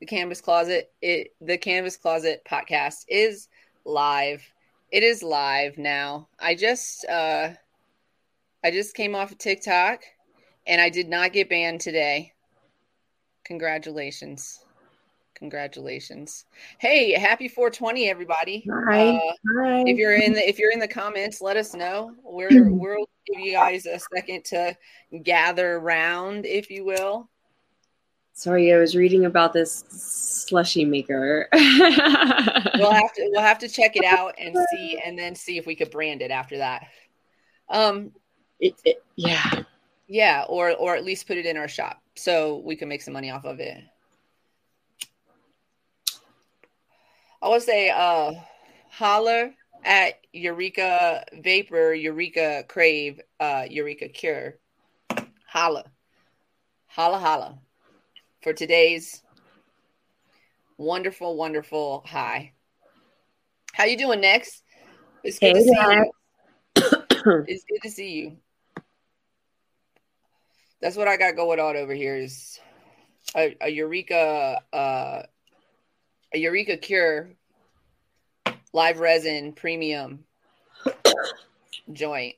the Cannabis Closet. It the Cannabis Closet podcast is live. It is live now. I just uh I just came off of TikTok and I did not get banned today. Congratulations. Congratulations. Hey, happy 420 everybody. Hi. Uh, Hi. if you're in the if you're in the comments, let us know. We're we'll give you guys a second to gather around, if you will. Sorry, I was reading about this slushy maker. We'll have to we'll have to check it out and see and then see if we could brand it after that. Um It- it- yeah. yeah, or or at least put it in our shop so we can make some money off of it. I would say uh holler at Eureka Vapor, Eureka Crave, uh Eureka Cure. Holla. Holla holla. For today's wonderful, wonderful high. How you doing next? It's good Hey to see you. It's good to see you. That's what I got going on over here is a, a Eureka uh a Eureka Cure live resin premium joint.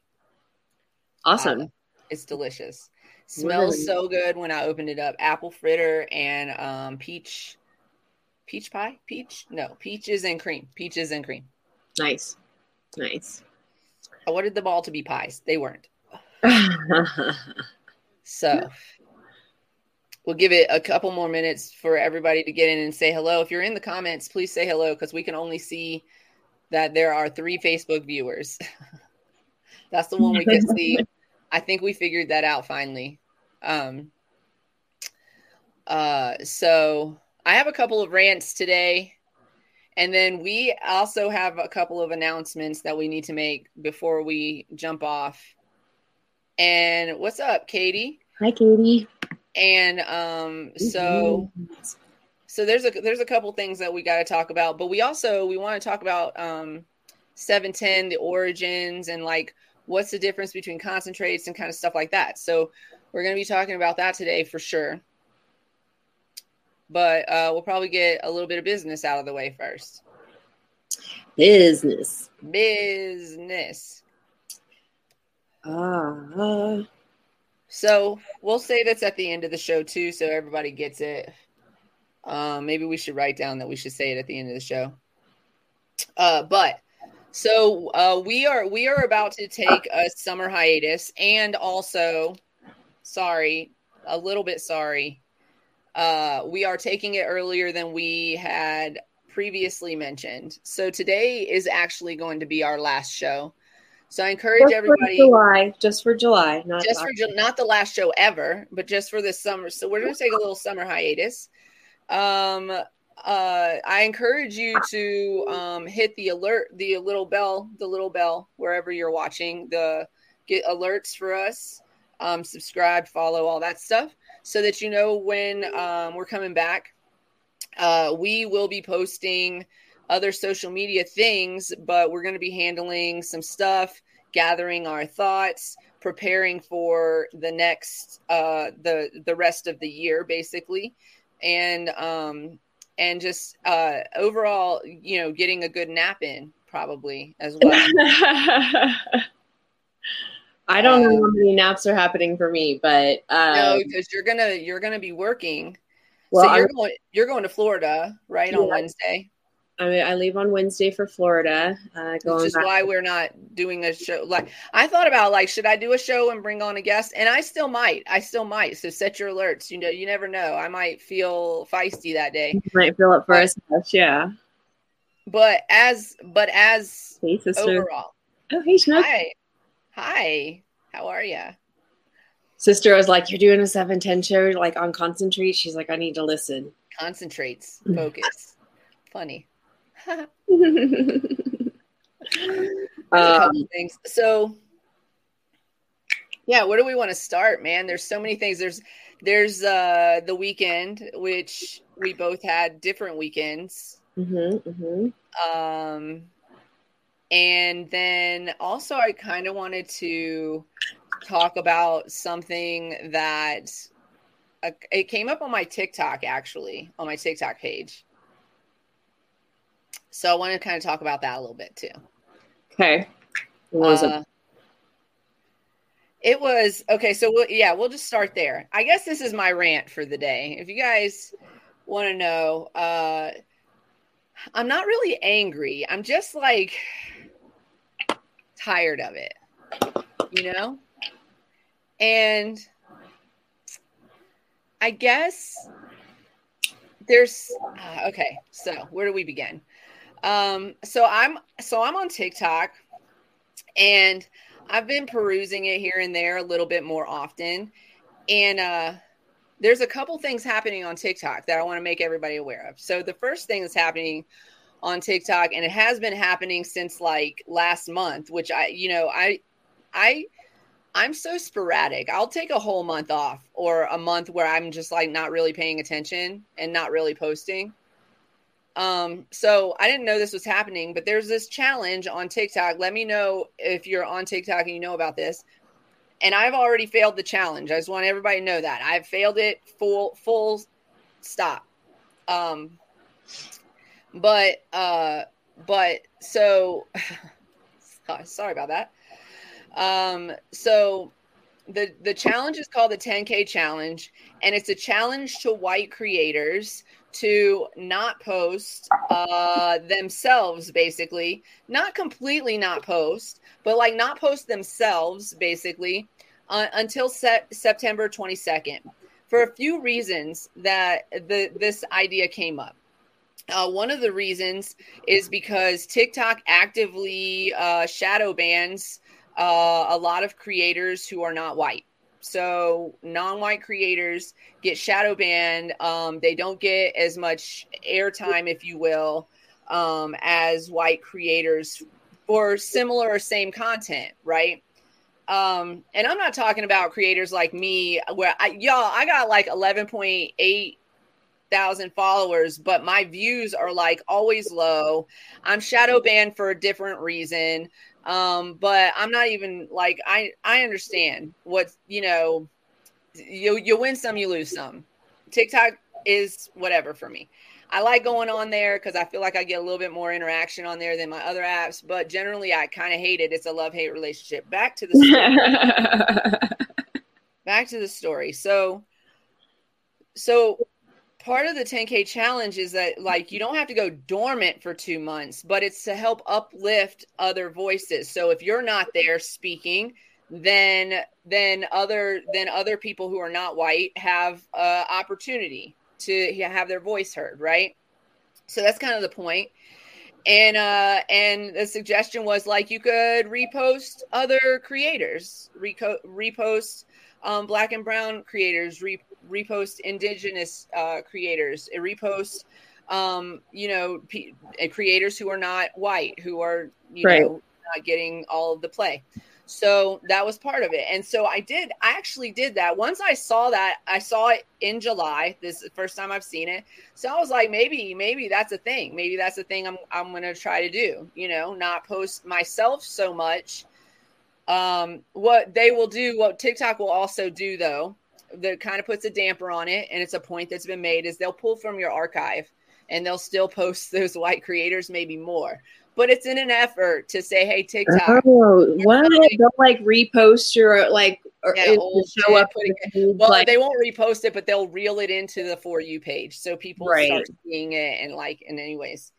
Awesome. It's delicious. Smells Really? so good when I opened it up. Apple fritter and um peach peach pie? Peach? No, peaches and cream. Peaches and cream. Nice. Nice. I wanted them all to be pies. They weren't. So we'll give it a couple more minutes for everybody to get in and say hello. If you're in the comments, please say hello because we can only see that there are three Facebook viewers. That's the one we can see. I think we figured that out finally. Um, uh, so I have a couple of rants today. And then we also have a couple of announcements that we need to make before we jump off. And what's up, Katie? Hi, Katie. And um, so so there's a there's a couple things that we got to talk about, but we also we want to talk about um 710, the origins, and like what's the difference between concentrates and kind of stuff like that. So we're gonna be talking about that today for sure. But uh, we'll probably get a little bit of business out of the way first. business. Business. Ah, So we'll say that's at the end of the show too, so everybody gets it. Um, maybe we should write down that we should say it at the end of the show. Uh, but so uh, we are we are about to take a summer hiatus, and also, sorry, a little bit sorry. Uh, we are taking it earlier than we had previously mentioned. So today is actually going to be our last show. So I encourage just everybody July. Just for July, not just for Ju- not the last show ever, but just for this summer. So we're going to take a little summer hiatus. Um, uh, I encourage you to um, hit the alert, the little bell, the little bell wherever you're watching. The get alerts for us. Um, subscribe, follow, all that stuff, so that you know when um, we're coming back. Uh, we will be posting other social media things, but we're going to be handling some stuff, gathering our thoughts, preparing for the next uh the the rest of the year basically. And um and just uh overall, you know, getting a good nap in probably as well. I don't know Um, how many naps are happening for me, but um, no, because you're gonna you're gonna be working. well, so you're I'm- going you're going to Florida, right, on Wednesday. I mean, I leave on Wednesday for Florida. Uh, going which is back. why we're not doing a show like i thought about like should i do a show and bring on a guest and i still might i still might so set your alerts you know you never know i might feel feisty that day might fill up for us. Yeah. but as but as Hey, sister. overall Oh, hey, hi hi how are you Sister was like, "You're doing a seven ten show, like on concentrate." She's like, "I need to listen." concentrates Mm. focus funny um, things. So, yeah, where do we want to start, man? There's so many things. There's there's uh the weekend, which we both had different weekends. mhm, mhm. Um and then also I kind of wanted to talk about something that a, it came up on my TikTok actually on my TikTok page. So I want to kind of talk about that a little bit too. Okay. What was Uh, It was okay. So we'll, yeah, we'll just start there. I guess this is my rant for the day. If you guys want to know, uh, I'm not really angry. I'm just like tired of it, you know? And I guess there's uh, okay. So where do we begin? Um, so I'm so I'm on TikTok and I've been perusing it here and there a little bit more often. And uh there's a couple things happening on TikTok that I want to make everybody aware of. So the first thing that's happening on TikTok and it has been happening since like last month, which I you know, I I I'm so sporadic. I'll take a whole month off or a month where I'm just like not really paying attention and not really posting. Um, so I didn't know this was happening, but there's this challenge on TikTok. Let me know if you're on TikTok and you know about this. And I've already failed the challenge. I just want everybody to know that I've failed it full full stop. Um, but uh, but so sorry about that. Um, so the the challenge is called the 10k challenge and it's a challenge to white creators to not post uh themselves basically not completely not post but like not post themselves basically uh, until se- september 22nd for a few reasons that the this idea came up uh, one of the reasons is because tiktok actively uh, shadow bans uh, a lot of creators who are not white. So non-white creators get shadow banned. Um, they don't get as much airtime, if you will, um, as white creators for similar or same content, right? Um, and I'm not talking about creators like me, where I, y'all, I got like 11.8 thousand followers, but my views are like always low. I'm shadow banned for a different reason. Um, but I'm not even like I I understand what you know. You you win some, you lose some. TikTok is whatever for me. I like going on there because I feel like I get a little bit more interaction on there than my other apps. But generally, I kind of hate it. It's a love hate relationship. Back to the story. back to the story. So, so part of the 10k challenge is that like you don't have to go dormant for two months but it's to help uplift other voices. So if you're not there speaking then then other then other people who are not white have uh opportunity to have their voice heard right? So that's kind of the point and uh and the suggestion was like you could repost other creators reco- repost um black and brown creators re- repost indigenous uh, creators, repost um, you know p- creators who are not white, who are you right. know not getting all of the play. So that was part of it. And so I did, I actually did that. Once I saw that, I saw it in July. This is the first time I've seen it. So I was like, maybe, maybe that's a thing. Maybe that's a thing I'm, I'm to try to do, you know, not post myself so much. Um, what they will do, what TikTok will also do though, that kind of puts a damper on it, and it's a point that's been made, is they'll pull from your archive and they'll still post those white creators, maybe more. But it's in an effort to say, hey, TikTok. Oh, what? They'll like repost your like or yeah, show up. Putting, well, like, they won't repost it, but they'll reel it into the for you page, so people right. start seeing it and like. And anyways,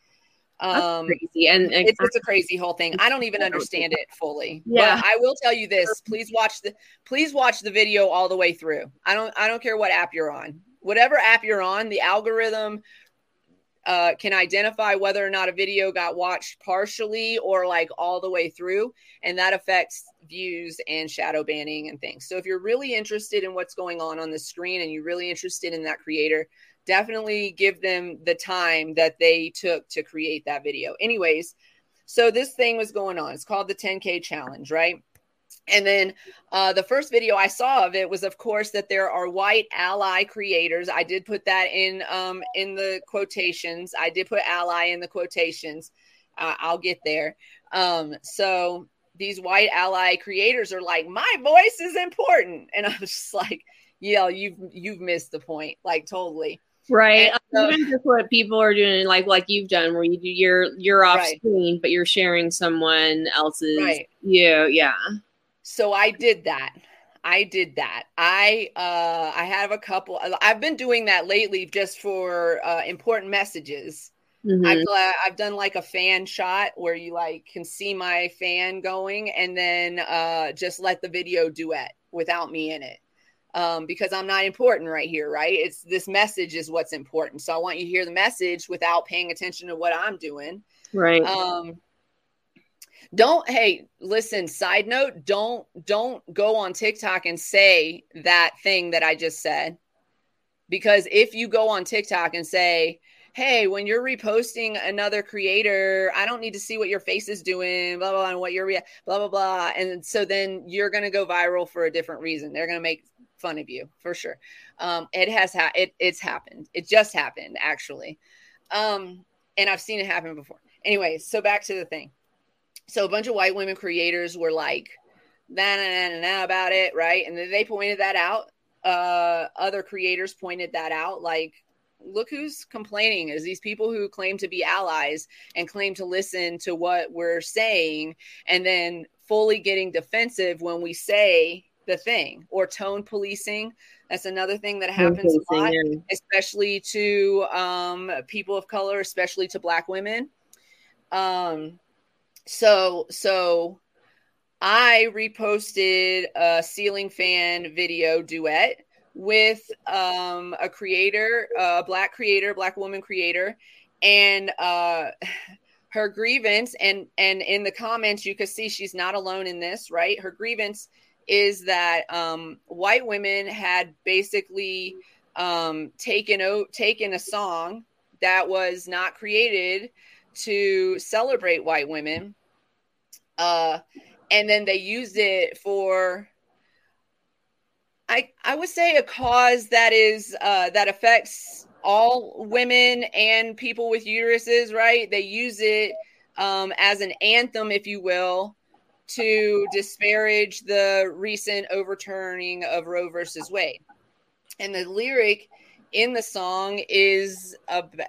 um, crazy. And, and it's, it's, a crazy whole thing. I don't even understand it fully. Yeah. But I will tell you this. Please watch the please watch the video all the way through. I don't I don't care what app you're on. Whatever app you're on, the algorithm uh, can identify whether or not a video got watched partially or like all the way through, and that affects views and shadow banning and things. So if you're really interested in what's going on on the screen and you're really interested in that creator, definitely give them the time that they took to create that video. Anyways, so this thing was going on. It's called the 10K challenge, right? And then uh, the first video I saw of it was, of course, that there are white ally creators. I did put that in um, in the quotations. I did put ally in the quotations. Uh, I'll get there. Um, so these white ally creators are like, my voice is important, and I was just like, yeah, you've you've missed the point, like totally. Right. So, Even just what people are doing, like like you've done, where you do you're you're off right. screen, but you're sharing someone else's. Right. Yeah. Yeah. So I did that. I did that. I uh I have a couple. I've been doing that lately, just for uh, important messages. Mm-hmm. I've, I've done like a fan shot where you like can see my fan going, and then uh just let the video duet without me in it um, because I'm not important right here, right? It's this message is what's important. So I want you to hear the message without paying attention to what I'm doing. Right. Um, don't hey listen side note don't don't go on tiktok and say that thing that i just said because if you go on tiktok and say hey when you're reposting another creator i don't need to see what your face is doing blah blah, blah and what you're blah blah blah and so then you're going to go viral for a different reason they're going to make fun of you for sure. Um, it has ha- it it's happened. It just happened actually, um, and I've seen it happen before. Anyway, so back to the thing. So a bunch of white women creators were like, na na na na about it, right? And then they pointed that out. Uh, other creators pointed that out, like look who's complaining is these people who claim to be allies and claim to listen to what we're saying and then fully getting defensive when we say the thing or tone policing that's another thing that happens a lot especially to um, people of color especially to black women um, so so i reposted a ceiling fan video duet with um, a creator a black creator black woman creator and uh, her grievance and and in the comments you can see she's not alone in this right? Her grievance is that um, white women had basically um, taken taken a song that was not created to celebrate white women, uh, and then they used it for. I, I would say a cause that is uh, that affects all women and people with uteruses, right? They use it um, as an anthem, if you will, to disparage the recent overturning of Roe versus Wade. And the lyric in the song is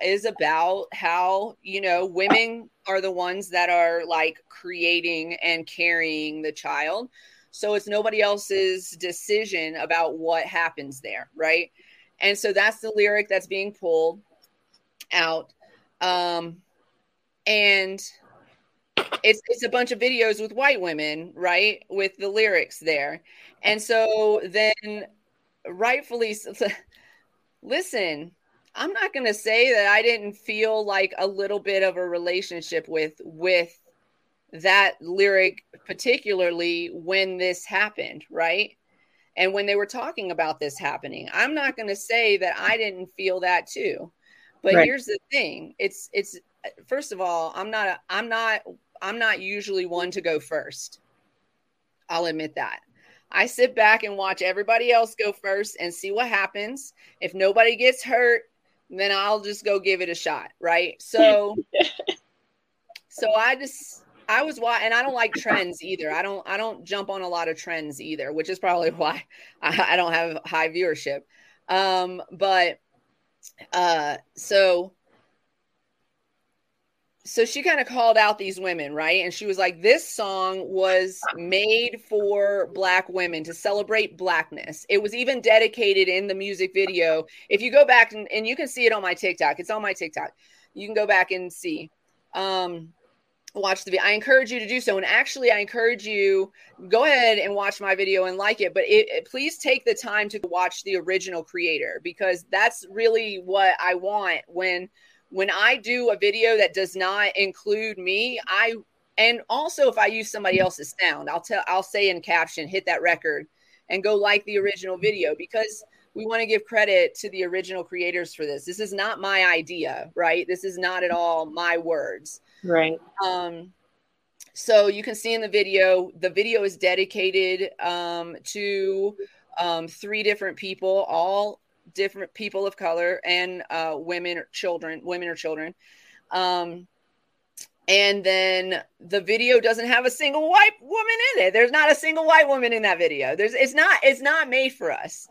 is about how you know women are the ones that are like creating and carrying the child so it's nobody else's decision about what happens there right and so that's the lyric that's being pulled out um and it's it's a bunch of videos with white women, right? With the lyrics there. And so then rightfully listen, I'm not going to say that I didn't feel like a little bit of a relationship with with that lyric particularly when this happened, right? And when they were talking about this happening. I'm not going to say that I didn't feel that too. But right. here's the thing. It's it's first of all, I'm not a, I'm not I'm not usually one to go first. I'll admit that. I sit back and watch everybody else go first and see what happens. If nobody gets hurt, then I'll just go give it a shot, right? So so I just I was why and I don't like trends either. I don't I don't jump on a lot of trends either, which is probably why I, I don't have high viewership. Um but uh so so she kind of called out these women, right? And she was like, This song was made for Black women to celebrate Blackness. It was even dedicated in the music video. If you go back and, and you can see it on my TikTok, it's on my TikTok. You can go back and see. Um, watch the video. I encourage you to do so. And actually, I encourage you go ahead and watch my video and like it. But it, it, please take the time to watch the original creator because that's really what I want when when I do a video that does not include me, I and also if I use somebody else's sound, I'll tell I'll say in caption, hit that record and go like the original video because we want to give credit to the original creators for this. This is not my idea, right? This is not at all my words. Right. Um so you can see in the video, the video is dedicated um, to um, three different people, all different people of color and uh, women or children, women or children. Um, and then the video doesn't have a single white woman in it. There's not a single white woman in that video. There's it's not it's not made for us.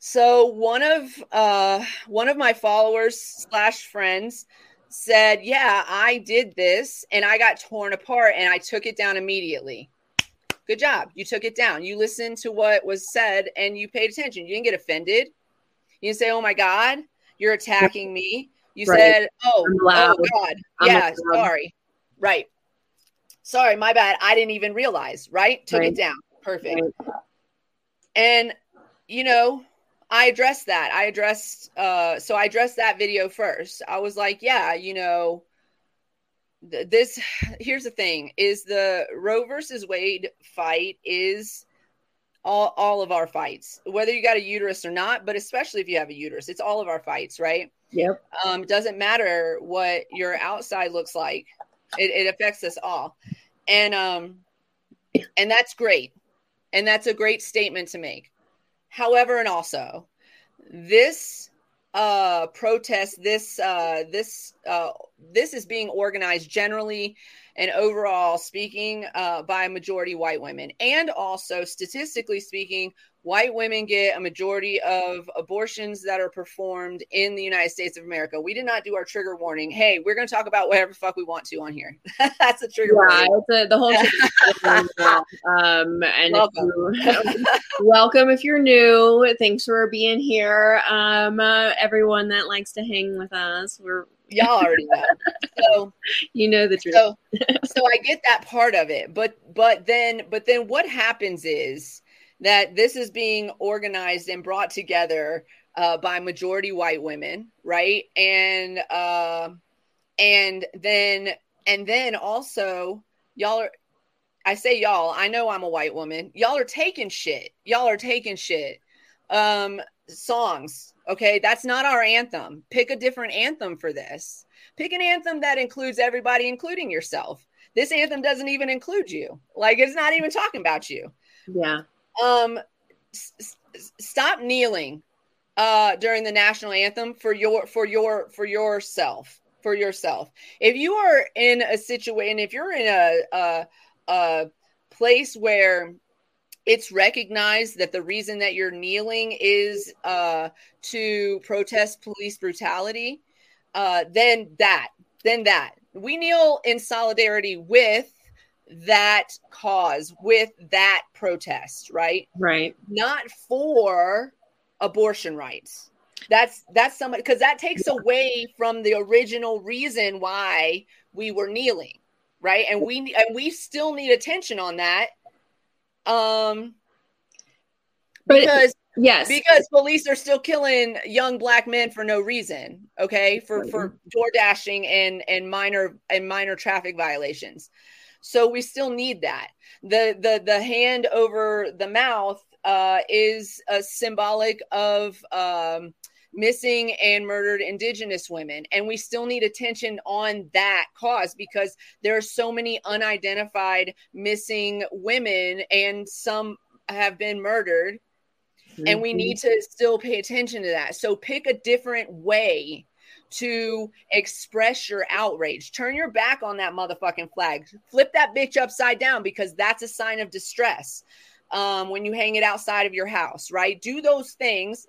So one of uh, one of my followers slash friends said, "Yeah, I did this, and I got torn apart, and I took it down immediately." Good job. You took it down. You listened to what was said, and you paid attention. You didn't get offended. You say, "Oh my God, you're attacking me." You right. said, "Oh, oh God, I'm yeah, sorry." Right. Sorry, my bad. I didn't even realize. Right. Took right. it down. Perfect. Right. And you know, I addressed that. I addressed uh so I addressed that video first. I was like, yeah, you know, th- this here's the thing is the Roe versus Wade fight is all all of our fights. Whether you got a uterus or not, but especially if you have a uterus, it's all of our fights, right? Yep. Um it doesn't matter what your outside looks like. It it affects us all. And um and that's great. And that's a great statement to make. However, and also, this uh protest this uh this uh this is being organized generally and overall speaking uh by majority white women. And also statistically speaking white women get a majority of abortions that are performed in the United States of America. We did not do our trigger warning. Hey, we're going to talk about whatever fuck we want to on here. That's a trigger yeah, warning. It's a, the whole um, and welcome. If you, welcome if you're new. Thanks for being here. Um, uh, everyone that likes to hang with us, we're y'all already know. So you know the truth. So, so I get that part of it, but but then but then what happens is that this is being organized and brought together uh, by majority white women, right? And uh, and then and then also y'all are. I say y'all. I know I'm a white woman. Y'all are taking shit. Y'all are taking shit. Um, songs. Okay, that's not our anthem. Pick a different anthem for this. Pick an anthem that includes everybody, including yourself. This anthem doesn't even include you. Like it's not even talking about you. Yeah um s- stop kneeling uh during the national anthem for your for your for yourself for yourself. If you are in a situation if you're in a a, a place where it's recognized that the reason that you're kneeling is uh to protest police brutality uh then that then that. We kneel in solidarity with that cause with that protest right? Right. Not for abortion rights. That's that's somebody because that takes away from the original reason why we were kneeling right? And we and we still need attention on that. Um because yes. because police are still killing young black men for no reason okay? For for door dashing and and minor and minor traffic violations so we still need that. The the the hand over the mouth uh, is a symbolic of um, missing and murdered indigenous women and we still need attention on that cause because there are so many unidentified missing women and some have been murdered and we mm-hmm. need to still pay attention to that so pick a different way to express your outrage. Turn your back on that motherfucking flag. Flip that bitch upside down because that's a sign of distress um, when you hang it outside of your house, right? Do those things.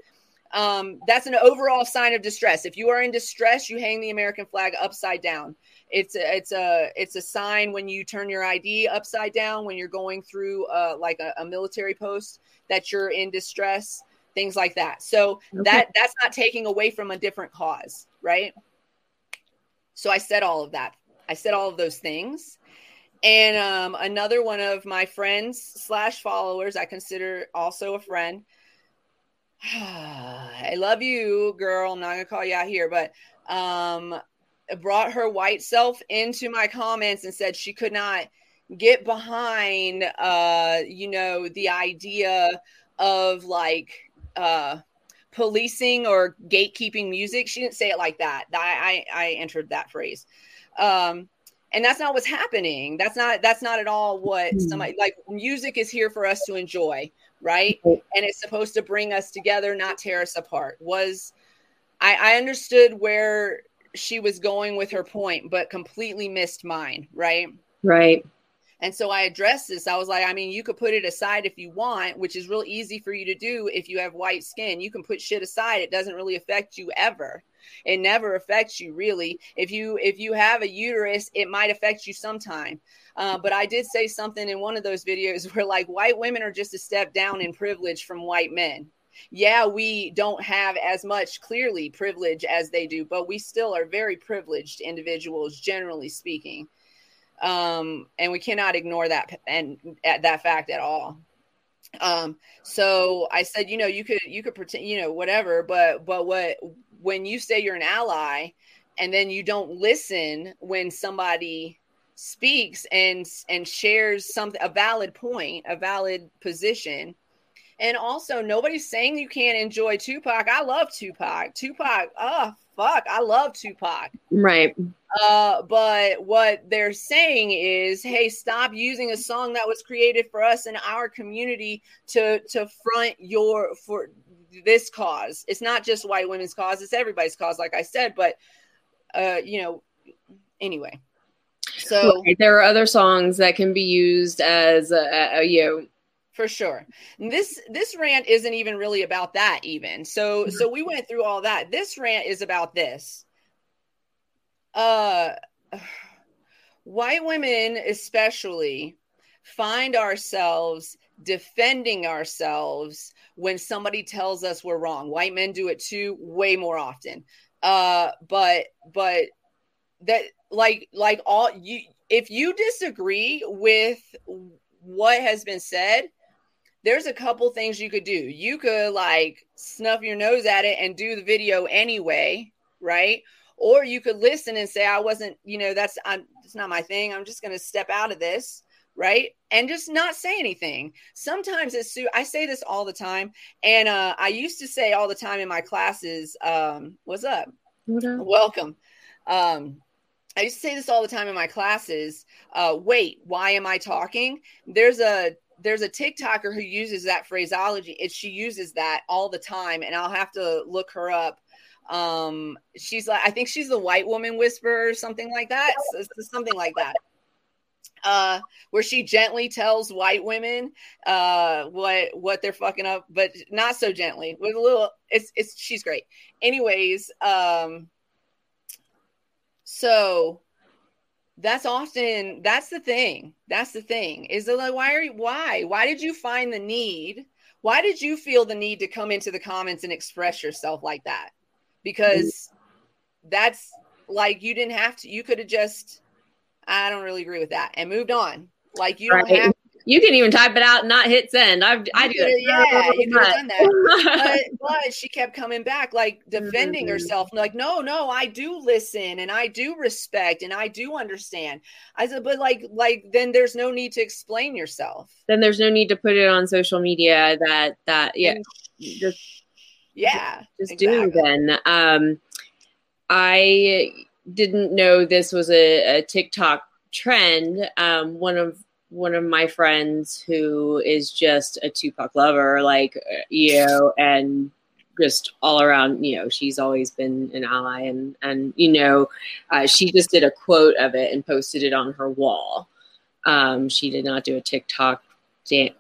Um, that's an overall sign of distress. If you are in distress, you hang the American flag upside down. It's a, it's a it's a sign when you turn your ID upside down when you're going through uh, like a, a military post that you're in distress things like that. So okay. that that's not taking away from a different cause, right? So I said all of that. I said all of those things. And um, another one of my friends slash followers, I consider also a friend. I love you, girl. I'm not gonna call you out here, but um, brought her white self into my comments and said she could not get behind, uh, you know, the idea of like uh, policing or gatekeeping music. She didn't say it like that. I I, I entered that phrase. Um, and that's not what's happening. That's not that's not at all what hmm. somebody like music is here for us to enjoy, right? And it's supposed to bring us together, not tear us apart. Was I, I understood where she was going with her point, but completely missed mine, right? Right. And so I addressed this. I was like, I mean, you could put it aside if you want, which is real easy for you to do if you have white skin. You can put shit aside. It doesn't really affect you ever. It never affects you really. If you if you have a uterus, it might affect you sometime. Uh, but I did say something in one of those videos where like white women are just a step down in privilege from white men. Yeah, we don't have as much clearly privilege as they do, but we still are very privileged individuals, generally speaking um, and we cannot ignore that and that fact at all. Um, so I said, you know, you could you could pretend, you know, whatever, but but what when you say you're an ally, and then you don't listen when somebody speaks and and shares something a valid point, a valid position. And also, nobody's saying you can't enjoy Tupac. I love Tupac. Tupac, oh fuck, I love Tupac. Right. Uh, but what they're saying is, hey, stop using a song that was created for us in our community to to front your for this cause. It's not just white women's cause; it's everybody's cause, like I said. But uh, you know, anyway. So right. there are other songs that can be used as a, a, you know for sure. This this rant isn't even really about that even. So so we went through all that. This rant is about this. Uh white women especially find ourselves defending ourselves when somebody tells us we're wrong. White men do it too way more often. Uh but but that like like all you if you disagree with what has been said there's a couple things you could do. You could like snuff your nose at it and do the video anyway, right? Or you could listen and say, I wasn't, you know, that's I'm it's not my thing. I'm just gonna step out of this, right? And just not say anything. Sometimes it's I say this all the time, and uh I used to say all the time in my classes, um, what's up? What up? Welcome. Um I used to say this all the time in my classes. Uh, wait, why am I talking? There's a there's a TikToker who uses that phraseology. and she uses that all the time, and I'll have to look her up. Um, she's like, I think she's the white woman whisperer or something like that. So, something like that. Uh, where she gently tells white women uh what what they're fucking up, but not so gently. With a little, it's it's she's great. Anyways, um, so that's often that's the thing that's the thing is that like why are you why? Why did you find the need? Why did you feel the need to come into the comments and express yourself like that? Because that's like you didn't have to you could have just i don't really agree with that and moved on. Like you don't have you can even type it out and not hit send. I've I do it. Yeah, you could have done that. but, but she kept coming back, like defending mm-hmm. herself. Like, no, no, I do listen and I do respect and I do understand. I said, but like, like then there's no need to explain yourself. Then there's no need to put it on social media. That that yeah, and, just yeah, just exactly. do then. Um, I didn't know this was a, a TikTok trend. Um, one of one of my friends who is just a Tupac lover, like you know, and just all around, you know, she's always been an ally, and and you know, uh, she just did a quote of it and posted it on her wall. Um, she did not do a TikTok dan-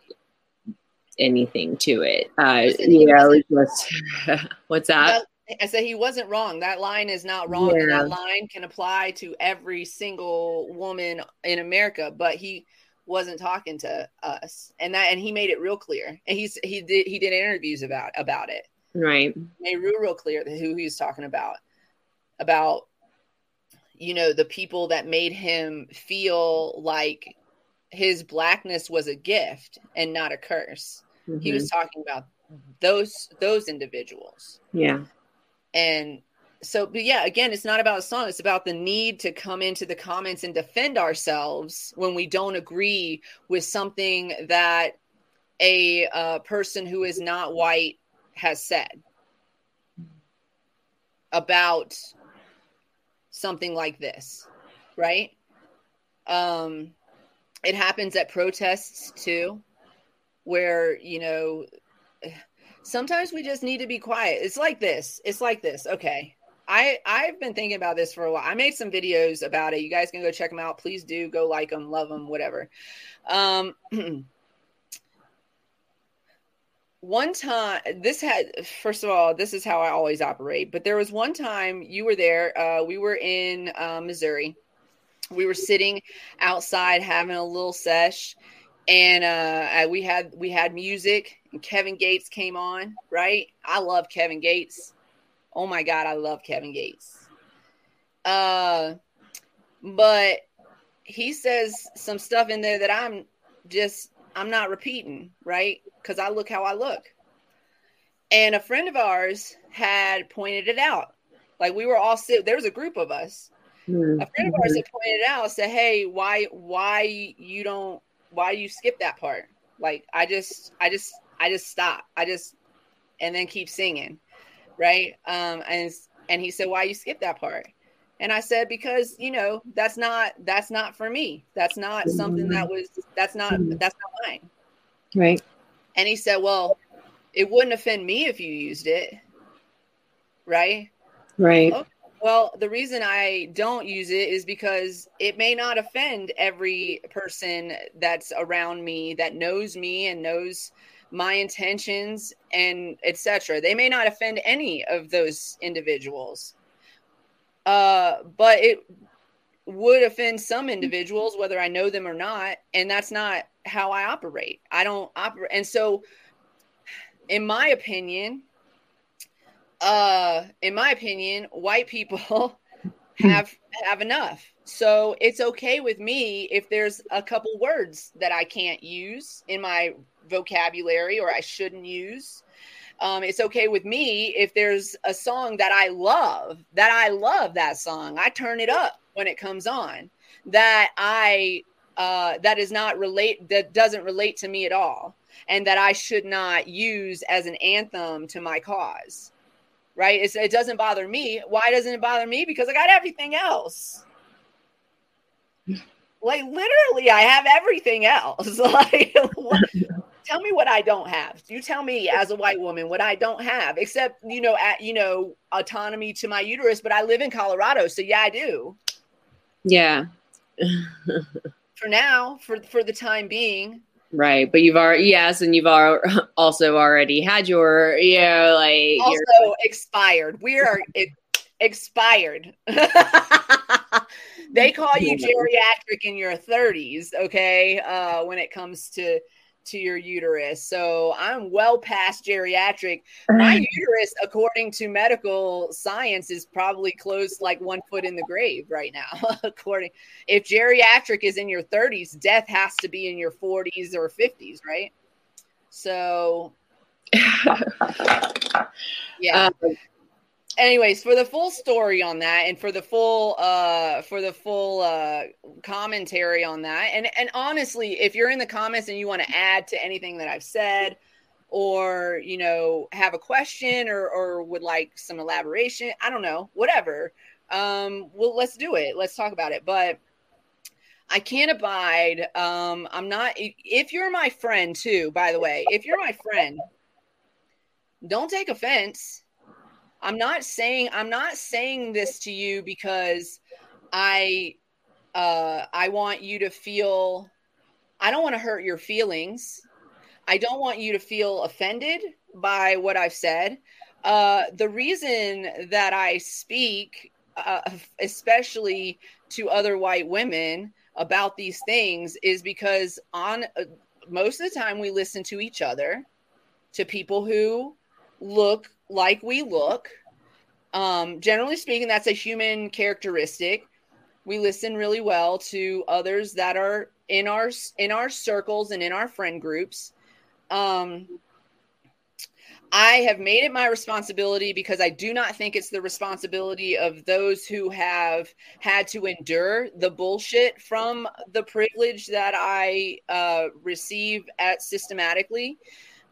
anything to it. Uh, you know, just, what's that? I said he wasn't wrong. That line is not wrong. Yeah. That line can apply to every single woman in America. But he wasn't talking to us. And that and he made it real clear. And he's he did he did interviews about about it. Right. Made real real clear who he was talking about about you know the people that made him feel like his blackness was a gift and not a curse. Mm-hmm. he was mm-hmm. talking about those those individuals. Yeah. And so but yeah again it's not about a song it's about the need to come into the comments and defend ourselves when we don't agree with something that a uh, person who is not white has said about something like this right? Um it happens at protests too where you know sometimes we just need to be quiet. It's like this it's like this okay I I've been thinking about this for a while. I made some videos about it. You guys can go check them out. Please do go like them, love them, whatever. Um, one time, this had first of all, this is how I always operate. But there was one time you were there. Uh, we were in uh, Missouri. We were sitting outside having a little sesh, and uh, we had we had music. And Kevin Gates came on. Right, I love Kevin Gates Oh my God, I love Kevin Gates. Uh, but he says some stuff in there that I'm just I'm not repeating, right? Because I look how I look. And a friend of ours had pointed it out. Like we were all sit there was a group of us. Mm-hmm. A friend of ours had pointed it out, said, Hey, why why you don't why you skip that part? Like I just I just I just stop. I just and then keep singing right? Um, and and he said, "Why you skip that part?" And I said, "Because you know that's not that's not for me. That's not something that was that's not that's not mine." Right. And he said, "Well, it wouldn't offend me if you used it, right?" Right. Okay. Well, the reason I don't use it is because it may not offend every person that's around me that knows me and knows my intentions and etc they may not offend any of those individuals. Uh but it would offend some individuals whether i know them or not and that's not how i operate. I don't operate and so in my opinion uh in my opinion white people have have enough. So it's okay with me if there's a couple words that i can't use in my vocabulary or I shouldn't use. Um, it's okay with me if there's a song that I love, that I love that song. I turn it up when it comes on. That I uh, that is not relate that doesn't relate to me at all, and that I should not use as an anthem to my cause. Right? It's, it doesn't bother me. Why doesn't it bother me? Because I got everything else like literally i have everything else like tell me what I don't have. You tell me as a white woman what I don't have, except you know, at you know, autonomy to my uterus. But I live in Colorado, so yeah, I do. Yeah. for now, for for the time being. Right, but you've already yes, and you've also already had your you know like also your- expired. We are expired. they call you geriatric in your 30s, okay? Uh, when it comes to to your uterus. So I'm well past geriatric. My uterus, according to medical science, is probably close like one foot in the grave right now. according, if geriatric is in your 30s, death has to be in your 40s or 50s, right? So, yeah. Um, anyways for the full story on that and for the full uh for the full uh commentary on that and and honestly if you're in the comments and you want to add to anything that i've said or you know have a question or or would like some elaboration i don't know whatever um well let's do it. Let's talk about it. But i can't abide um i'm not if you're my friend too by the way if you're my friend don't take offense I'm not saying I'm not saying this to you because I uh I want you to feel I don't want to hurt your feelings. I don't want you to feel offended by what I've said. Uh, the reason that I speak, uh, especially to other white women about these things, is because on uh, most of the time we listen to each other, to people who look like we look. Um, generally speaking, that's a human characteristic. We listen really well to others that are in our in our circles and in our friend groups. Um, I have made it my responsibility because I do not think it's the responsibility of those who have had to endure the bullshit from the privilege that I uh, receive at systematically.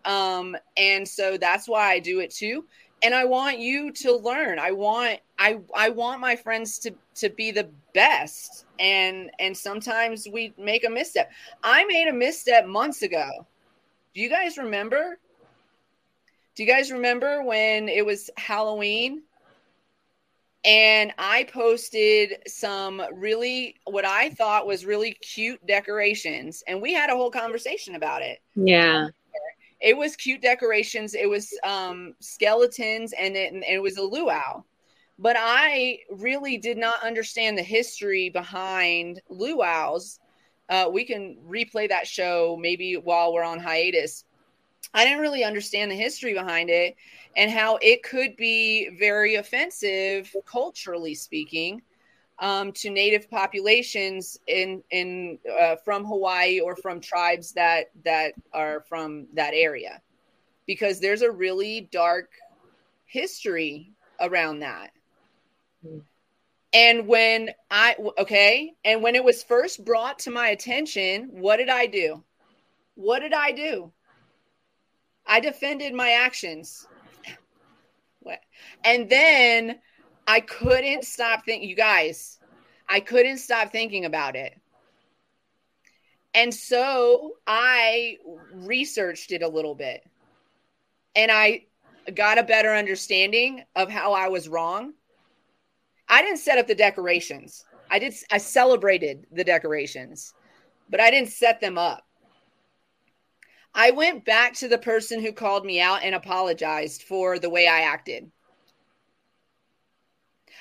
Um, and so that's why I do it too. And I want you to learn. I want I I want my friends to to be the best. And and sometimes we make a misstep. I made a misstep months ago. Do you guys remember? Do you guys remember when it was Halloween? and I posted some really what I thought was really cute decorations, and we had a whole conversation about it. Yeah. It was cute decorations. It was um, skeletons, and it, and it was a luau. But I really did not understand the history behind luau's. Uh, we can replay that show maybe while we're on hiatus. I didn't really understand the history behind it and how it could be very offensive, culturally speaking, um, to native populations in in uh, from Hawaii or from tribes that that are from that area, because there's a really dark history around that. And when I okay, and when it was first brought to my attention, what did I do? What did I do? I defended my actions. what? And then I couldn't stop thinking, you guys, I couldn't stop thinking about it. And so I researched it a little bit and I got a better understanding of how I was wrong. I didn't set up the decorations. I did I celebrated the decorations, but I didn't set them up. I went back to the person who called me out and apologized for the way I acted.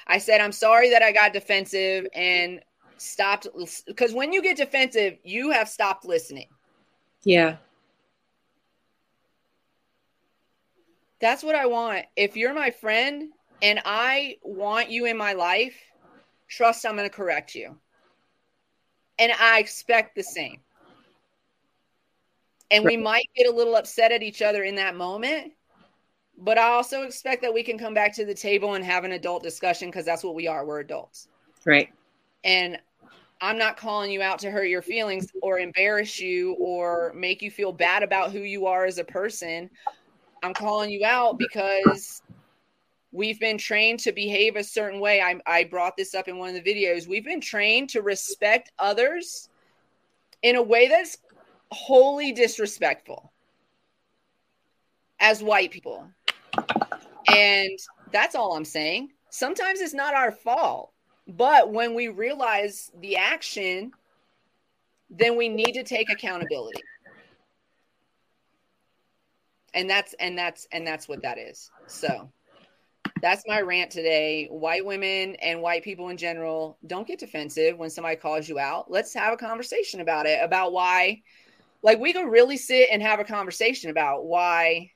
I said, I'm sorry that I got defensive and stopped. Because when you get defensive, you have stopped listening. Yeah. That's what I want. If you're my friend and I want you in my life, trust I'm going to correct you. And I expect the same and we might get a little upset at each other in that moment but i also expect that we can come back to the table and have an adult discussion because that's what we are we're adults. Right. And i'm not calling you out to hurt your feelings or embarrass you or make you feel bad about who you are as a person. I'm calling you out because we've been trained to behave a certain way. I, I brought this up in one of the videos. We've been trained to respect others in a way that's wholly disrespectful as white people. And that's all I'm saying. Sometimes it's not our fault, but when we realize the action, then we need to take accountability. And that's and that's and that's what that is. So that's my rant today. White women and white people in general, don't get defensive when somebody calls you out. Let's have a conversation about it, about why like we could really sit and have a conversation about why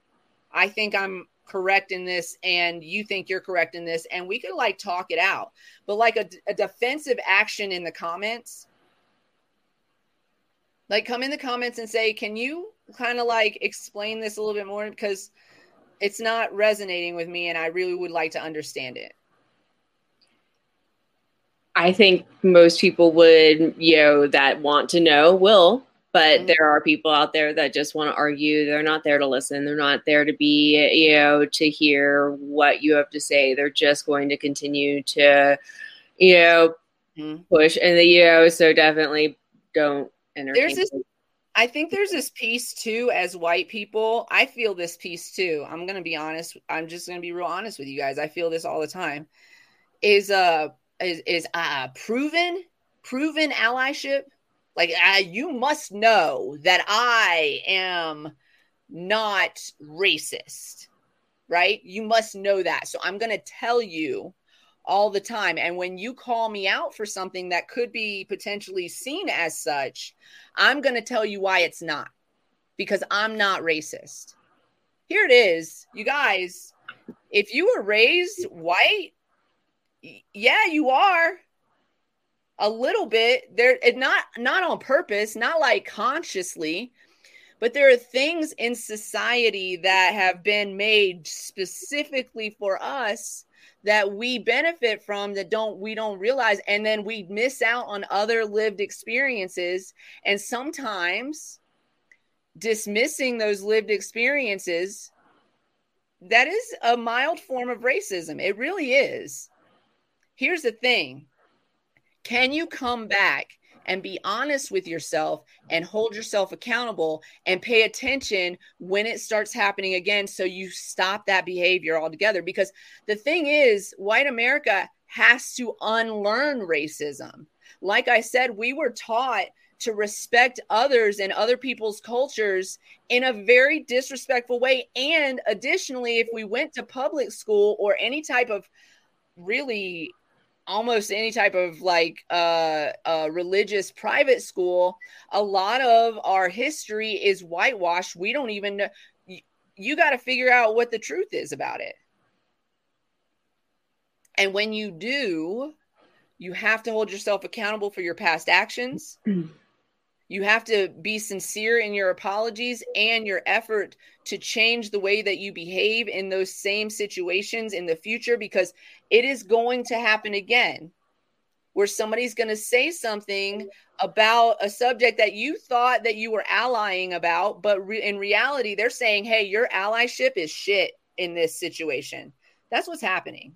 I think I'm correct in this and you think you're correct in this and we could like talk it out. But like a, a defensive action in the comments like come in the comments and say can you kind of like explain this a little bit more? Because it's not resonating with me and i really would like to understand it. I think most people would you know that want to know will but mm-hmm. there are people out there that just want to argue they're not there to listen they're not there to be you know to hear what you have to say they're just going to continue to you know mm-hmm. push and the you know so definitely don't entertain there's this I think there's this piece too, as white people. I feel this piece too. I'm gonna be honest. I'm just gonna be real honest with you guys. I feel this all the time. Is uh is is uh proven proven allyship like, uh, you must know that I am not racist, right? You must know that. So I'm going to tell you all the time. And when you call me out for something that could be potentially seen as such, I'm going to tell you why it's not because I'm not racist. Here it is, you guys. If you were raised white, yeah, you are a little bit. There it not not on purpose not like consciously but there are things in society that have been made specifically for us that we benefit from that don't we don't realize and then we miss out on other lived experiences. And sometimes dismissing those lived experiences that is a mild form of racism. It really is. Here's the thing can you come back and be honest with yourself and hold yourself accountable and pay attention when it starts happening again so you stop that behavior altogether? Because the thing is white america has to unlearn racism. Like i said we were taught to respect others and other people's cultures in a very disrespectful way. And additionally if we went to public school or any type of really almost any type of like uh, uh, religious private school, a lot of our history is whitewashed. We don't even know. You, you got to figure out what the truth is about it. And when you do, you have to hold yourself accountable for your past actions. You have to be sincere in your apologies and your effort to change the way that you behave in those same situations in the future because it is going to happen again where somebody's going to say something about a subject that you thought that you were allying about but re- in reality they're saying hey your allyship is shit in this situation that's what's happening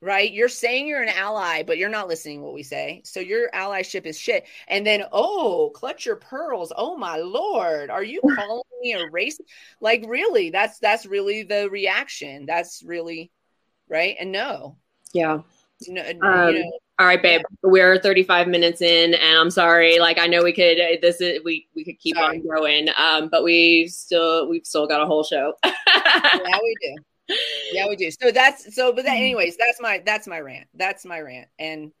right? You're saying you're an ally, but you're not listening what we say. So your allyship is shit. And then, oh, clutch your pearls. Oh my lord, are you calling me a racist? Like, really? That's that's really the reaction. That's really right. And no, yeah. No, um, you know, all right, babe. Yeah. We're 35 minutes in, and I'm sorry. Like I know we could. This is we we could keep sorry. on growing, um, but we still we've still got a whole show. yeah, we do yeah, we do. So that's so, but that, anyways, that's my that's my rant. That's my rant. And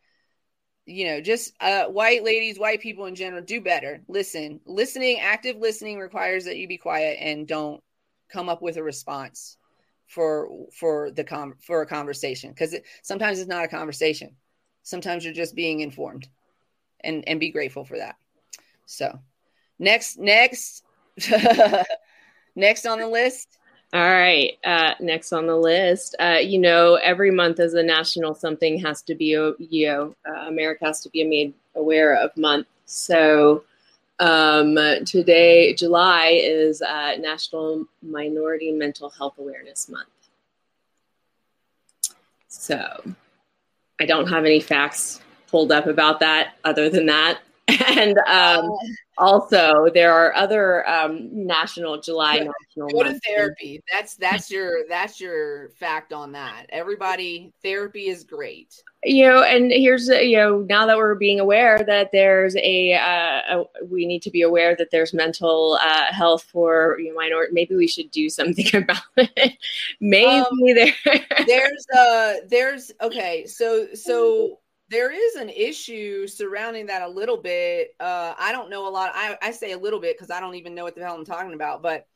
you know, just uh, white ladies, white people in general, do better. Listen, listening, active listening requires that you be quiet and don't come up with a response for for the com for a conversation because it, sometimes it's not a conversation. Sometimes you're just being informed, and and be grateful for that. So, next, next, next on the list all right. Uh, next on the list, uh, you know, every month as a national something has to be, you know, uh, America has to be made aware of month. So um, today, July is uh, National Minority Mental Health Awareness Month. So I don't have any facts pulled up about that other than that. and um, also there are other um, national July go, national. Go to therapy. That's that's your that's your fact on that. Everybody, therapy is great. You know, and here's you know now that we're being aware that there's a, uh, a we need to be aware that there's mental uh, health for you know, minor. Maybe we should do something about it. Maybe um, there. there's uh there's okay so so there is an issue surrounding that a little bit. Uh, I don't know a lot. I, I say a little bit because I don't even know what the hell I'm talking about, but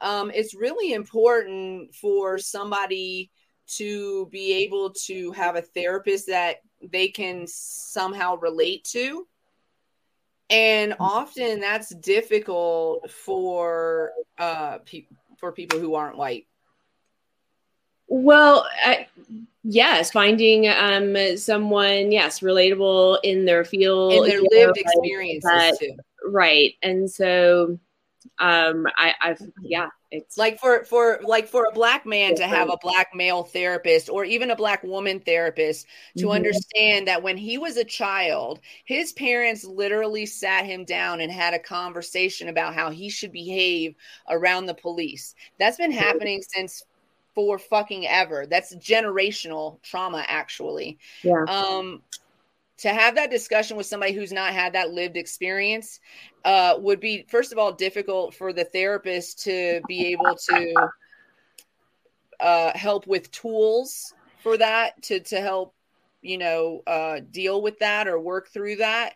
um, it's really important for somebody to be able to have a therapist that they can somehow relate to. And often that's difficult for uh, pe- for people who aren't white. Well, I, yes, finding um, someone, yes, relatable in their field, in their lived know, experiences that, too. Right, and so um, I, I've yeah, it's like for for like for a black man to have a black male therapist or even a black woman therapist to mm-hmm. understand that when he was a child his parents literally sat him down and had a conversation about how he should behave around the police that's been happening since for fucking ever. That's generational trauma, actually. Yeah. Um, to have that discussion with somebody who's not had that lived experience uh, would be, first of all, difficult for the therapist to be able to uh, help with tools for that to to help you know uh, deal with that or work through that.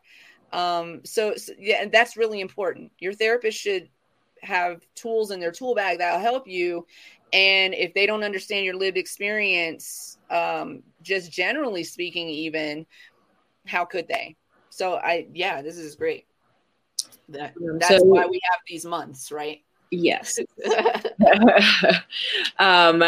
Um, so, so yeah, and that's really important. Your therapist should have tools in their tool bag that'll help you and if they don't understand your lived experience um, just generally speaking even how could they? So i yeah this is great. That, that's so, why we have these months right? Yes. Um,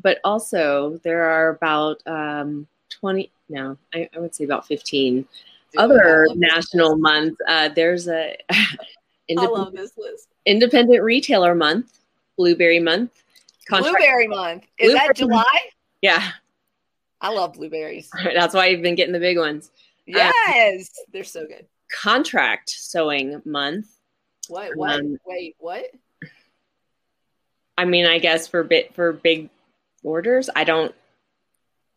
but also there are about um, 20 no I, I, would say about 15 Dude, other national months. Uh, there's a I love this list. Independent Retailer Month, Blueberry Month, Contract- Blueberry Month. Is Blueberry that July? Yeah. I love blueberries. That's why you've been getting the big ones. Yes, they're so good. Contract sewing month. What? What? Um, Wait, what? I mean, I guess for bit for big orders, I don't.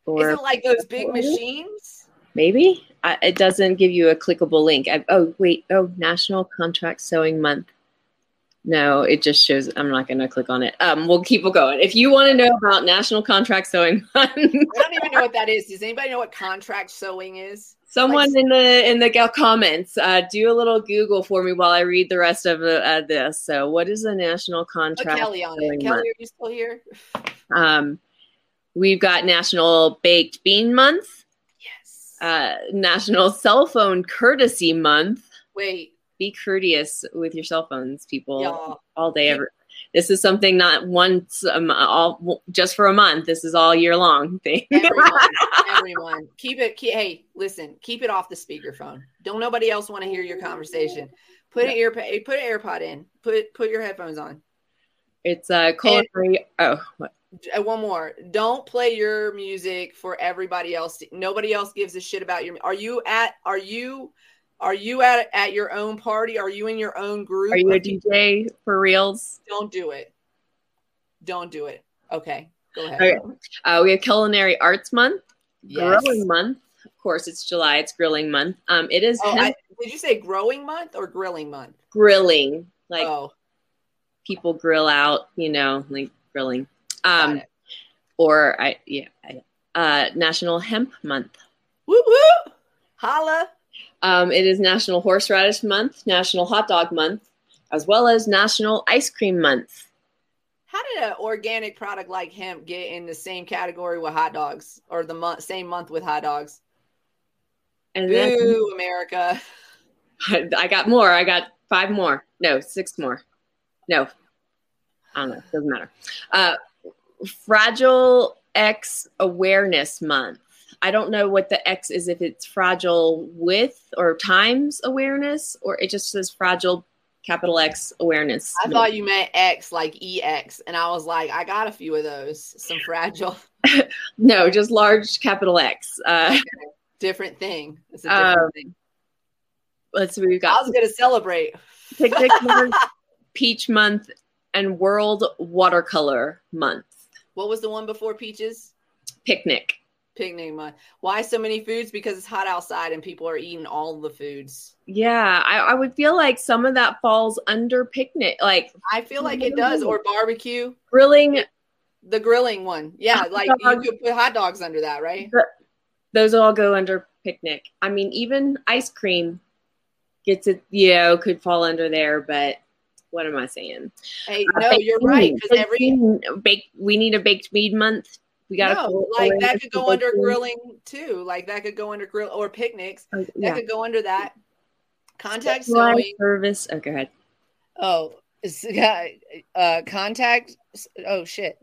Or Isn't it like those big machines? maybe I, it doesn't give you a clickable link. I, oh wait, oh National Contract Sewing Month. No, it just shows. I'm not going to click on it. Um, we'll keep going. If you want to know about National Contract Sewing I don't even know what that is. Does anybody know what contract sewing is? someone in the in the gal- comments uh, do a little Google for me while I read the rest of uh, this. So, what is a National Contract Kelly on it. Kelly, Month? are you still here? Um, we've got National Baked Bean Month, Yes. uh, National Cell Phone Courtesy Month. Wait, Be courteous with your cell phones, people, y'all. day. Ever. This is something not once um, all just for a month. This is all year long thing. Everyone, everyone, keep it. Keep, hey, listen, keep it off the speakerphone. Don't nobody else want to hear your conversation. Put an ear, put an AirPod in. Put put your headphones on. it's a culinary. oh, what? Uh, one more. Don't play your music for everybody else. Nobody else gives a shit about your. Are you at? Are you? Are you at at your own party? Are you in your own group? are you a? DJ for reals? Don't do it. Don't do it. Okay, go ahead. Okay. Uh, we have Culinary Arts Month, Yes. Grilling Month. Of course, it's July. It's Grilling Month. Um, it is Oh, I, did you say growing month or grilling month? grilling, like oh, people grill out, you know, like grilling. Um, or I yeah, I, uh, National Hemp Month. woo woo, holla. Um, it is National Horseradish Month, National Hot Dog Month, as well as National Ice Cream Month. How did an organic product like hemp get in the same category with hot dogs, or the month same month with hot dogs? And then America. I got more. I got five more. No, six more. No, I don't know. Doesn't matter. Uh, Fragile X Awareness Month. I don't know what the X is, if it's fragile with or times awareness, or it just says fragile capital X awareness. I thought you meant X like EX, and I was like, I got a few of those. Some fragile, no, just large capital X. Uh, different thing. It's a different Um, thing. let's see. What we've got. I was gonna celebrate. Picnic Month, Peach Month, and World Watercolor Month. What was the one before peaches? Picnic. Picnic month. Why so many foods? Because it's hot outside and people are eating all the foods. Yeah, I, I would feel like some of that falls under picnic, like I feel like it does. Or barbecue, grilling. the grilling one. Yeah, like you could put hot dogs under that, right? Those all go under picnic. I mean, even ice cream gets it, you know, could fall under there. But what am I saying? Hey, Uh, no, baked you're right. Because every baked. We need a baked bean month. We got to no, like that could go under grilling too. Like that could go under grill or picnics. That Yeah. could go under that. Contact sewing. service. Oh, go ahead. Oh, it's got uh, contact. Oh shit.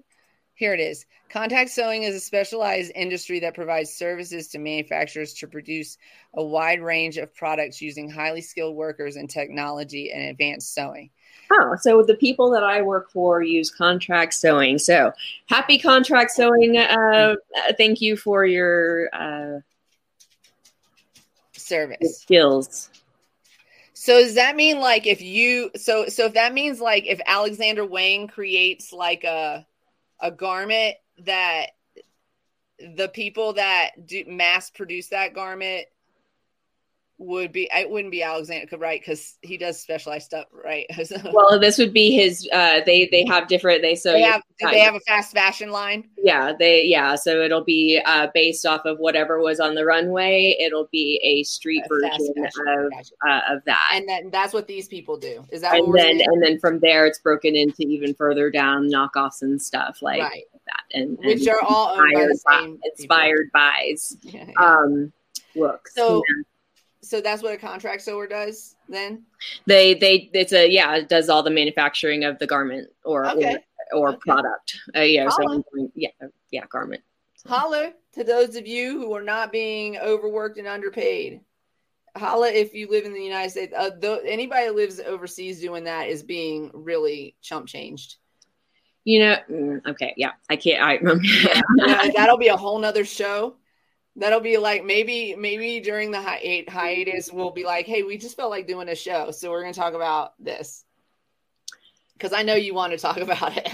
Here it is. Contact sewing is a specialized industry that provides services to manufacturers to produce a wide range of products using highly skilled workers and technology and advanced sewing. Oh, so the people that I work for use contract sewing. So happy contract sewing. Uh, uh, thank you for your uh, Service. skills. So does that mean like if you so so if that means like if Alexander Wang creates like a a garment that the people that do mass produce that garment would be it wouldn't be Alexander right because he does specialized stuff right Well, this would be his. Uh, they they have different. They so they have yeah, they have a fast fashion line yeah they yeah. So it'll be uh, based off of whatever was on the runway. It'll be a street A version of uh, of that. and then that's what these people do is that and then and then from there it's broken into even further down knockoffs and stuff like right that and, which and are all owned by the inspired by- inspired buys Yeah, yeah. um looks So- Yeah. So that's what a contract sewer does then they they it's a yeah it does all the manufacturing of the garment or Okay. or, or Okay. product uh, yeah so Holla. Yeah yeah garment holler to those of you who are not being overworked and underpaid. Holla if you live in the United States. Uh, th- anybody that lives overseas doing that is being really chump changed. you know mm, okay yeah i can't i Yeah, that'll be a whole nother show. That'll be like maybe maybe during the hi- eight hiatus we'll be like, hey, we just felt like doing a show, so we're gonna talk about this because I know you want to talk about it.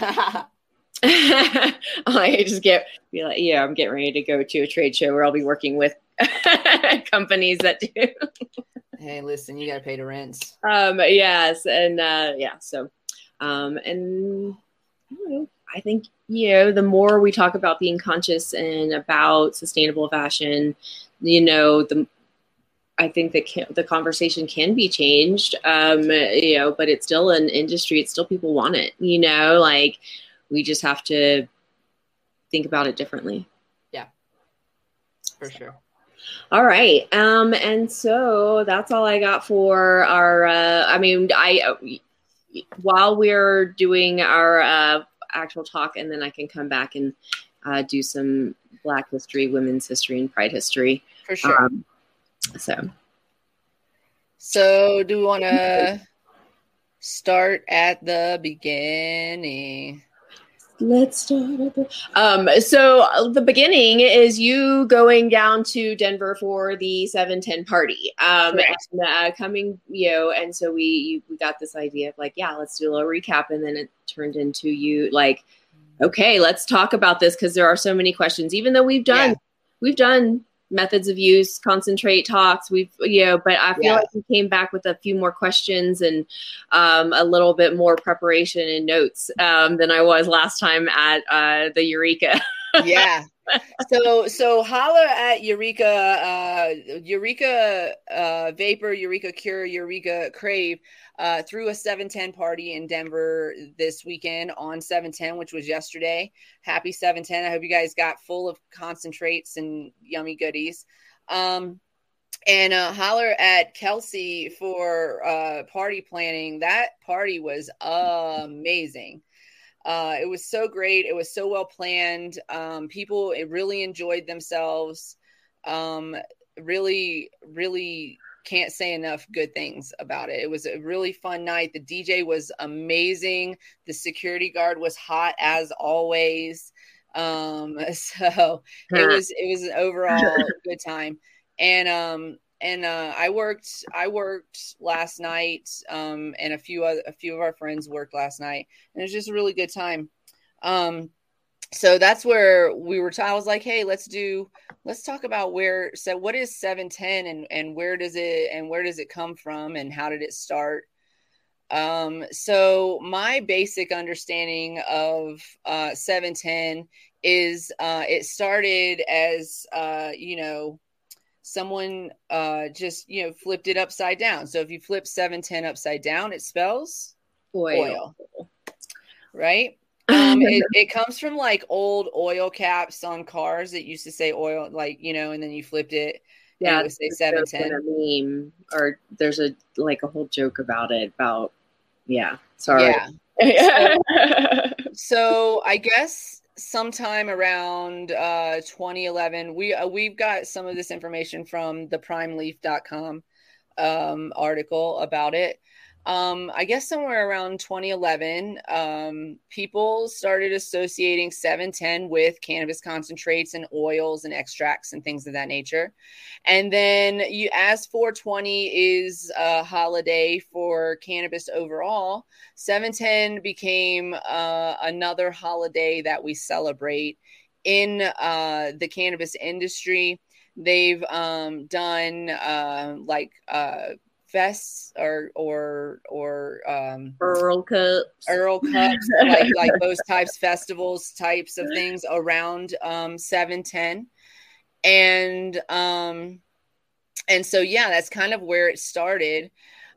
I just get be like, yeah, I'm getting ready to go to a trade show where I'll be working with companies that do. hey, listen, you got to pay the rents. Um, yes, and uh, yeah, so, um, and I don't know. I think you know the more we talk about being conscious and about sustainable fashion, you know, the I think that can, the conversation can be changed. Um, you know, but it's still an industry. It's still people want it. You know, like we just have to think about it differently. Yeah, for so. sure. All right. Um, and so that's all I got for our. Uh, I mean, I while we're doing our uh, actual talk, and then I can come back and uh, do some Black history, women's history, and Pride history. For sure. Um, so, so do we want to start at the beginning? Let's start. Um, so the beginning is you going down to Denver for the seven ten party. Um, and, uh, coming, you know, and so we we got this idea of like, yeah, let's do a little recap, and then it turned into you like, okay, let's talk about this because there are so many questions. Even though we've done yeah. we've done methods of use, concentrate talks. We've, you know, but I feel yeah. like we came back with a few more questions and um, a little bit more preparation and notes um, than I was last time at uh, the Eureka. yeah. So, so holla at Eureka, uh, Eureka uh, Vapor, Eureka Cure, Eureka Crave uh, threw a 710 party in Denver this weekend on 710, which was yesterday. Happy 710. I hope you guys got full of concentrates and yummy goodies. Um, and uh, holler at Kelsey for uh, party planning. That party was amazing. Uh, it was so great. It was so well planned. Um, people really enjoyed themselves. Um, really, really can't say enough good things about it. It was a really fun night. The DJ was amazing. The security guard was hot as always. Um, so it was it was an overall good time. And um and uh, I worked I worked last night um and a few other, a few of our friends worked last night and it was just a really good time. Um so that's where we were t- I was like, "Hey, let's do let's talk about where so what is 710 and and where does it and where does it come from and how did it start um so my basic understanding of uh 710 is uh it started as uh you know someone uh just you know flipped it upside down so if you flip 710 upside down it spells oil, oil right um, it, it, comes from like old oil caps on cars that used to say oil, like you know, and then you flipped it. Yeah, it would say seven ten. Meme or there's a like a whole joke about it. About yeah, sorry. Yeah. so, so I guess sometime around uh 2011 we uh, we've got some of this information from the primeleaf.com um article about it um, I guess somewhere around 2011, um, people started associating 710 with cannabis concentrates and oils and extracts and things of that nature. And then you, as 420 is a holiday for cannabis overall, 710 became uh, another holiday that we celebrate in uh, the cannabis industry. They've um, done uh, like fests or or or um Earl cups. Earl cups like like those types festivals types of things around um 710 and um and so yeah that's kind of where it started.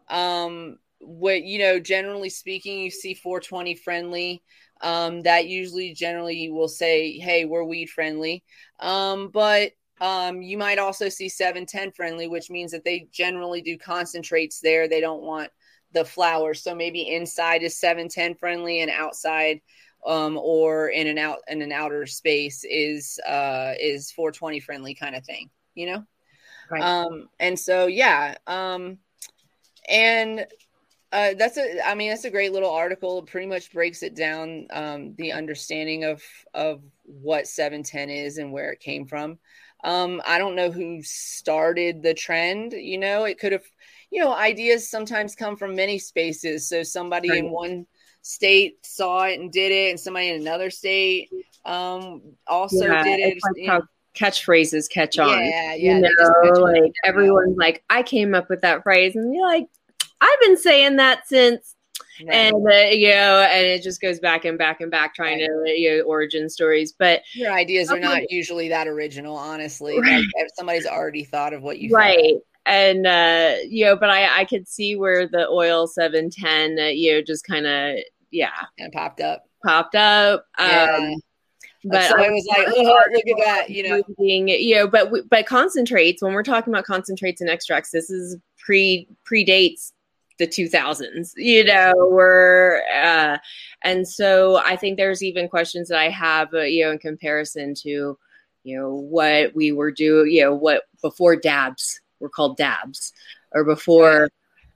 Um what you know generally speaking you see 420 friendly. Um that usually generally will say hey we're weed friendly. Um but um, you might also see 710 friendly, which means that they generally do concentrates there. They don't want the flowers. So maybe inside is 710 friendly and outside um, or in an out in an outer space is uh, is 420 friendly kind of thing, you know? Right. Um, and so yeah. Um, and uh, that's a i mean that's a great little article it pretty much breaks it down um, the understanding of of what 710 is and where it came from Um, I don't know who started the trend. You know, it could have, you know, ideas sometimes come from many spaces. So somebody right. in one state saw it and did it, and somebody in another state um, also yeah, did it. Like how catchphrases catch on. Yeah, yeah. You know, like everyone's like, I came up with that phrase, and you're like, I've been saying that since Right. And uh, you know, and it just goes back and back and back, trying right. to you know origin stories. But your ideas are not usually that original, honestly. Right. Like somebody's already thought of what you right. And uh, you know, but I I could see where the oil seven ten, uh, you know, just kind of yeah, and popped up, popped up. Yeah. Um, but so I was like, oh, look at that, you know, being, you know, but but concentrates when we're talking about concentrates and extracts, this is pre predates the 2000s you know were uh, and so i think there's even questions that i have uh, you know in comparison to you know what we were doing you know what before dabs were called dabs or before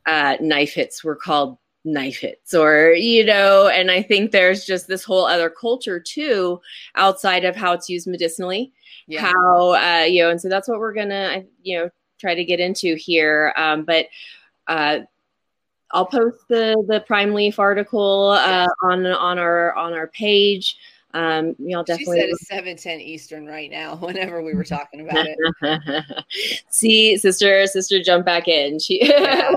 uh, knife hits were called knife hits or you know and i think there's just this whole other culture too outside of how it's used medicinally yeah. how uh, you know and so that's what we're gonna you know try to get into here um, but uh, I'll post the the prime leaf article uh, on on our on our page. Um, you know, definitely. She said it's seven ten Eastern right now. Whenever we were talking about it. See, sister, sister, jump back in. She. Yeah.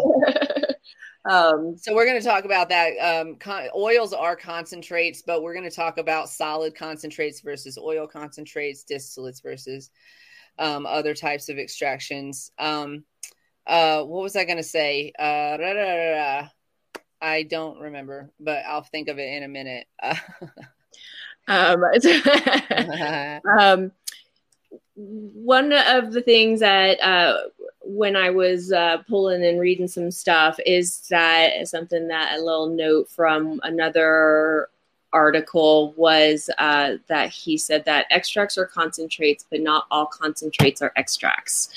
um, so we're going to talk about that. Um, con- oils are concentrates, but we're going to talk about solid concentrates versus oil concentrates, distillates versus um, other types of extractions. Um, uh, what was I going to say? Uh, rah, rah, rah, I don't remember, but I'll think of it in a minute. um, um, one of the things that uh, when I was uh, pulling and reading some stuff is that something that a little note from another article was uh, that he said that extracts are concentrates, but not all concentrates are extracts.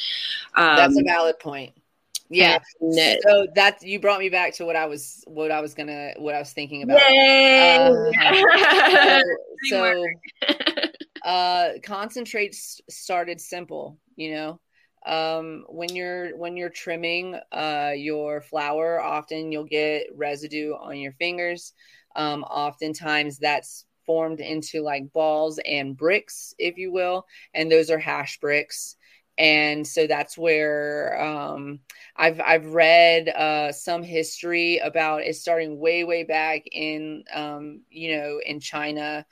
Um, That's a valid point. Yeah. So that you brought me back to what I was what I was gonna what I was thinking about. Uh, so, so uh, concentrates started simple, you know. Um, when you're when you're trimming uh, your flower, often you'll get residue on your fingers. Um, oftentimes that's formed into like balls and bricks, if you will, and those are hash bricks and so that's where um, I've I've read uh, some history about it starting way way back in um, you know in China,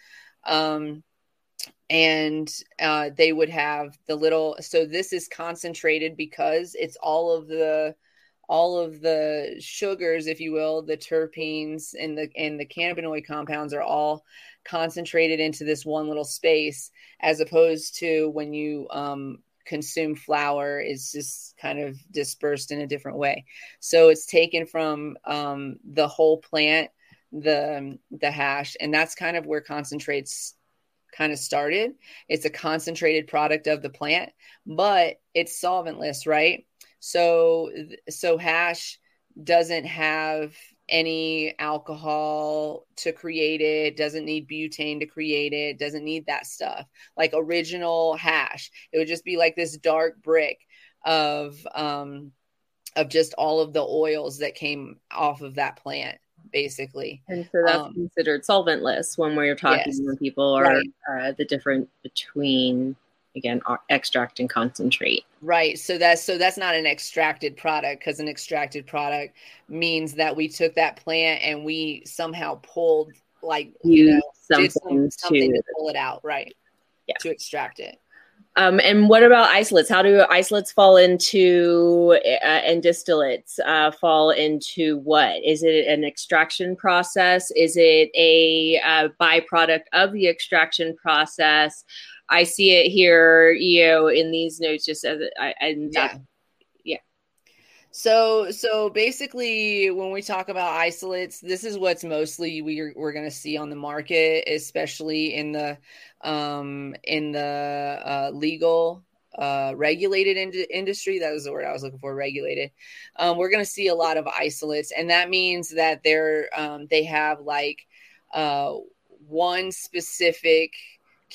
um, and uh, they would have the little. So this is concentrated because it's all of the all of the sugars, if you will, the terpenes and the and the cannabinoid compounds are all concentrated into this one little space, as opposed to when you um, consume flower is just kind of dispersed in a different way. So it's taken from um, the whole plant, the the hash, and that's kind of where concentrates kind of started. It's a concentrated product of the plant, but it's solventless, right? So so hash doesn't have any alcohol to create it, doesn't need butane to create it, doesn't need that stuff. Like original hash. It would just be like this dark brick of um of just all of the oils that came off of that plant basically. And so that's um, considered solventless when we're talking yes, when people are right. uh, the difference between again extract and concentrate right so that's so that's not an extracted product because an extracted product means that we took that plant and we somehow pulled like you know something, some, something to, to, pull it out right yeah. to extract it um, and what about isolates? How do isolates fall into uh, and distillates uh, fall into what? Is it an extraction process? Is it a uh, byproduct of the extraction process? I see it here, you know, in these notes just as I and yeah. yeah. So so basically when we talk about isolates, this is what's mostly we're we're gonna see on the market, especially in the um in the uh, legal uh, regulated in- industry. That was the word I was looking for. Regulated. Um, we're going to see a lot of isolates, and that means that they're um, they have like uh, one specific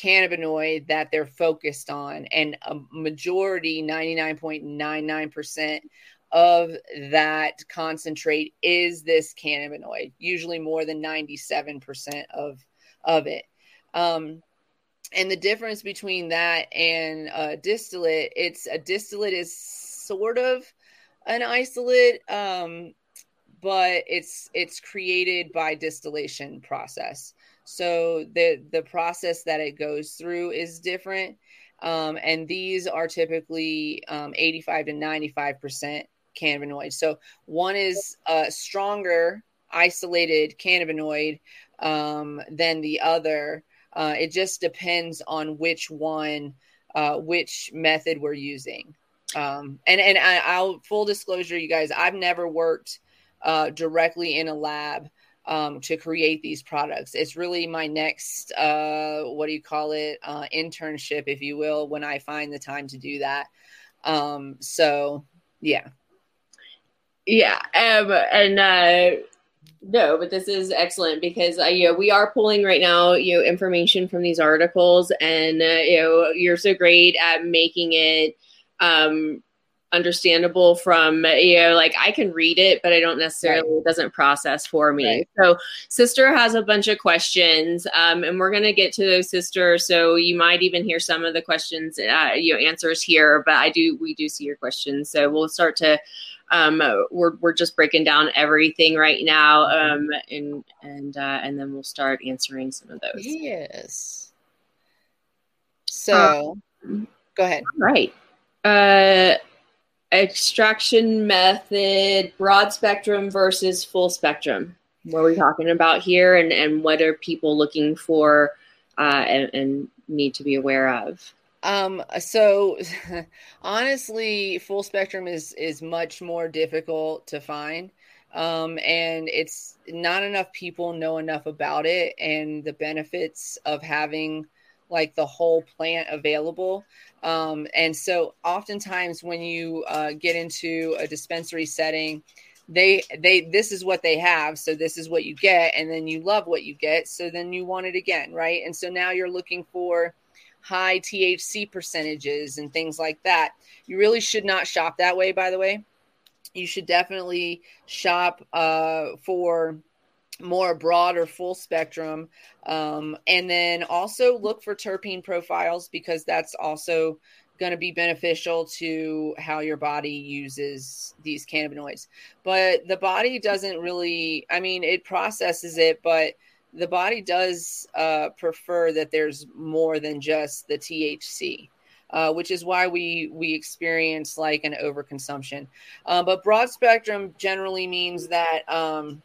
cannabinoid that they're focused on. And a majority, 99.99%, of that concentrate is this cannabinoid, usually more than 97% of, of it. Um, and the difference between that and a distillate, it's a distillate is sort of an isolate, um, but it's it's created by distillation process. So the the process that it goes through is different. Um, and these are typically um, 85 to 95 percent cannabinoid. So one is a stronger isolated cannabinoid um, than the other. Uh, it just depends on which one, uh, which method we're using. Um, and and I, will full disclosure, you guys, I've never worked uh, directly in a lab um, to create these products. It's really my next, uh, what do you call it, uh, internship, if you will, when I find the time to do that. Um, so yeah. Yeah, um, and uh, no, but this is excellent because uh, you know we are pulling right now you know information from these articles, and uh, you know you're so great at making it um, understandable from you know like i can read it but i don't necessarily right. it doesn't process for me right. so sister has a bunch of questions um, and we're going to get to those sister so you might even hear some of the questions uh, you know answers here but i do we do see your questions so we'll start to um, we're we're just breaking down everything right now, um, and and uh, and then we'll start answering some of those. Yes. So, um, go ahead. Right. Uh, extraction method, broad spectrum versus full spectrum. What are we talking about here, and and what are people looking for, uh, and, and need to be aware of? Um, so honestly, full spectrum is is much more difficult to find. Um, and it's not enough people know enough about it and the benefits of having like the whole plant available. Um, and so oftentimes when you uh, get into a dispensary setting, they they this is what they have so this is what you get and then you love what you get so then you want it again right and so now you're looking for high THC percentages and things like that. You really should not shop that way, by the way. You should definitely shop uh, for more broad or full spectrum. Um, and then also look for terpene profiles because that's also going to be beneficial to how your body uses these cannabinoids. But the body doesn't really, I mean, it processes it, but the body does uh, prefer that there's more than just the THC. Uh, which is why we we experience like an overconsumption. Uh, but broad spectrum generally means that um,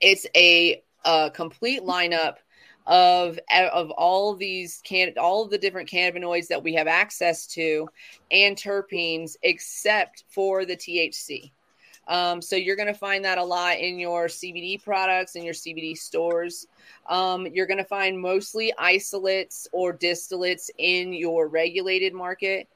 it's a, a, complete lineup of of all these can all of the different cannabinoids that we have access to and terpenes, except for the THC. Um, so you're going to find that a lot in your CBD products and your CBD stores. Um, you're going to find mostly isolates or distillates in your regulated market.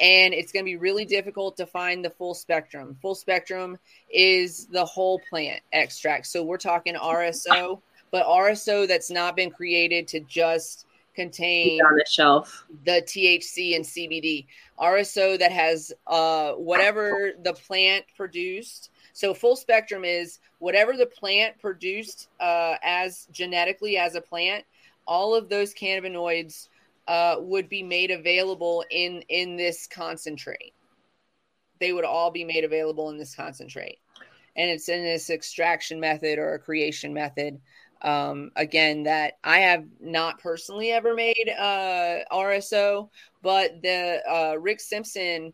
And it's going to be really difficult to find the full spectrum. Full spectrum is the whole plant extract. So we're talking RSO, but RSO that's not been created to just contain on the shelf the THC and CBD. RSO that has uh, whatever the plant produced. So full spectrum is whatever the plant produced uh, as genetically as a plant. All of those cannabinoids uh, would be made available in in this concentrate. They would all be made available in this concentrate, and it's in this extraction method or a creation method. Um, again that i have not personally ever made uh, rso but the uh, rick simpson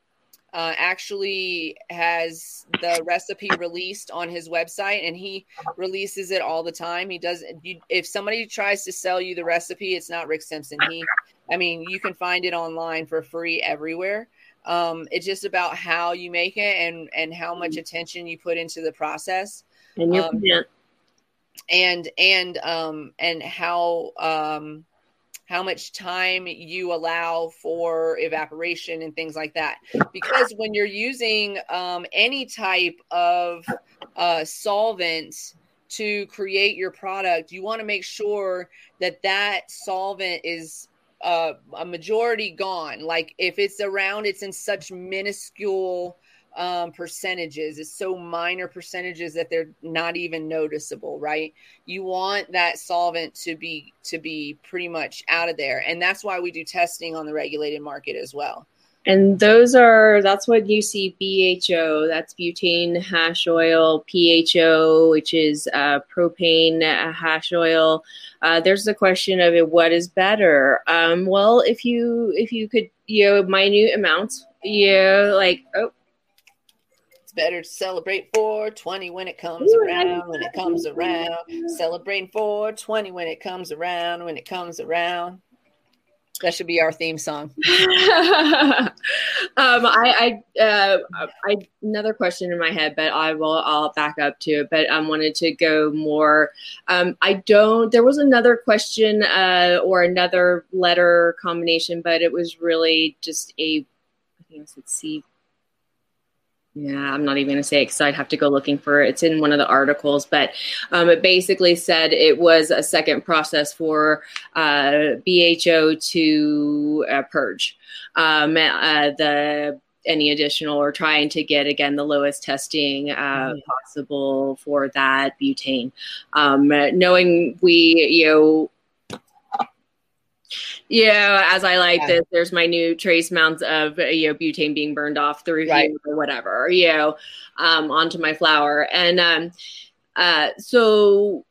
uh, actually has the recipe released on his website and he releases it all the time. He does you, if somebody tries to sell you the recipe it's not rick simpson. He i mean you can find it online for free everywhere. Um, it's just about how you make it and and how much attention you put into the process. And your um, and and um and how um how much time you allow for evaporation and things like that. Because when you're using um, any type of uh, solvent to create your product you want to make sure that that solvent is uh, a majority gone. Like if it's around, it's in such minuscule um, percentages. It's so minor percentages that they're not even noticeable, right? You want that solvent to be to be pretty much out of there, and that's why we do testing on the regulated market as well. And those are that's what you see BHO. That's butane hash oil. PHO, which is uh, propane hash oil. Uh, there's the question of it, what is better? Um, well, if you if you could you know minute amounts, you know, like oh it's better to celebrate 420 when it comes Ooh, around, when it comes around. Celebrating 420 when it comes around, when it comes around. That should be our theme song. um, I, I, uh, I, another question in my head, but I will, I'll back up to it. But I wanted to go more. Um, I don't. There was another question uh, or another letter combination, but it was really just a. I think I said C yeah, I'm not even going to say it because I'd have to go looking for it. It's in one of the articles, but um, it basically said it was a second process for uh, BHO to uh, purge um, uh, the any additional or trying to get again the lowest testing uh, mm-hmm. possible for that butane. Um, knowing we you know yeah, as I like yeah. this, there's my new trace amounts of you know butane being burned off the review right. or whatever, you know, um, onto my flower. And um, uh, so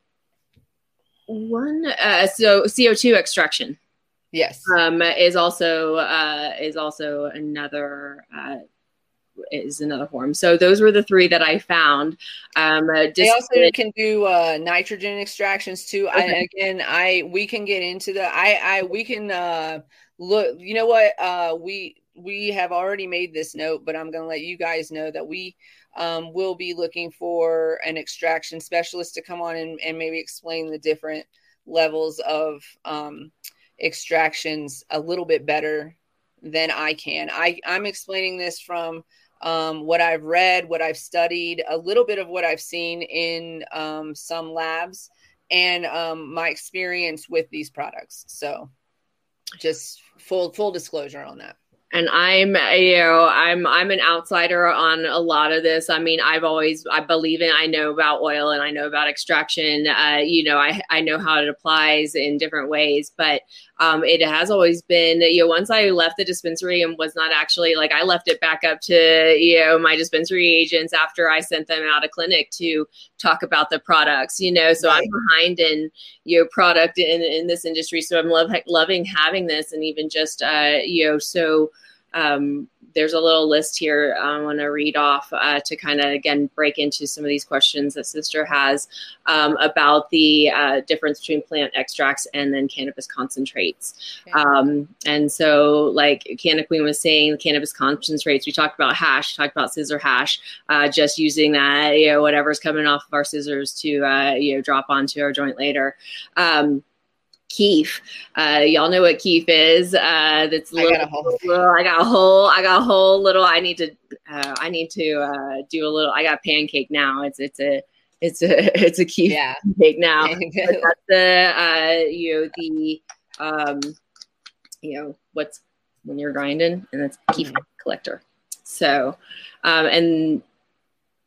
one, uh, so CO2 extraction, yes, um, is also uh, is also another uh, is another form. So those were the three that I found. Um, uh, they also can do uh, nitrogen extractions too. Okay. I, again, I we can get into the I I we can uh, look. You know what? Uh, we we have already made this note, but I'm going to let you guys know that we um, will be looking for an extraction specialist to come on and, and maybe explain the different levels of um, extractions a little bit better than I can. I, I'm explaining this from um, what I've read, what I've studied, a little bit of what I've seen in um, some labs, and um, my experience with these products. So, just full full disclosure on that and I'm you know I'm I'm an outsider on a lot of this. I mean, I've always I believe in I know about oil and I know about extraction. Uh, you know, I I know how it applies in different ways, but um, it has always been you know once I left the dispensary and was not actually like I left it back up to you know my dispensary agents after I sent them out of clinic to talk about the products. You know, so right. I'm behind in you know product in in this industry, so I'm love, loving having this and even just uh, you know so um, there's a little list here I want to read off uh, to kind of again break into some of these questions that Sister has um, about the uh, difference between plant extracts and then cannabis concentrates. Okay. Um, and so, like Canna Queen was saying, the cannabis concentrates. We talked about hash, talked about scissor hash, uh, just using that, you know, whatever's coming off of our scissors to uh, you know drop onto our joint later. Um, Kief. Uh, y'all know what Kief is. Uh, that's little, I got a whole. Little, I got a whole. I got a whole little. I need to. Uh, I need to uh, do a little. I got pancake now. It's it's a it's a it's a Kief yeah. pancake now. that's the uh, you know the um you know what's when you're grinding and it's Kief mm-hmm. collector. So um, and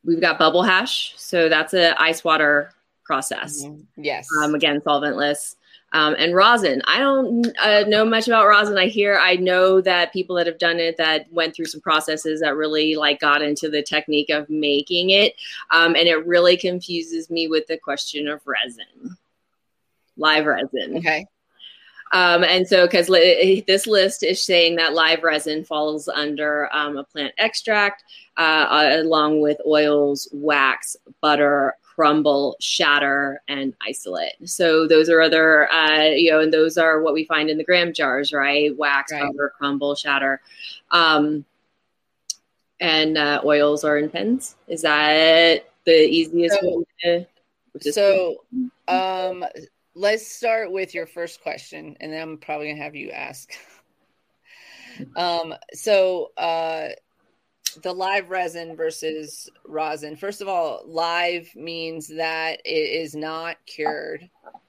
we've got bubble hash. So that's a ice water process. Mm-hmm. Yes. Um, again, solventless um, and rosin. I don't uh, know much about rosin. I hear, I know that people that have done it that went through some processes that really like got into the technique of making it, um, and it really confuses me with the question of resin, live resin. Okay. Um, and so, because li- this list is saying that live resin falls under um, a plant extract, uh, along with oils, wax, butter, crumble, shatter, and isolate. So those are other, uh, you know, and those are what we find in the gram jars, right? Wax, right. crumble, crumble, shatter. Um, and uh, oils are in pens. Is that the easiest so, way to? So, um, let's start with your first question, and then I'm probably gonna have you ask. um, so, uh, the live resin versus rosin. First of all, live means that it is not cured.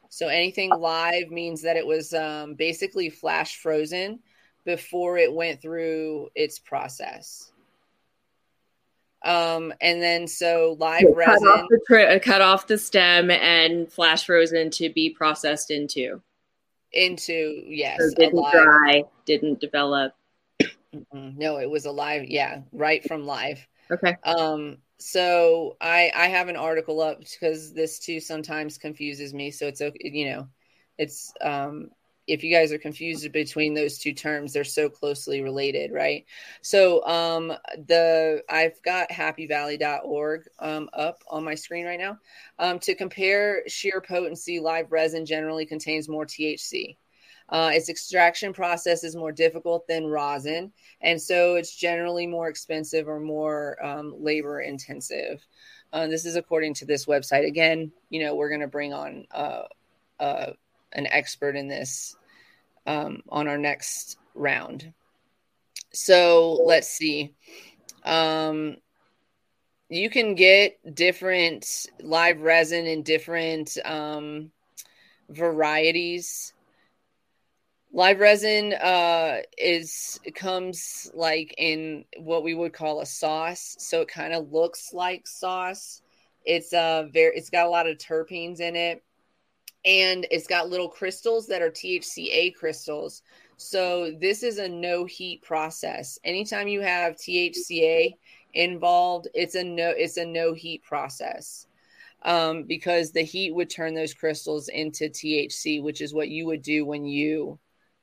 So anything live means that it was um, basically flash frozen before it went through its process. Um, and then so live Yeah, resin. cut off the cut off the stem and flash frozen to be processed into. into yes So didn't alive. dry, didn't develop. Mhm. no it was alive yeah right from live Okay. um so i i have an article up because this too sometimes confuses me so it's okay you know it's um if you guys are confused between those two terms they're so closely related right so um the i've got happyvalley.org um up on my screen right now um to compare sheer potency live resin generally contains more thc uh, its extraction process is more difficult than rosin, and so it's generally more expensive or more um, labor intensive. Uh, this is according to this website. Again, you know, we're going to bring on uh, uh, an expert in this um, on our next round. So let's see. Um, you can get different live resin in different um, varieties live resin uh is comes like in what we would call a sauce so it kind of looks like sauce. It's uh very it's got a lot of terpenes in it and it's got little crystals that are thca crystals. So this is a no heat process. Anytime you have thca involved it's a no it's a no heat process um, because the heat would turn those crystals into thc which is what you would do when you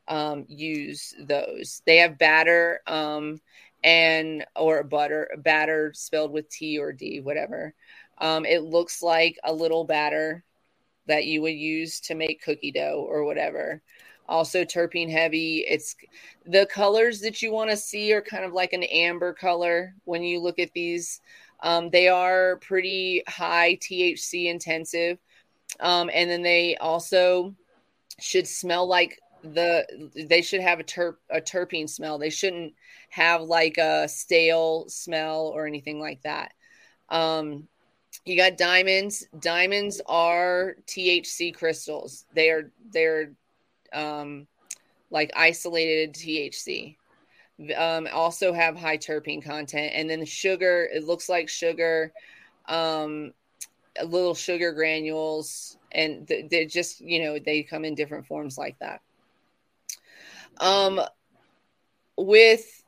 um, use those. They have batter um, and or butter batter spelled with T or D, whatever. Um, it looks like a little batter that you would use to make cookie dough or whatever. Also terpene heavy. It's the colors that you want to see are kind of like an amber color when you look at these. Um, they are pretty high THC intensive. Um, and then they also should smell like the they should have a terp a terpene smell. They shouldn't have like a stale smell or anything like that. Um, you got diamonds. Diamonds are THC crystals. They are they're um, like isolated THC. Um, also have high terpene content, and then the sugar. It looks like sugar, um, little sugar granules, and th- they just you know they come in different forms like that. Um, with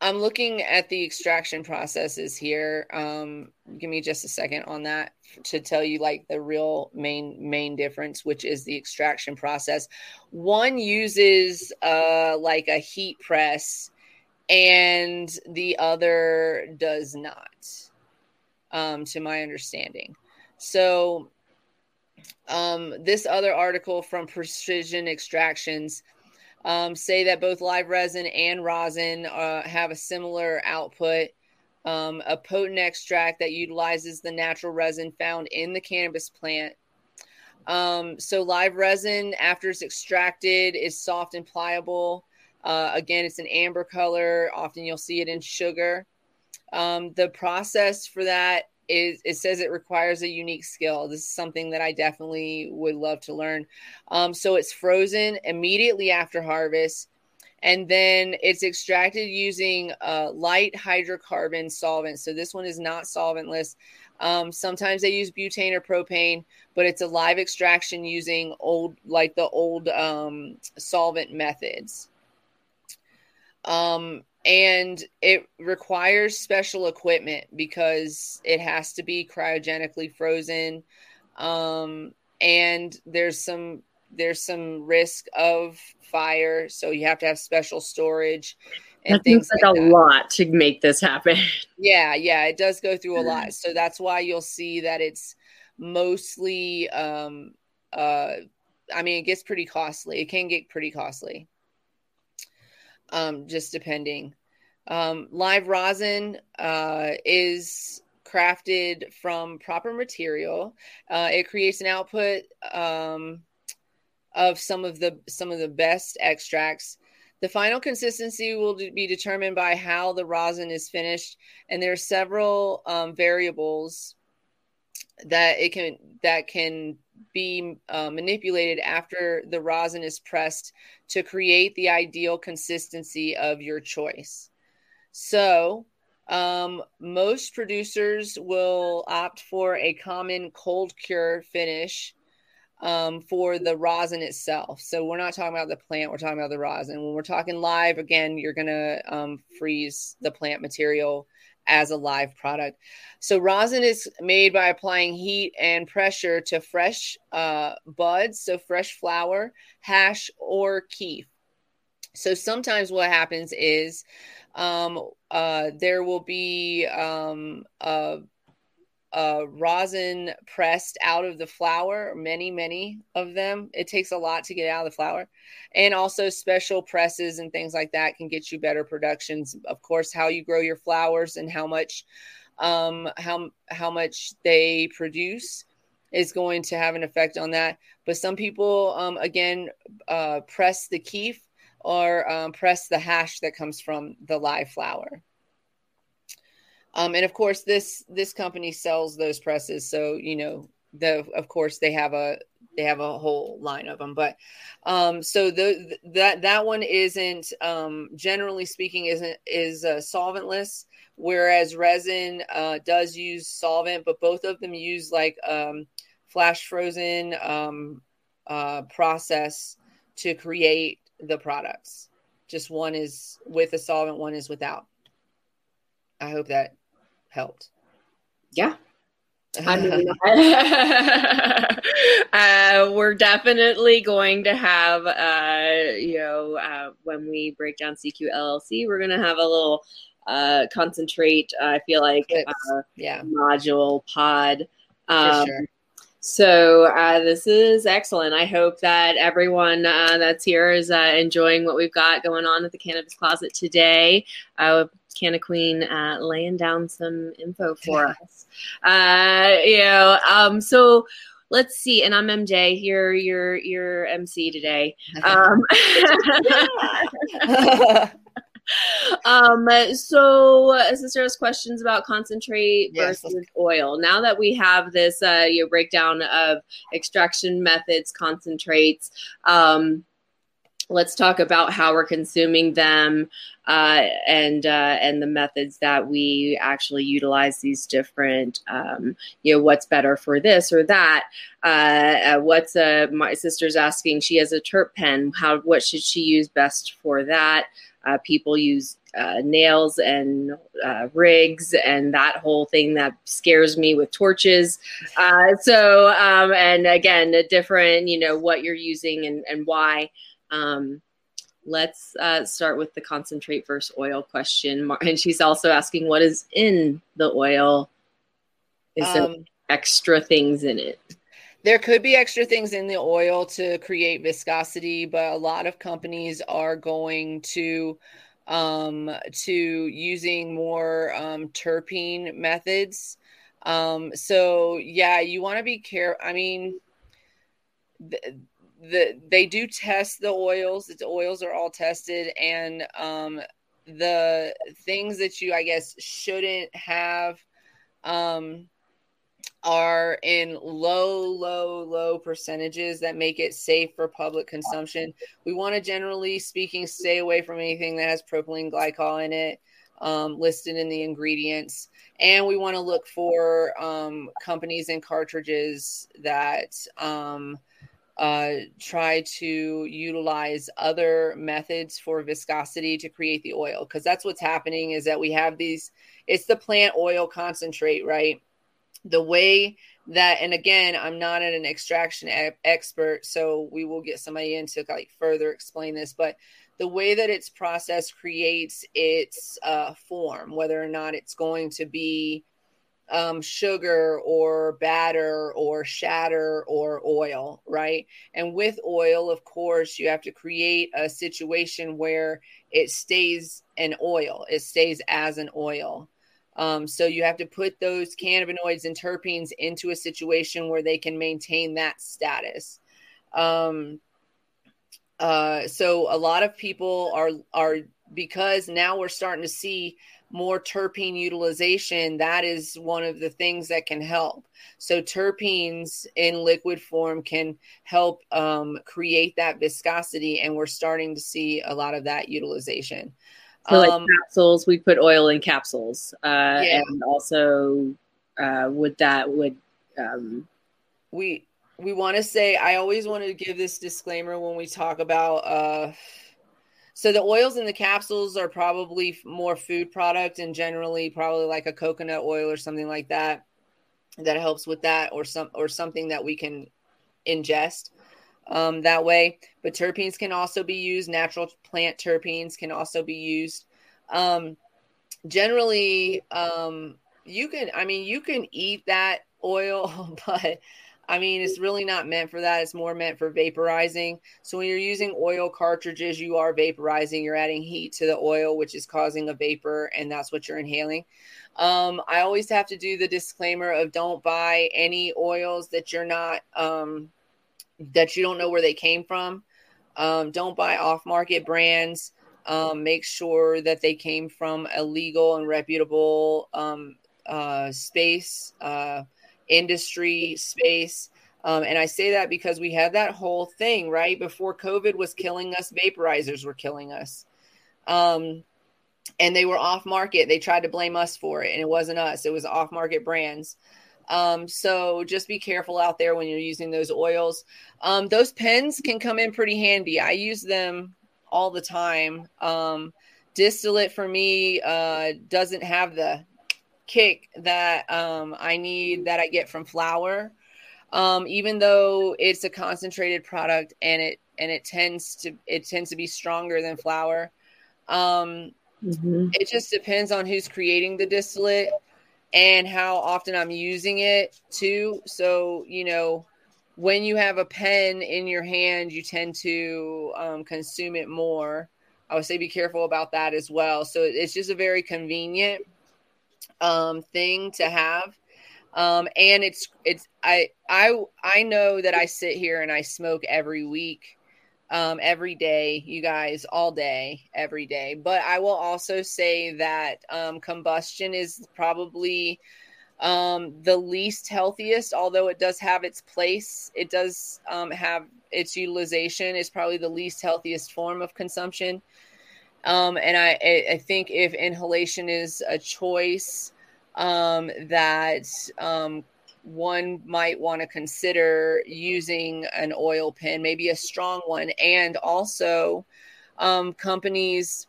I'm looking at the extraction processes here. Um, give me just a second on that to tell you like the real main main difference, which is the extraction process. One uses uh like a heat press, and the other does not, um, to my understanding. So, um, this other article from Precision Extractions um, say that both live resin and rosin uh, have a similar output. Um, a potent extract that utilizes the natural resin found in the cannabis plant. Um, so, live resin, after it's extracted, is soft and pliable. Uh, again, it's an amber color. Often you'll see it in sugar. Um, the process for that is it says it requires a unique skill. This is something that I definitely would love to learn. Um, so it's frozen immediately after harvest, and then it's extracted using a light hydrocarbon solvent. So this one is not solventless. Um, sometimes they use butane or propane, but it's a live extraction using old, like the old um, solvent methods. Um, and it requires special equipment because it has to be cryogenically frozen. Um, and there's some there's some risk of fire. So you have to have special storage and That things like, like, a that. lot to make this happen. yeah yeah it does go through a lot. So that's why you'll see that it's mostly um uh i mean it gets pretty costly. It can get pretty costly um just depending um, live rosin uh, is crafted from proper material. Uh, it creates an output um, of some of the some of the best extracts. The final consistency will be determined by how the rosin is finished, and there are several um, variables that it can that can be uh, manipulated after the rosin is pressed to create the ideal consistency of your choice. So, um, most producers will opt for a common cold cure finish um, for the rosin itself. So we're not talking about the plant, we're talking about the rosin. When we're talking live, again, you're going to um, freeze the plant material as a live product. So rosin is made by applying heat and pressure to fresh uh, buds, so fresh flower, hash, or kief. So sometimes what happens is um, uh, there will be um, a uh, rosin pressed out of the flower, many, many of them. It takes a lot to get out of the flower. And also, special presses and things like that can get you better productions. Of course, how you grow your flowers and how much. Um, how how much they produce is going to have an effect on that. But some people, um, again, uh, press the kief or um, press the hash that comes from the live flower. Um, and of course, this this company sells those presses, so you know the of course they have a they have a whole line of them but um so the that that one isn't um generally speaking isn't is uh, solventless whereas resin uh does use solvent but both of them use like um flash frozen um uh process to create the products just one is with a solvent one is without i hope that helped. Yeah. Uh, we're definitely going to have, uh, you know, uh, when we break down CQ LLC, we're going to have a little uh, concentrate. I feel like, uh, yeah, module pod. Um, sure. So uh, this is excellent. I hope that everyone uh, that's here is uh, enjoying what we've got going on at the Cannabis Closet today. Uh, Canna Queen uh, laying down some info for us. Uh, you know, um, so let's see. And I'm MJ. You're you're you're MC today. Um, um so uh, sister has questions about concentrate yes. versus oil now that we have this uh your breakdown of extraction methods concentrates um let's talk about how we're consuming them uh, and uh, and the methods that we actually utilize these different um, you know what's better for this or that uh, uh what's uh, my sister's asking she has a terp pen how what should she use best for that uh, people use nails and rigs and that whole thing that scares me with torches so um, and again a different you know what you're using and, and why um, let's uh, start with the concentrate versus oil question. And she's also asking, what is in the oil? Is um, there extra things in it? There could be extra things in the oil to create viscosity, but a lot of companies are going to um, to using more um, terpene methods. Um, so yeah, you want to be careful. I mean, th- the they do test the oils. The oils are all tested, and um, the things that you I guess shouldn't have um, are in low, low, low percentages that make it safe for public consumption. We want to generally speaking stay away from anything that has propylene glycol in it. Um, listed in the ingredients. And we want to look for um, companies and cartridges that um, uh, try to utilize other methods for viscosity to create the oil because that's what's happening is that we have these it's the plant oil concentrate right the way that and again i'm not an extraction expert so we will get somebody in to like further explain this but the way that it's processed creates its uh, form whether or not it's going to be um, sugar or batter or shatter or oil, right? And with oil, of course, you have to create a situation where it stays an oil, it stays as an oil. Um, so you have to put those cannabinoids and terpenes into a situation where they can maintain that status. Um, uh, so a lot of people are are because now we're starting to see more terpene utilization, that is one of the things that can help. So, terpenes in liquid form can help um, create that viscosity, and we're starting to see a lot of that utilization. So, like um, capsules, we put oil in capsules, uh, yeah. and also uh, would that would um, we we want to say I always want to give this disclaimer when we talk about uh so the oils in the capsules are probably more food product and generally probably like a coconut oil or something like that that helps with that or some or something that we can ingest um, that way. But terpenes can also be used. Natural plant terpenes can also be used. Um, generally, um, you can. I mean, you can eat that oil, but I mean, it's really not meant for that. It's more meant for vaporizing. So when you're using oil cartridges, you are vaporizing. You're adding heat to the oil, which is causing a vapor, and that's what you're inhaling. Um, I always have to do the disclaimer of don't buy any oils that you're not um, that you don't know where they came from. Um, don't buy off-market brands. Um, make sure that they came from a legal and reputable um, uh, space. Uh, industry space. Um, and I say that because we had that whole thing right before COVID was killing us, vaporizers were killing us. Um, and they were off market. They tried to blame us for it, and it wasn't us, it was off market brands. Um, so just be careful out there when you're using those oils. Um, those pens can come in pretty handy. I use them all the time. Um, distillate for me uh, doesn't have the kick that um, I need that I get from flower. Um, even though it's a concentrated product and it and it tends to it tends to be stronger than flower. Um, mm-hmm. It just depends on who's creating the distillate and how often I'm using it too. So you know, when you have a pen in your hand, you tend to um, consume it more. I would say be careful about that as well. So it's just a very convenient um, thing to have. Um, and it's it's I I I know that I sit here and I smoke every week, um, every day, you guys, all day, every day. But I will also say that um, combustion is probably um, the least healthiest, although it does have its place. It does um, have its utilization. It's probably the least healthiest form of consumption. Um, and I, I think if inhalation is a choice um, that um, one might want to consider using an oil pen, maybe a strong one, and also um, companies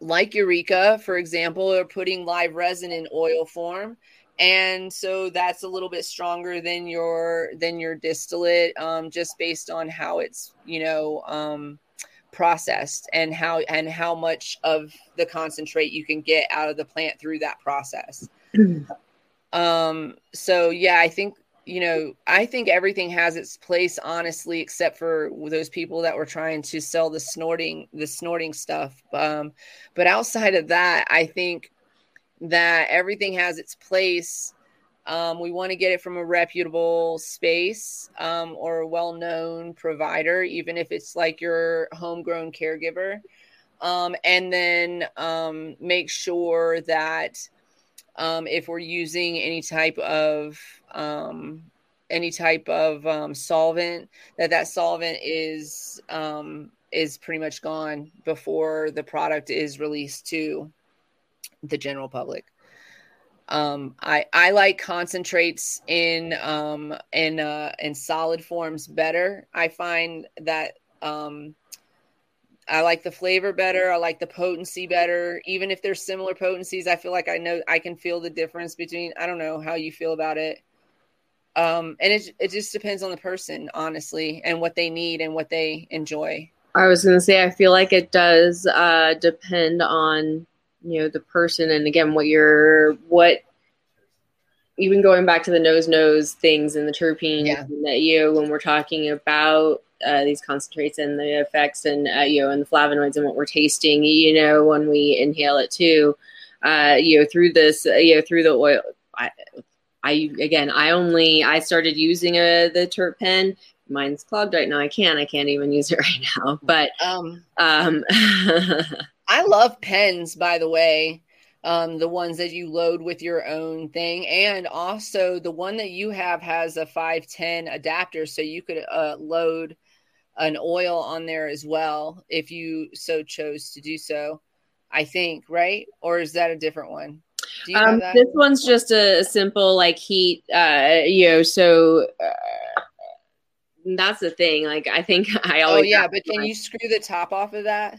like Eureka, for example, are putting live resin in oil form and so that's a little bit stronger than your than your distillate um, just based on how it's you know um, processed and how and how much of the concentrate you can get out of the plant through that process. um so yeah, I think you know, I think everything has its place honestly except for those people that were trying to sell the snorting the snorting stuff. Um but outside of that, I think that everything has its place um, we want to get it from a reputable space um, or a well known provider, even if it's like your homegrown caregiver. Um, and then um, make sure that um, if we're using any type of um, any type of um, solvent, that that solvent is is pretty much gone before the product is released to the general public. Um, I I like concentrates in um, in uh, in solid forms better. I find that um, I like the flavor better. I like the potency better. Even if there's similar potencies, I feel like I know I can feel the difference between. I don't know how you feel about it. Um, and it it just depends on the person, honestly, and what they need and what they enjoy. I was to say, I feel like it does uh, depend on you know the person and again what you're what even going back to the nose nose things and the terpenes yeah. that you know, when we're talking about uh, these concentrates and the effects and uh, you know and the flavonoids and what we're tasting you know when we inhale it too uh, you know through this uh, you know through the oil I, I again I only I started using a uh, the terp pen mine's clogged right now I can't I can't even use it right now but um um I love pens, by the way. Um, the ones that you load with your own thing, and also the one that you have has a 510 adapter, so you could uh, load an oil on there as well if you so chose to do so. I think, right? Or is that a different one? Um, this one's just a, simple like heat, uh, you know. So uh, that's the thing. Like I think I oh, always. Oh yeah, but can you screw the top off of that?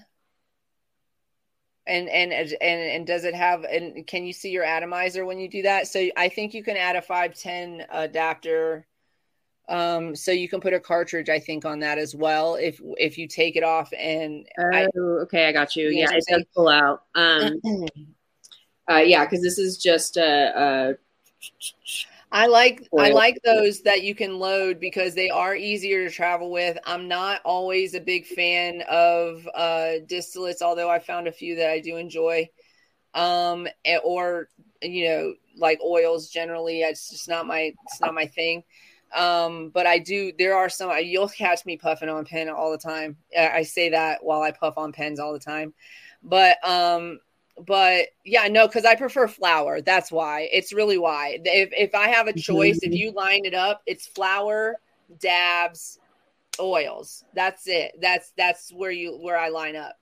And and and and does it have and can you see your atomizer when you do that? So I think you can add a five ten adapter. Um, so you can put a cartridge, I think, on that as well. If if you take it off and oh, I, okay, I got you. you yeah, it does pull out. Um, uh, yeah, because this is just a. a I like I like those that you can load because they are easier to travel with. I'm not always a big fan of uh, distillates, although I found a few that I do enjoy. Um, eh, or you know, like oils generally, it's just not my it's not my thing. Um, but I do. There are some. You'll catch me puffing on pen all the time. I say that while I puff on pens all the time. But um, but yeah, no, because I prefer flower. That's why. It's really why. If if I have a choice, if you line it up, it's flower, dabs, oils. That's it. That's that's where you where I line up.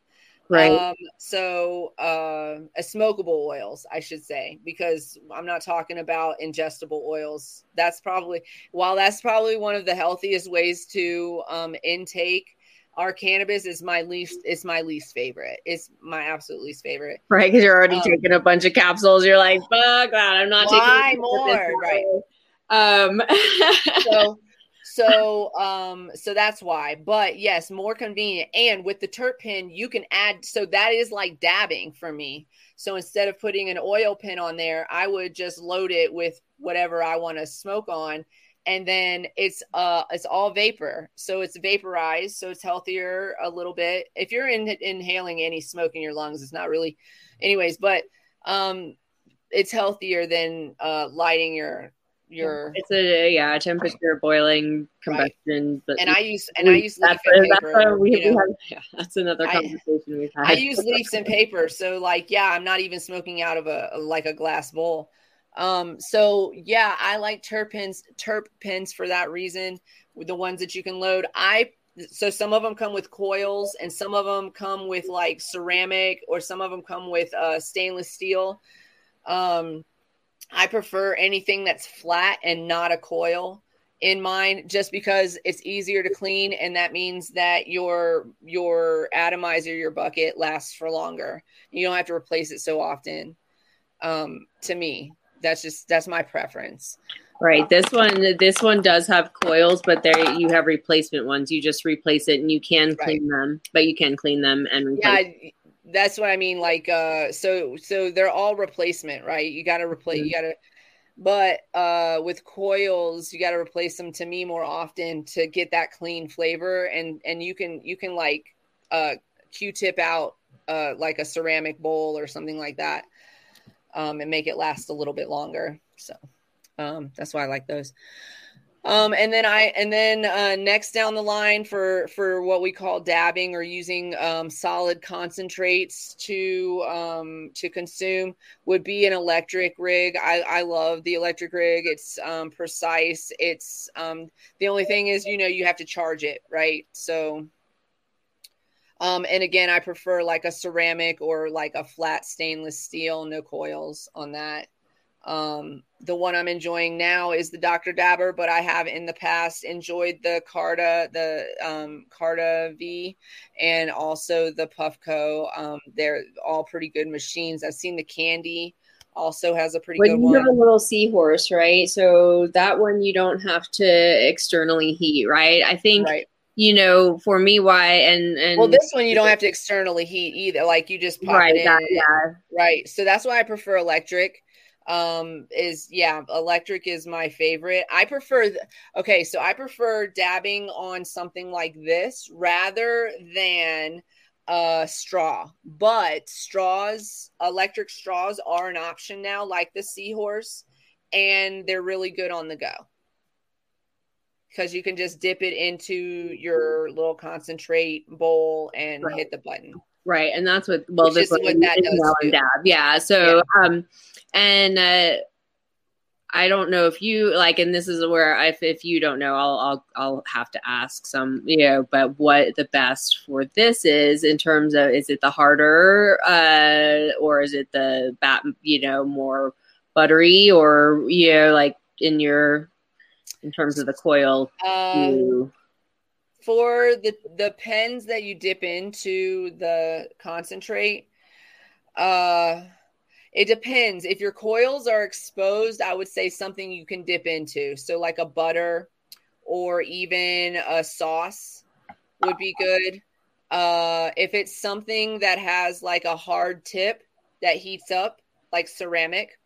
Right. Um, so uh, a smokable oils, I should say, because I'm not talking about ingestible oils. That's probably while that's probably one of the healthiest ways to um, intake our cannabis is my least it's my least favorite. It's my absolute least favorite. Right because you're already um, taking a bunch of capsules. You're like fuck that i'm not why taking more? right. Um so so um so that's why. But yes more convenient. And with the terp pen you can add so that is like dabbing for me. So instead of putting an oil pin on there i would just load it with whatever i want to smoke on and then it's uh it's all vapor. So it's vaporized so it's healthier a little bit. If you're in, inhaling any smoke in your lungs it's not really anyways but um it's healthier than uh lighting your your it's a yeah temperature boiling combustion right. but and i use and we, i use leaf and paper, we, we have, yeah that's another conversation I, we've had. i use leaves and paper so like yeah i'm not even smoking out of a like a glass bowl um, so yeah, I like terpenes, terp pens for that reason. The ones that you can load, I so some of them come with coils, and some of them come with like ceramic, or some of them come with uh, stainless steel. Um, I prefer anything that's flat and not a coil in mine just because it's easier to clean and that means that your your atomizer your bucket lasts for longer you don't have to replace it so often um to me that's just that's my preference. Right. This one this one does have coils, but there you have replacement ones. You just replace it and you can clean right. them, but you can clean them and replace. Yeah, that's what I mean. Like uh so so they're all replacement, right? You gotta replace mm-hmm. you gotta but uh with coils you got to replace them to me more often to get that clean flavor and and you can you can like uh q-tip out uh like a ceramic bowl or something like that um, and make it last a little bit longer. So um, that's why I like those. Um, and then I and then uh, next down the line for for what we call dabbing or using um, solid concentrates to um, to consume would be an electric rig. I, I love the electric rig. It's um, precise. It's um, the only thing is you know you have to charge it right. So um, and again, I prefer like a ceramic or like a flat stainless steel, no coils on that. Um, the one I'm enjoying now is the Dr. Dabber, but I have in the past enjoyed the Carta, the um, Carta V, and also the Puffco. Um, they're all pretty good machines. I've seen the Candy also has a pretty well, good you one. have a little seahorse, right? So that one you don't have to externally heat, right? I think right you know, for me, why and and well, this one you don't have to externally heat either. Like you just pop right, it in, that, yeah, right. So that's why I prefer electric. Um, is yeah, electric is my favorite. I prefer. Th- okay, so I prefer dabbing on something like this rather than uh straw but straws electric straws are an option now like the seahorse and they're really good on the go because you can just dip it into your little concentrate bowl and right. hit the button. Right, and that's what well this is what that does dab. Yeah. So um and uh I don't know if you like, and this is where if if you don't know, I'll I'll I'll have to ask some, you know, but what the best for this is in terms of is it the harder uh or is it the bat you know more buttery or you know like in your in terms of the coil Um, for the the pens that you dip into the concentrate uh it depends. If your coils are exposed i would say something you can dip into. So like a butter or even a sauce would be good. Uh if it's something that has like a hard tip that heats up like ceramic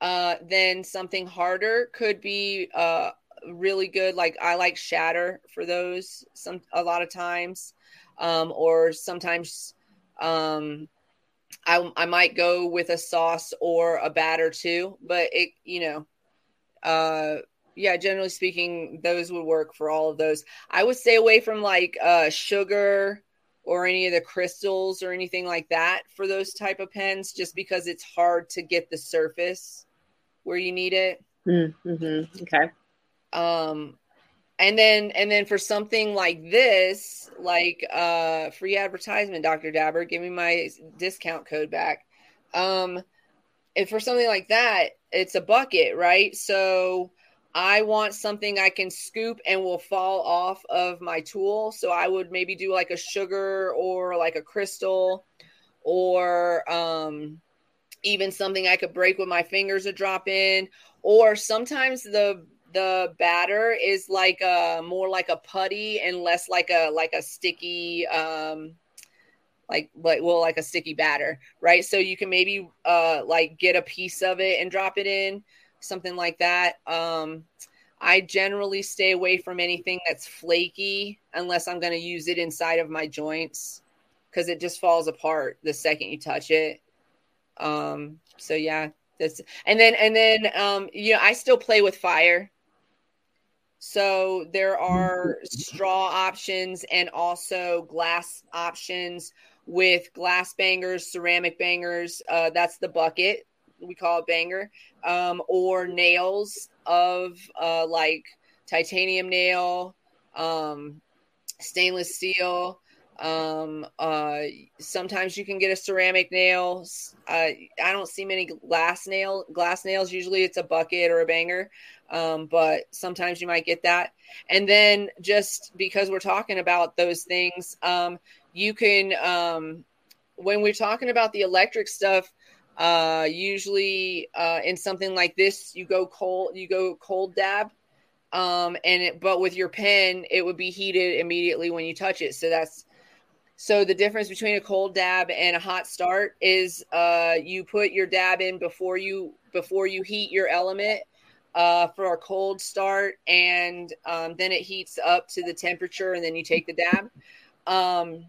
uh then something harder could be uh really good. Like i like shatter for those some a lot of times. Um or sometimes um i i might go with a sauce or a batter too but it you know uh yeah generally speaking those would work for all of those. I would stay away from like uh sugar or any of the crystals or anything like that for those type of pens just because it's hard to get the surface where you need it. Mm-hmm. okay. Um and then and then for something like this like uh free advertisement dr dabber give me my discount code back. Um and for something like that it's a bucket right? So i want something i can scoop and will fall off of my tool. So i would maybe do like a sugar or like a crystal or um even something i could break with my fingers to drop in or sometimes the the batter is like a more like a putty and less like a like a sticky um like like well like a sticky batter right? So you can maybe uh like get a piece of it and drop it in something like that. Um i generally stay away from anything that's flaky unless i'm going to use it inside of my joints because it just falls apart the second you touch it um so yeah that's and then and then um you know i still play with fire so there are straw options and also glass options with glass bangers, ceramic bangers. Uh, that's the bucket. We call it banger. Um, or nails of uh, like titanium nail, um, stainless steel. Um, uh, sometimes you can get a ceramic nail. Uh, I don't see many glass nail glass nails. Usually it's a bucket or a banger um, but sometimes you might get that. And then just because we're talking about those things, um, you can, um, when we're talking about the electric stuff, uh, usually uh, in something like this, you go cold, you go cold dab. Um, and it, but with your pen, it would be heated immediately when you touch it. So that's so the difference between a cold dab and a hot start is uh, you put your dab in before you before you heat your element uh, for a cold start, and um, then it heats up to the temperature, and then you take the dab. Um,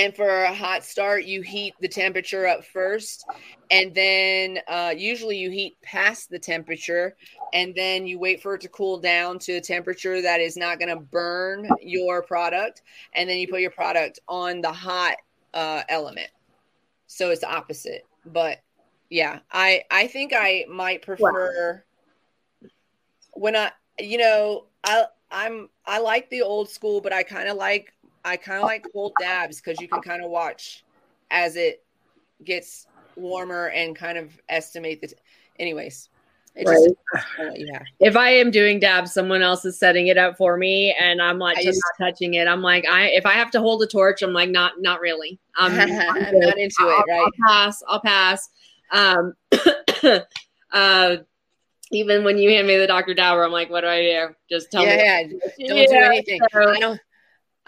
and for a hot start, you heat the temperature up first, and then uh, usually you heat past the temperature, and then you wait for it to cool down to a temperature that is not going to burn your product, and then you put your product on the hot uh, element. So it's opposite, but yeah, I I think I might prefer when I, you know, I I'm I like the old school, but I kind of like I kind of like cold dabs because you can kind of watch as it gets warmer and kind of estimate the. T- Anyways, Right. just I'll have. if I am doing dabs, someone else is setting it up for me, and I'm like I just not touching it. I'm like, I if I have to hold a torch, I'm like, not not really. Um, I'm not into it, right? I'll pass. I'll pass. Um, uh, even when you hand me the Dr. Dabber, I'm like, what do I do? Just tell yeah, me. yeah. Don't do anything. so- I don't.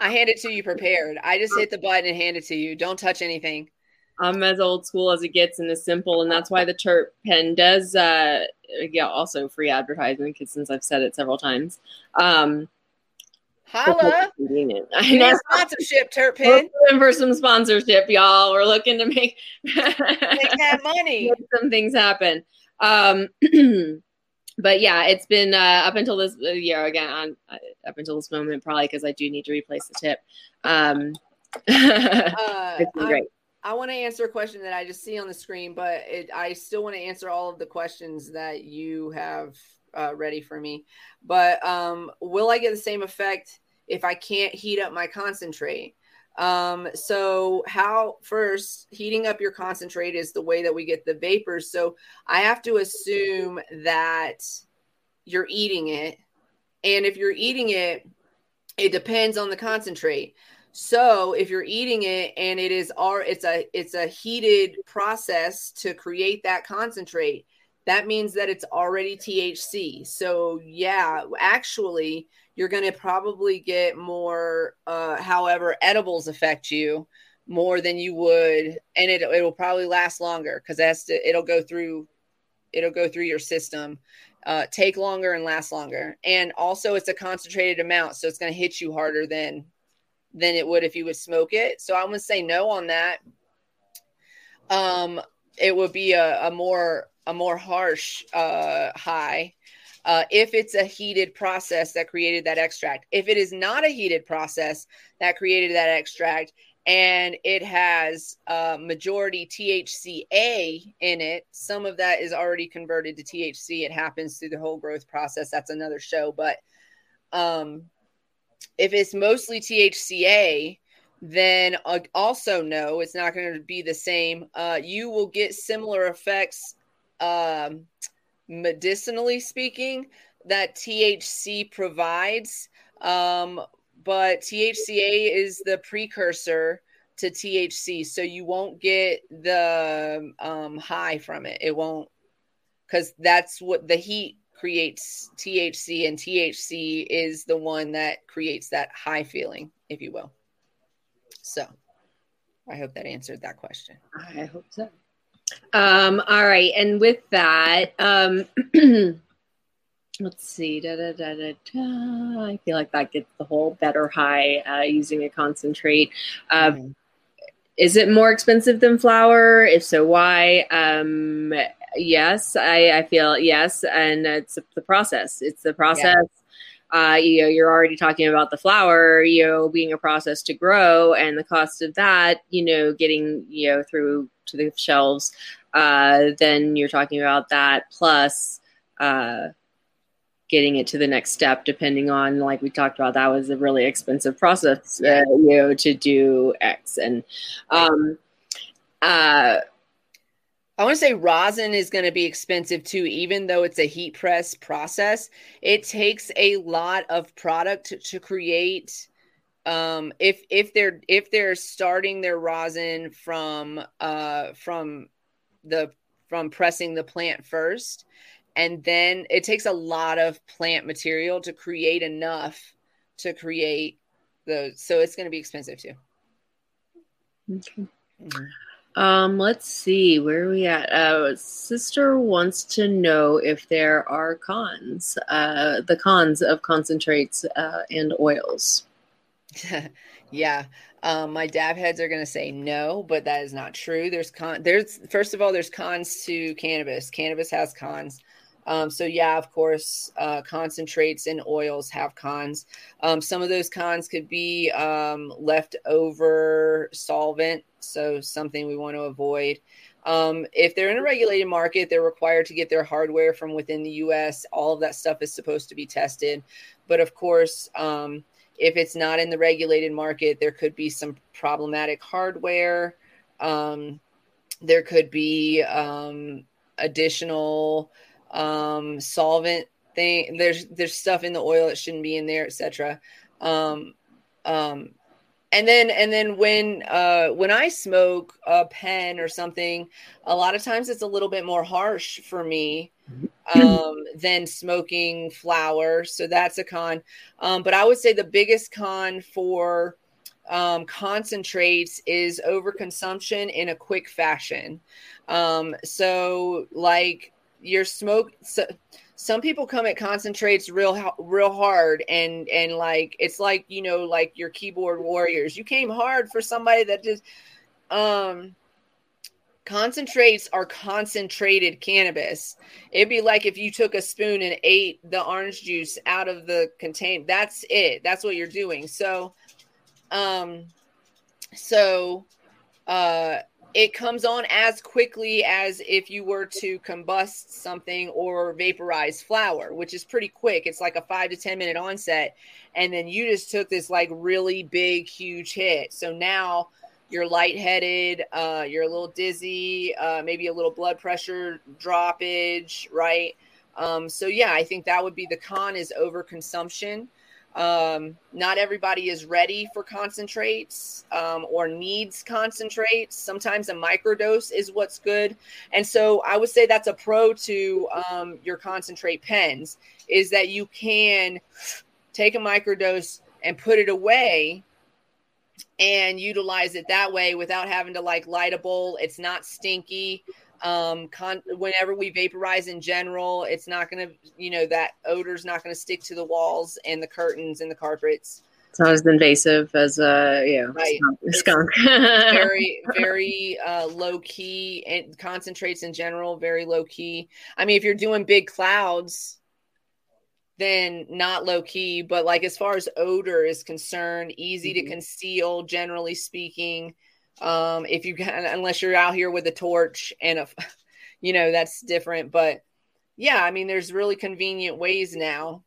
I hand it to you prepared. I just hit the button and hand it to you. Don't touch anything. I'm as old school as it gets and as simple, and that's why the Terp pen does. Uh, yeah, also free advertisement because since I've said it several times. Um, Holla! I know. sponsorship, Terp pen. We're looking for some sponsorship, y'all. We're looking to make, Make that money. make some things happen. Um, but yeah, it's been uh, up until this uh, year again. On, uh, up until this moment, probably because I do need to replace the tip. Um, uh, great. I want to answer a question that I just see on the screen, but it, I still want to answer all of the questions that you have uh, ready for me. But um, will I get the same effect if I can't heat up my concentrate? Um, so how first heating up your concentrate is the way that we get the vapors. So I have to assume that you're eating it. And if you're eating it, it depends on the concentrate. So if you're eating it and it is our it's a it's a heated process to create that concentrate, that means that it's already THC. So yeah, actually you're going to probably get more uh however edibles affect you more than you would and it it'll probably last longer cuz that's to, it'll go through it'll go through your system uh, take longer and last longer and also it's a concentrated amount so it's going to hit you harder than than it would if you would smoke it. So I'm going to say no on that. Um, it would be a, a more a more harsh uh, high uh, if it's a heated process that created that extract. If it is not a heated process that created that extract and it has uh, majority THCA in it, some of that is already converted to THC. It happens through the whole growth process. That's another show, but um, if it's mostly THCA, then uh, also no, it's not going to be the same. Uh, you will get similar effects, um, medicinally speaking, that THC provides. Um, but THCA is the precursor to THC, so you won't get the um, high from it. It won't, because that's what the heat creates THC, and THC is the one that creates that high feeling, if you will. So I hope that answered that question. I hope so. Um, all right. And with that, um, let's see. Da, da, da, da, da. I feel like that gets the whole better high uh, using a concentrate. Uh, mm-hmm. Is it more expensive than flower? If so, why? Um, yes, I, I feel yes, and it's the process. It's the process. Yeah. Uh, you know, you're already talking about the flower, you know, being a process to grow, and the cost of that, you know, getting you know through to the shelves. Uh, then you're talking about that plus uh, getting it to the next step, depending on like we talked about, that was a really expensive process, uh, you know, to do X and. Um, uh, I want to say rosin is going to be expensive too, even though it's a heat press process. It takes a lot of product to, to create. Um, if if they're if they're starting their rosin from uh from the from pressing the plant first, and then it takes a lot of plant material to create enough to create those. So it's going to be expensive too. Okay. Mm-hmm. Um, let's see, where are we at? Uh, sister wants to know if there are cons, uh, the cons of concentrates uh, and oils. yeah. Um, my dab heads are going to say no, but that is not true. There's con. There's first of all, there's cons to cannabis. Cannabis has cons. Um, so yeah, of course, uh, concentrates and oils have cons. Um, some of those cons could be um, leftover solvent, so something we want to avoid. Um, if they're in a regulated market, they're required to get their hardware from within the U.S. All of that stuff is supposed to be tested, but of course, um, if it's not in the regulated market, there could be some problematic hardware. Um, there could be additional um, solvent thing. There's there's stuff in the oil that shouldn't be in there, etc. Um, um, and then and then when uh, when I smoke a pen or something, a lot of times it's a little bit more harsh for me um, than smoking flower. So that's a con. Um, but I would say the biggest con for um, concentrates is overconsumption in a quick fashion. Um, so, like your smoke so, some people come at concentrates real real hard and and like it's like you know like your keyboard warriors. You came hard for somebody that just um concentrates are concentrated cannabis. It'd be like if you took a spoon and ate the orange juice out of the contain that's it. That's what you're doing. So um so uh, it comes on as quickly as if you were to combust something or vaporize flower, which is pretty quick. It's like a five to 10 minute onset. And then you just took this like really big, huge hit. So now you're lightheaded, uh, you're a little dizzy, uh, maybe a little blood pressure droppage, right? Um, so yeah, I think that would be the con is overconsumption. Um, not everybody is ready for concentrates um, or needs concentrates. Sometimes a microdose is what's good. And so I would say that's a pro to um, your concentrate pens is that you can take a microdose and put it away and utilize it that way without having to like light a bowl. It's not stinky um con- whenever we vaporize in general it's not going to you know that odor's not going to stick to the walls and the curtains and the carpets it's not as invasive as uh yeah right. skunk, very very uh low key and concentrates in general very low key i mean if you're doing big clouds then not low key but like as far as odor is concerned easy mm-hmm. to conceal generally speaking um, if you can, unless you're out here with a torch and a, you know, that's different. But yeah, I mean, there's really convenient ways now.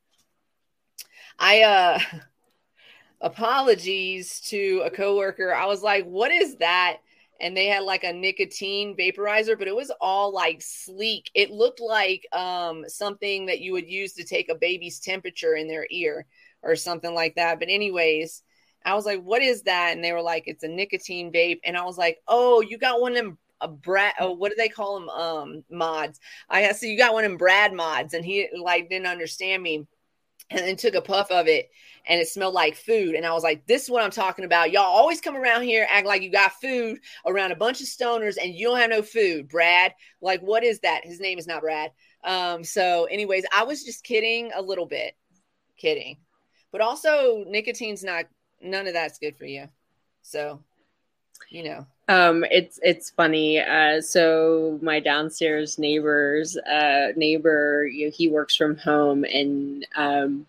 I, uh, apologies to a coworker. I was like, what is that? And they had like a nicotine vaporizer, but it was all like sleek. It looked like um, something that you would use to take a baby's temperature in their ear or something like that. But, anyways, I was like, what is that? And they were like, it's a nicotine vape. And I was like, oh, you got one of them a Brad, oh, what do they call them? Um, mods. I so you got one them Brad mods, and he like didn't understand me, and then took a puff of it, and it smelled like food. And I was like, this is what I'm talking about. Y'all always come around here act like you got food around a bunch of stoners, and you don't have no food, Brad. Like, what is that? His name is not Brad. Um, so, anyways, I was just kidding a little bit, kidding, but also nicotine's not none of that's good for you. So, you know. Um, it's it's funny. Uh, so my downstairs neighbors, uh, neighbor, you know, he works from home, and um,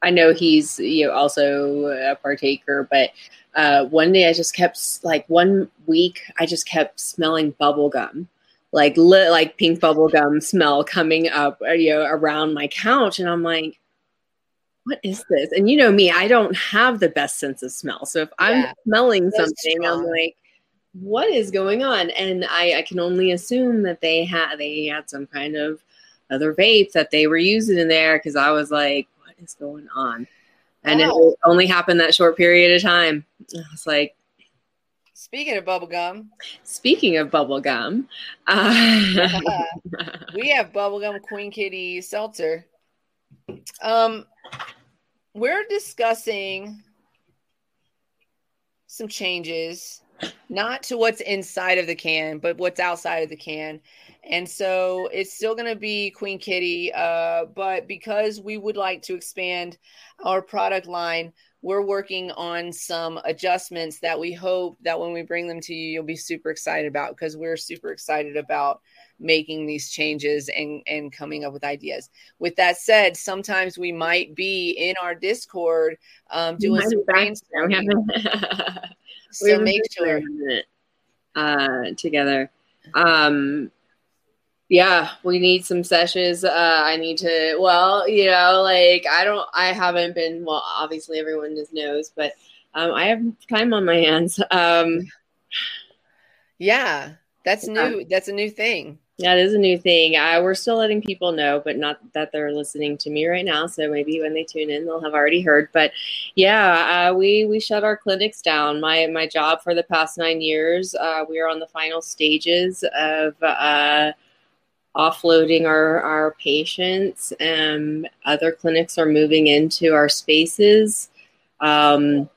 I know he's you know also a partaker. But uh, one day I just kept like one week I just kept smelling bubble gum, like lit like pink bubble gum smell coming up, you know, around my couch, and I'm like, what is this? And you know me, I don't have the best sense of smell. So if I'm smelling something, I'm like, what is going on? And I, I can only assume that they had they had some kind of other vapes that they were using in there because I was like, what is going on? And oh. it only happened that short period of time. I was like, Speaking of bubblegum. Speaking of bubblegum. Uh, we have bubblegum Queen Kitty seltzer. Um, we're discussing some changes, not to what's inside of the can, but what's outside of the can. And so it's still going to be Queen Kitty, uh, but because we would like to expand our product line, we're working on some adjustments that we hope that when we bring them to you, you'll be super excited about because we're super excited about making these changes and and coming up with ideas. With that said sometimes we might be in our discord um doing some brainstorming. So make sure. uh together. Um yeah we need some sessions. Uh i need to well you know like i don't i haven't been well obviously everyone just knows but um i have time on my hands. Um yeah that's new that's a new thing that is a new thing. Uh, we're still letting people know, but not that they're listening to me right now. So maybe when they tune in, they'll have already heard. But yeah, uh, we we shut our clinics down. My my job for the past nine years, uh, we are on the final stages of uh, offloading our our patients. Um, other clinics are moving into our spaces. Um,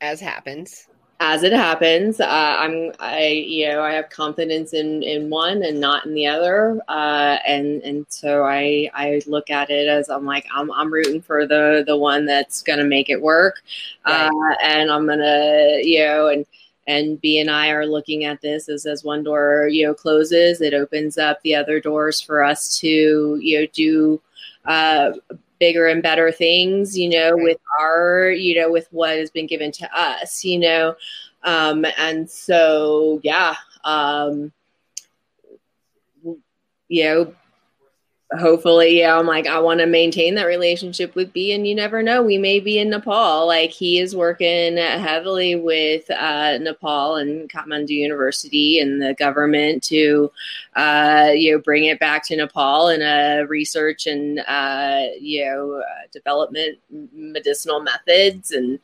As happens as it happens, uh, I'm I you know I have confidence in in one and not in the other, uh, and and so I I look at it as I'm like I'm I'm rooting for the the one that's gonna make it work, right. uh, and I'm gonna you know and and B and I are looking at this as as one door you know closes, it opens up the other doors for us to you know do uh, bigger and better things, you know, right. with our, you know, with what has been given to us, you know. Um, and so, yeah, um, you know, hopefully, yeah, I'm like, I want to maintain that relationship with B. And you never know, we may be in Nepal. Like, he is working heavily with uh, Nepal and Kathmandu University and the government to, uh, you know, bring it back to Nepal in a research and, uh, you know, uh, development medicinal methods. And,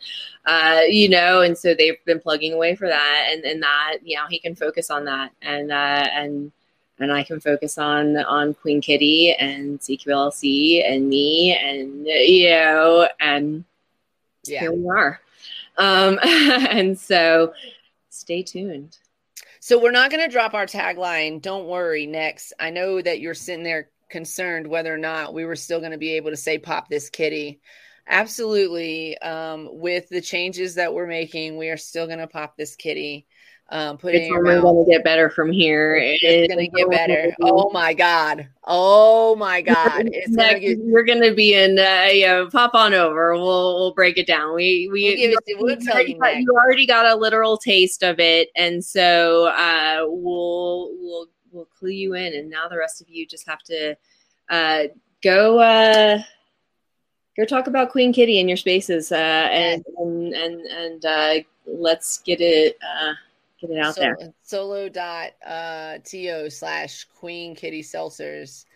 uh, you know, and so they've been plugging away for that. And, and that, you know, he can focus on that. And, uh, and, and I can focus on on Queen Kitty and CQLC and me and you know and yeah. here we are. Um, and so stay tuned. So we're not going to drop our tagline. Don't worry. Next, I know that you're sitting there concerned whether or not we were still going to be able to say "pop this kitty." Absolutely. Um, with the changes that we're making, we are still going to pop this kitty um, put it's only going to get better from here. It's going to get better. Oh my god! Oh my god! It's gonna get, we're going to be in. Uh, yeah, pop on over. We'll we'll break it down. We we we'll, it, we'll tell you. Got, you already got a literal taste of it, and so uh, we'll we'll we'll clue you in, and now the rest of you just have to uh, go. Uh, go talk about Queen Kitty in your spaces, uh, and, and and and uh, let's get it uh, Get it out so, there. Solo dot uh, to slash Queen Kitty Seltzers.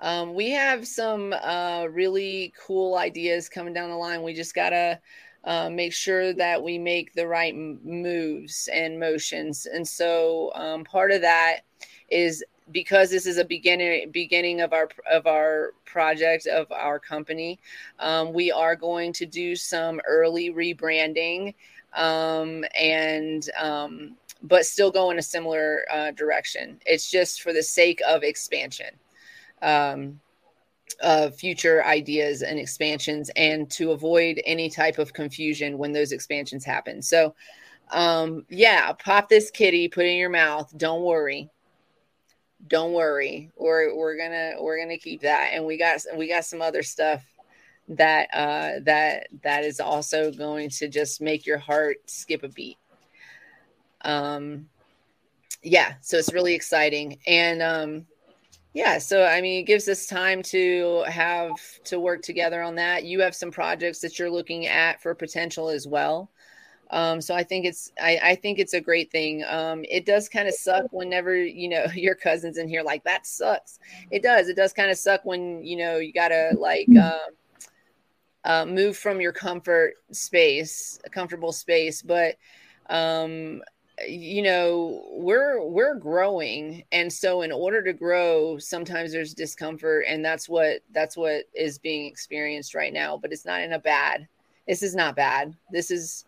Um, we have some uh, really cool ideas coming down the line. We just gotta uh, make sure that we make the right moves and motions. And so um, part of that is because this is a beginning beginning of our of our project of our company. Um, we are going to do some early rebranding um, and um, but still go in a similar uh, direction. It's just for the sake of expansion, um, of future ideas and expansions, and to avoid any type of confusion when those expansions happen. So, um, yeah, pop this kitty, put in your mouth. Don't worry. Don't worry. We're we're gonna we're gonna keep that, and we got we got some other stuff that uh that that is also going to just make your heart skip a beat um, yeah, so it's really exciting. And um, yeah, so I mean, it gives us time to have to work together on that. You have some projects that you're looking at for potential as well. Um, so I think it's I, I think it's a great thing. Um, it does kind of suck whenever you know your cousins in here like that sucks. It does. It does kind of suck when you know you gotta like uh, uh, move from your comfort space, a comfortable space. But um, you know we're we're growing and so in order to grow sometimes there's discomfort and that's what that's what is being experienced right now but it's not in a bad this is not bad this is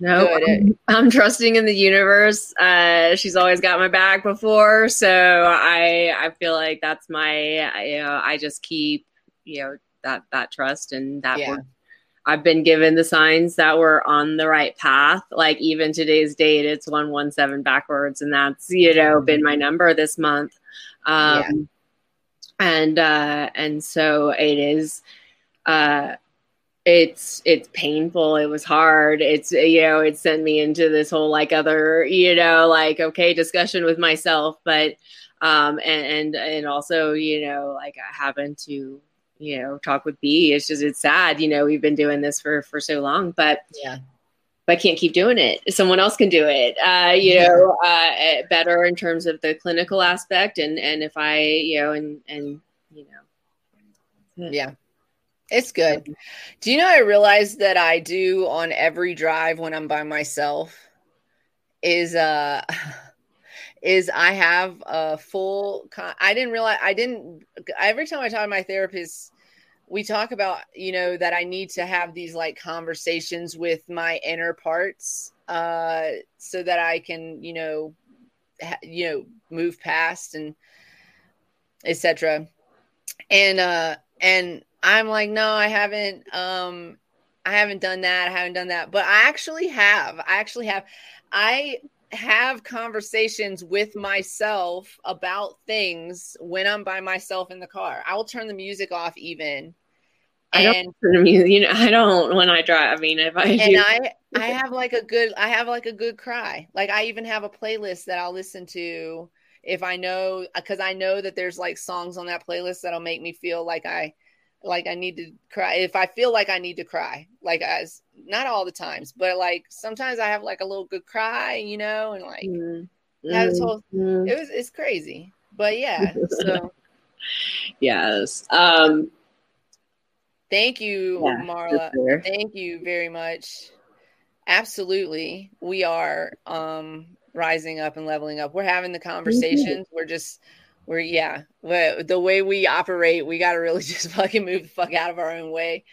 no I'm, I'm, trusting in the universe uh she's always got my back before so i i feel like that's my you know i just keep you know that that trust and that yeah. I've been given the signs that we're on the right path. Like even today's date, it's 117 backwards, and that's, you know, been my number this month. Um, yeah. and uh and so it is uh it's it's painful it was hard it's you know it sent me into this whole like other you know like okay discussion with myself but um and and and also you know like having to you know talk with b it's just it's sad you know we've been doing this for for so long but yeah but I can't keep doing it. Someone else can do it. Uh, you yeah. know, uh, eh, better in terms of the clinical aspect, and and if I, you know, and and you know, yeah, it's good. Do you know I realize that I do on every drive when I'm by myself is uh is I have a full. Con- I didn't realize I didn't. Every time I talk to my therapist, we talk about you know that I need to have these like conversations with my inner parts, uh, so that I can you know, ha- you know, move past and etc. And uh, and I'm like, no, I haven't. Um, I haven't done that. I haven't done that, but I actually have. I actually have. I have conversations with myself about things when I'm by myself in the car. I will turn the music off even I don't turn the music. you know, I don't when I drive. I mean, if I and do, I I have like a good I have like a good cry. Like I even have a playlist that I'll listen to if I know because I know that there's like songs on that playlist that'll make me feel like I like I need to cry. If I feel like I need to cry, like as not all the times, but like sometimes I have like a little good cry, you know, and like mm-hmm. this whole mm-hmm. it was it's crazy. But yeah, so yes. Um thank you, yeah, Marla. Sure. Thank you very much. Absolutely. We are um rising up and leveling up. We're having the conversations. We're just we're yeah the way we operate we got to really just fucking move the fuck out of our own way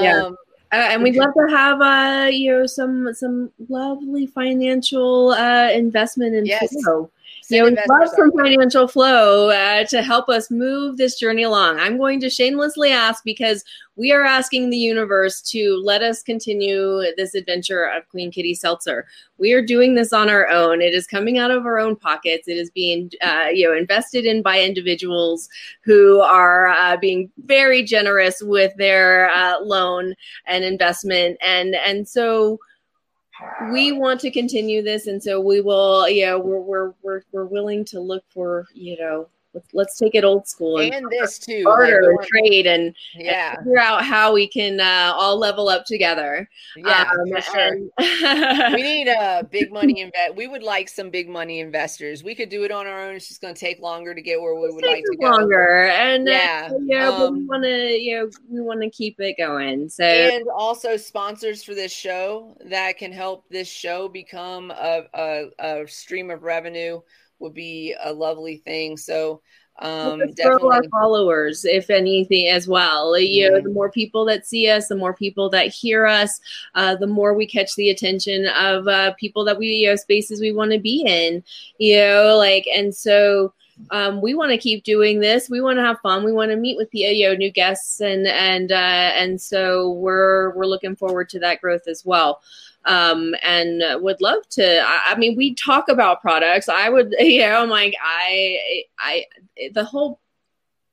yeah. Um, uh, and we'd love to have uh you know some some lovely financial uh investment in yes. flow you know, we love some financial flow uh, to help us move this journey along. I'm going to shamelessly ask because we are asking the universe to let us continue this adventure of Queen Kitty Seltzer. We are doing this on our own. It is coming out of our own pockets. It is being, uh, you know, invested in by individuals who are uh, being very generous with their uh, loan and investment, and and so we want to continue this and so we will yeah we're we're we're, we're willing to look for you know let's, let's take it old school and, and this too barter like, and trade and yeah. and figure out how we can uh, all level up together. Yeah um, sure. we need a big money invest we would like some big money investors. We could do it on our own. It's just going to take longer to get where we would like to go. longer and uh, yeah uh, yeah um, but we um, want to you know we want to keep it going. So and also sponsors for this show that can help this show become a, a, a stream of revenue would be a lovely thing. So um grow our followers if anything as well you know the more people that see us the more people that hear us uh the more we catch the attention of uh people that we you know spaces we want to be in you know like and so um, we want to keep doing this. We want to have fun. We want to meet with the you know, new guests, and and uh, and so we're we're looking forward to that growth as well um, and would love to. I, I, mean, we talk about products. I would, you know, I'm like, I, I, the whole,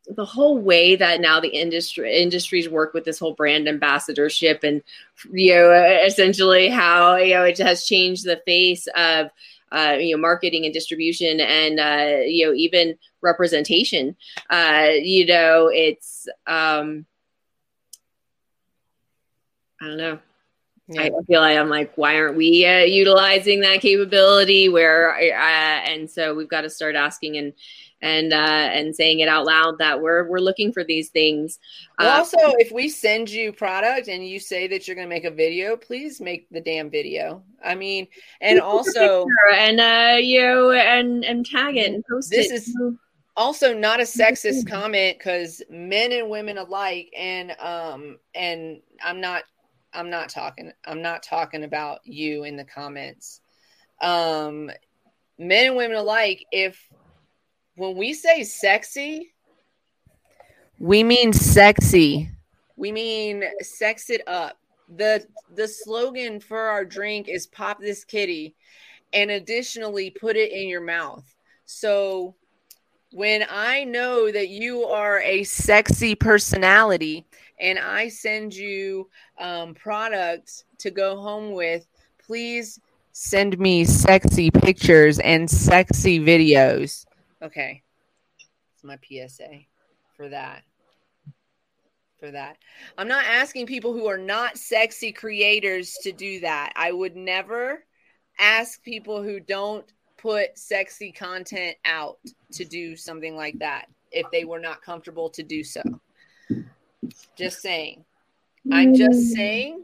the whole way that now the industry industries work with this whole brand ambassadorship and you know essentially how you know it has changed the face of uh, you know marketing and distribution and uh, you know even representation uh, you know it's um, I don't know yeah. I feel like I'm like, why aren't we uh, utilizing that capability? Where uh, and so we've got to start asking and and uh, and saying it out loud that we're we're looking for these things. Well, uh, also, if we send you product and you say that you're going to make a video, please make the damn video. I mean, and also and uh, you know, and and tag it and post this it. is also not a sexist comment because men and women alike, and um, and I'm not I'm not talking I'm not talking about you in the comments. Um men and women alike if when we say sexy we mean sexy. We mean sex it up. The the slogan for our drink is pop this kitty and additionally put it in your mouth. So when I know that you are a sexy personality and I send you um, products to go home with, please send me sexy pictures and sexy videos. Okay. It's my PSA for that. For that. I'm not asking people who are not sexy creators to do that. I would never ask people who don't put sexy content out to do something like that if they were not comfortable to do so. Just saying. I'm just mm. saying.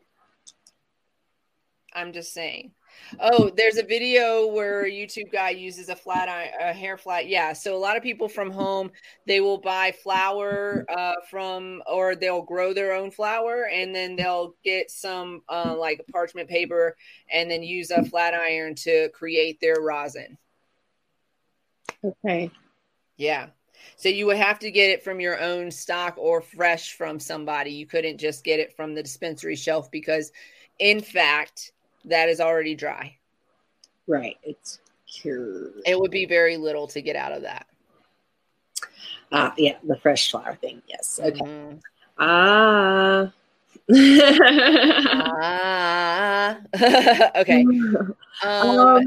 I'm just saying. Oh, there's a video where a YouTube guy uses a flat iron, a hair flat. Yeah. So a lot of people from home, they will buy flower uh, from, or they'll grow their own flower and then they'll get some uh, like parchment paper and then use a flat iron to create their rosin. Okay. Yeah. So you would have to get it from your own stock or fresh from somebody. You couldn't just get it from the dispensary shelf because, in fact, that is already dry. Right. It's cured. It would be very little to get out of that. Uh, yeah, the fresh flower thing. Yes. Okay. Mm-hmm. Ah. ah. okay. Um, um,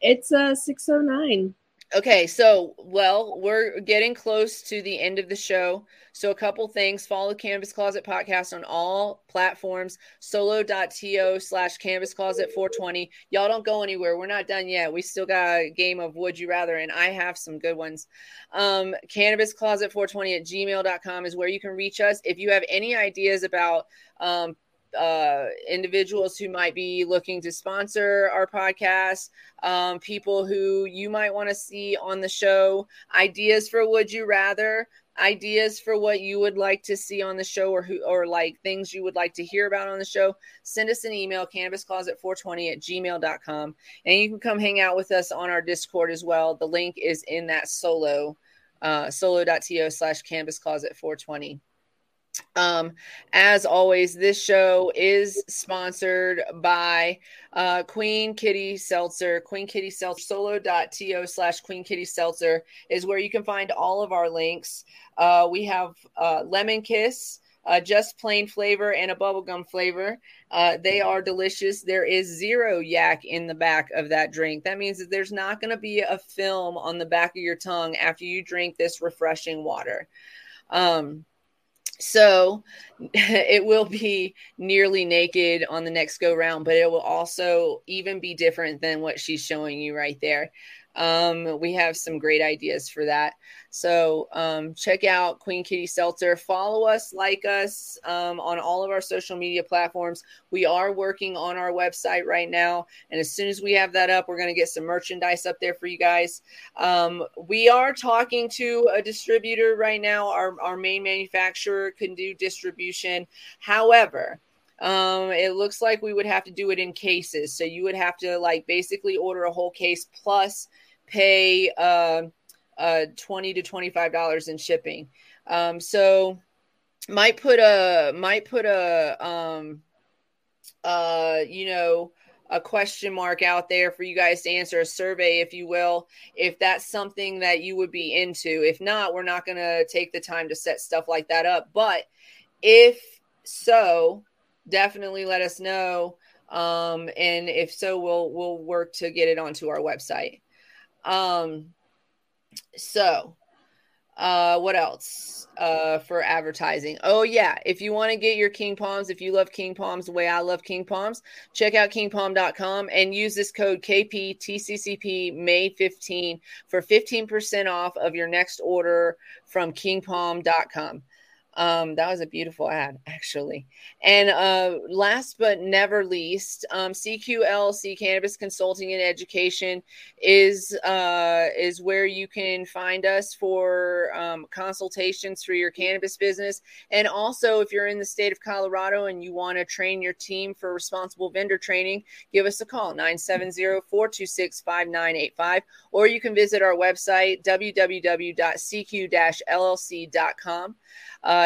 it's a uh, 609. Okay, so well, we're getting close to the end of the show. So a couple things. Follow Cannabis Closet Podcast on all platforms. Solo.to slash cannabis Closet 420. Y'all don't go anywhere. We're not done yet. We still got a game of Would You Rather, and I have some good ones. Um, Cannabis Closet 420 at gmail.com is where you can reach us. If you have any ideas about um, uh, individuals who might be looking to sponsor our podcast, um, people who you might want to see on the show, ideas for Would You Rather, ideas for what you would like to see on the show or who or like things you would like to hear about on the show send us an email cannabiscloset420 at gmail.com and you can come hang out with us on our discord as well. The link is in that solo uh, solo.to slash cannabiscloset420 um, as always, this show is sponsored by uh, Queen Kitty Seltzer. Queen Kitty Seltzer, solo.to slash Queen Kitty Seltzer is where you can find all of our links. Uh, we have uh, Lemon Kiss, uh, just plain flavor, and a bubblegum flavor. Uh, they are delicious. There is zero yak in the back of that drink. That means that there's not going to be a film on the back of your tongue after you drink this refreshing water. Um, so it will be nearly naked on the next go round, but it will also even be different than what she's showing you right there. Um, we have some great ideas for that. So um, check out Queen Kitty Seltzer. Follow us, like us um, on all of our social media platforms. We are working on our website right now. And as soon as we have that up, we're going to get some merchandise up there for you guys. Um, we are talking to a distributor right now. Our, our main manufacturer can do distribution. However, um, it looks like we would have to do it in cases. So you would have to like basically order a whole case plus pay uh, uh, 20 to 25 dollars in shipping. Um, so might put a might put a um, uh, you know a question mark out there for you guys to answer a survey if you will if that's something that you would be into if not we're not going to take the time to set stuff like that up but if so definitely let us know. Um, and if so, we'll we'll work to get it onto our website. Um, so uh, what else uh, for advertising? Oh, yeah. If you want to get your King Palms, if you love King Palms the way I love King Palms, check out kingpalm.com and use this code KPTCCP May 15 for 15% off of your next order from kingpalm.com. Um, that was a beautiful ad, actually. And uh, last but never least, um, CQLC Cannabis Consulting and Education is uh, is where you can find us for um, consultations for your cannabis business. And also, if you're in the state of Colorado and you want to train your team for responsible vendor training, give us a call 970 426 5985, or you can visit our website www.cq llc.com.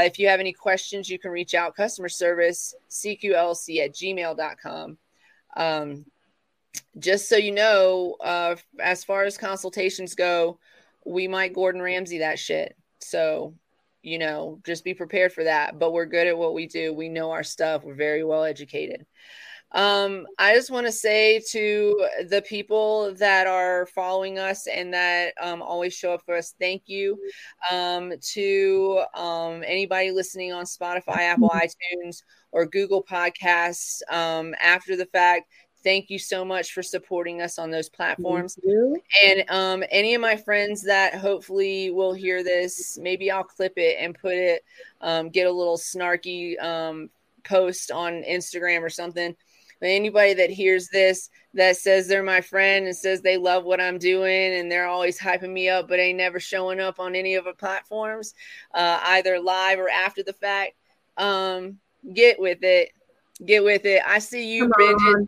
Uh, if you have any questions, you can reach out customer service cqlc at gmail.com. Um, just so you know, uh, as far as consultations go, we might Gordon Ramsay that shit. So, you know, just be prepared for that. But we're good at what we do. We know our stuff. We're very well educated. Um, I just want to say to the people that are following us and that um, always show up for us, thank you. Um, to um, anybody listening on Spotify, Apple iTunes, or Google Podcasts um, after the fact, thank you so much for supporting us on those platforms. And um, any of my friends that hopefully will hear this, maybe I'll clip it and put it, um, get a little snarky um, post on Instagram or something anybody that hears this that says they're my friend and says they love what I'm doing and they're always hyping me up, but ain't never showing up on any of the platforms, uh, either live or after the fact, um, get with it. Get with it. I see you binging.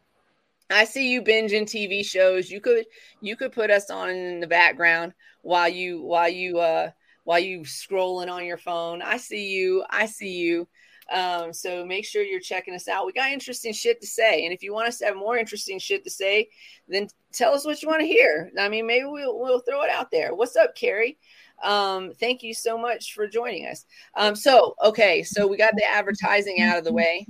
I see you binging TV shows. You could you could put us on in the background while you while you uh while you scrolling on your phone. I see you. I see you. Um, so make sure you're checking us out. We got interesting shit to say. And if you want us to have more interesting shit to say, then tell us what you want to hear. I mean, maybe we'll, we'll throw it out there. What's up, Carrie? Um, thank you so much for joining us. Um, so okay, so we got the advertising out of the way.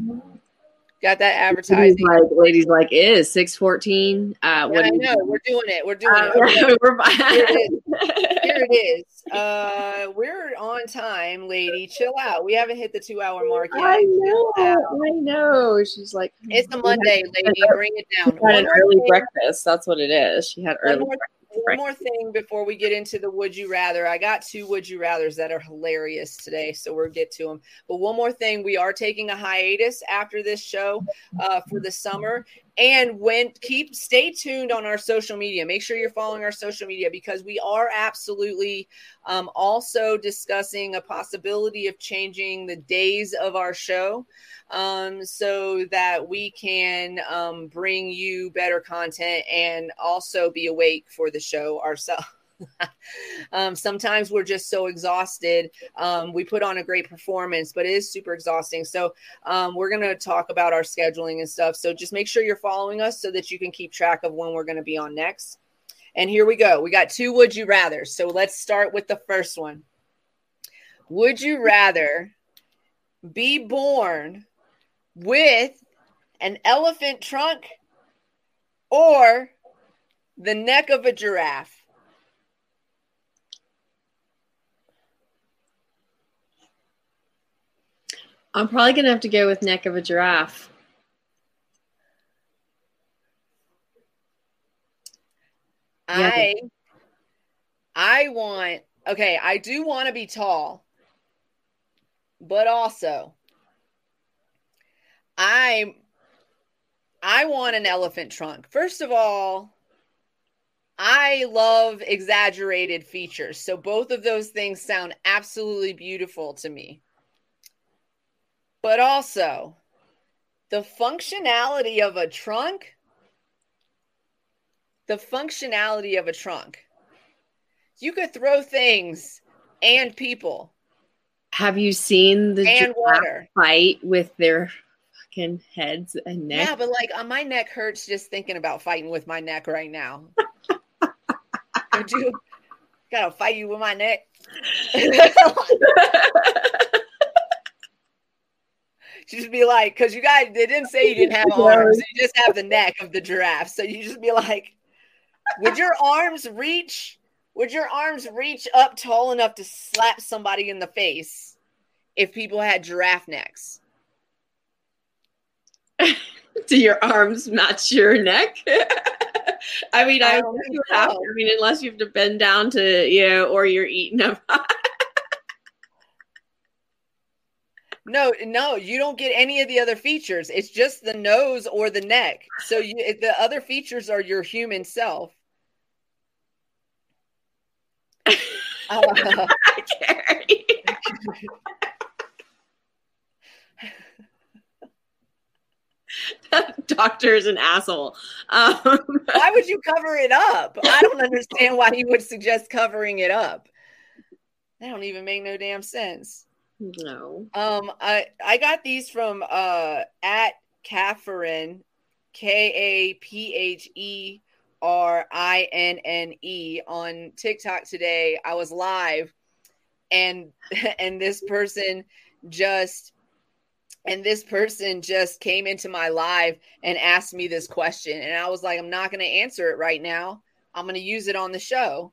Got that advertising. Like, ladies like is six fourteen. Uh, what I know we're doing it. We're doing uh, it. we're Here it is. Here it is. Uh, we're on time, lady. Chill out. We haven't hit the two hour mark yet. I know. I know. She's like, it's a Monday, lady. Bring it down. Had an early thing. breakfast. That's what it is. She had early. One one more thing before we get into the would you rather. I got two would you rather's that are hilarious today, so we'll get to them. But one more thing, we are taking a hiatus after this show uh, for the summer, and when keep stay tuned on our social media. Make sure you're following our social media because we are absolutely um, also discussing a possibility of changing the days of our show um, so that we can um, bring you better content and also be awake for the show ourselves. um, sometimes we're just so exhausted. Um, we put on a great performance, but it is super exhausting. So um, we're going to talk about our scheduling and stuff. So just make sure you're following us so that you can keep track of when we're going to be on next. And here we go. We got two would you rather. So let's start with the first one. Would you rather be born with an elephant trunk or the neck of a giraffe? I'm probably going to have to go with neck of a giraffe. I I want okay, I do want to be tall. But also I I want an elephant trunk. First of all, I love exaggerated features. So both of those things sound absolutely beautiful to me. But also, the functionality of a trunk, the functionality of a trunk. You could throw things and people. Have you seen the and water fight with their fucking heads and neck. Yeah, but like uh, my neck hurts just thinking about fighting with my neck right now. Would you gotta fight you with my neck? just be like, because you guys they didn't say you didn't have arms, you just have the neck of the giraffe. So you just be like, would your arms reach? Would your arms reach up tall enough to slap somebody in the face if people had giraffe necks? Do your arms match your neck? I mean, I, I you have I mean, unless you have to bend down to, you know, or you're eating them. No, no, you don't get any of the other features. It's just the nose or the neck. So you, the other features are your human self. Uh, doctor is an asshole. Um, why would you cover it up? I don't understand why you would suggest covering it up. That don't even make no damn sense. No. Um, I I got these from uh at Catherine, K A P H E R I N N E on TikTok today. I was live, and and this person just and this person just came into my live and asked me this question and i was like i'm not going to answer it right now i'm going to use it on the show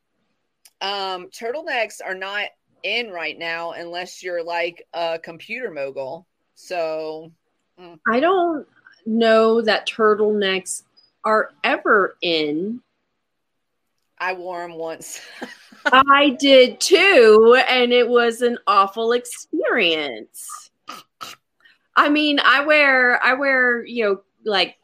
um, turtlenecks are not in right now unless you're like a computer mogul. So mm. i don't know that turtlenecks are ever in. I wore them once. I did too and it was an awful experience. I mean, I wear I wear you know like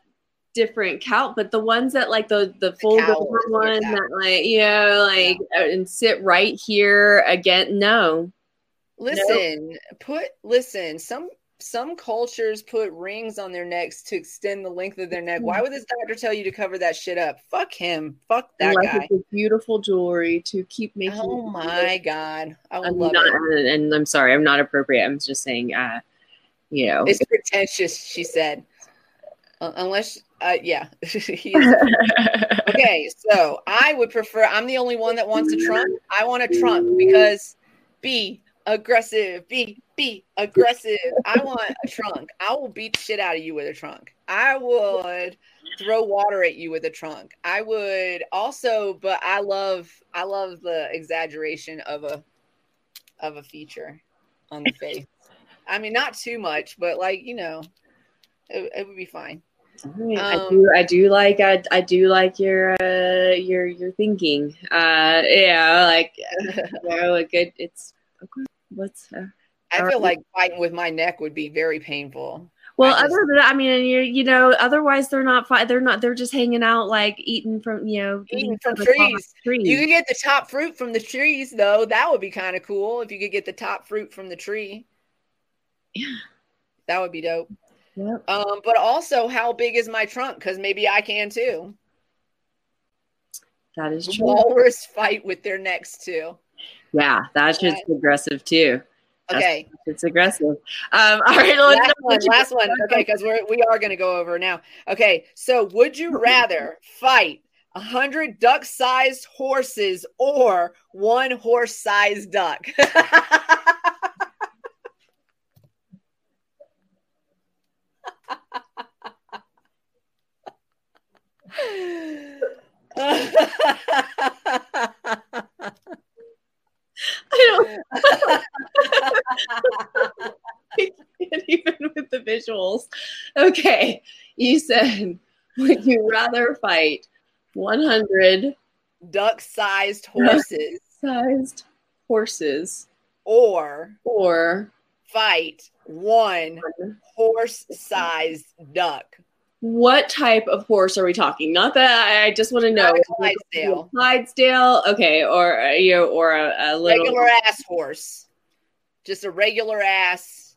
different cowl, but the ones that like the the fold over one that like you know like yeah. and sit right here again. No, listen, put listen. Some some cultures put rings on their necks to extend the length of their neck. Why would this doctor tell you to cover that shit up? Fuck him. Fuck that like guy. beautiful jewelry to keep making. Oh my god, I would I'm love not, it. And I'm sorry, I'm not appropriate. I'm just saying. uh you know it's pretentious she said uh, unless Uh, yeah. okay, so I would prefer. I'm the only one that wants a trunk. I want a trunk because be aggressive. Be be aggressive. I want a trunk. I will beat the shit out of you with a trunk. I would throw water at you with a trunk. I would also, but I love I love the exaggeration of a of a feature on the face. I mean, not too much, but like you know, it, it would be fine. Right. Um, I do. I do like. I, I do like your uh, your your thinking. Uh, yeah, like you know, like it, it's okay. What's uh, I feel like fighting with my neck would be very painful. Well, just, other than I mean, you you know, otherwise they're not fight. They're not. They're just hanging out, like eating from you know, eating from trees. trees. You could get the top fruit from the trees, though. That would be kind of cool if you could get the top fruit from the tree. Yeah, that would be dope. Yep. Um, but also, how big is my trunk? Because maybe I can too. That is true. Walrus fight with their necks too. Yeah, that's just aggressive too. Okay, it's aggressive. Um, all right, last one. Last one. Okay, because we're we are going to go over now. Okay, so would you rather fight a hundred duck-sized horses or one horse-sized duck? I don't. even with the visuals. Okay, you said, would you rather fight 100 duck-sized horses, sized horses, or or fight one horse-sized duck? What type of horse are we talking? Not that I just want to know. Clydesdale. Clydesdale, okay, or uh, you know, or a, a little regular ass horse, just a regular ass,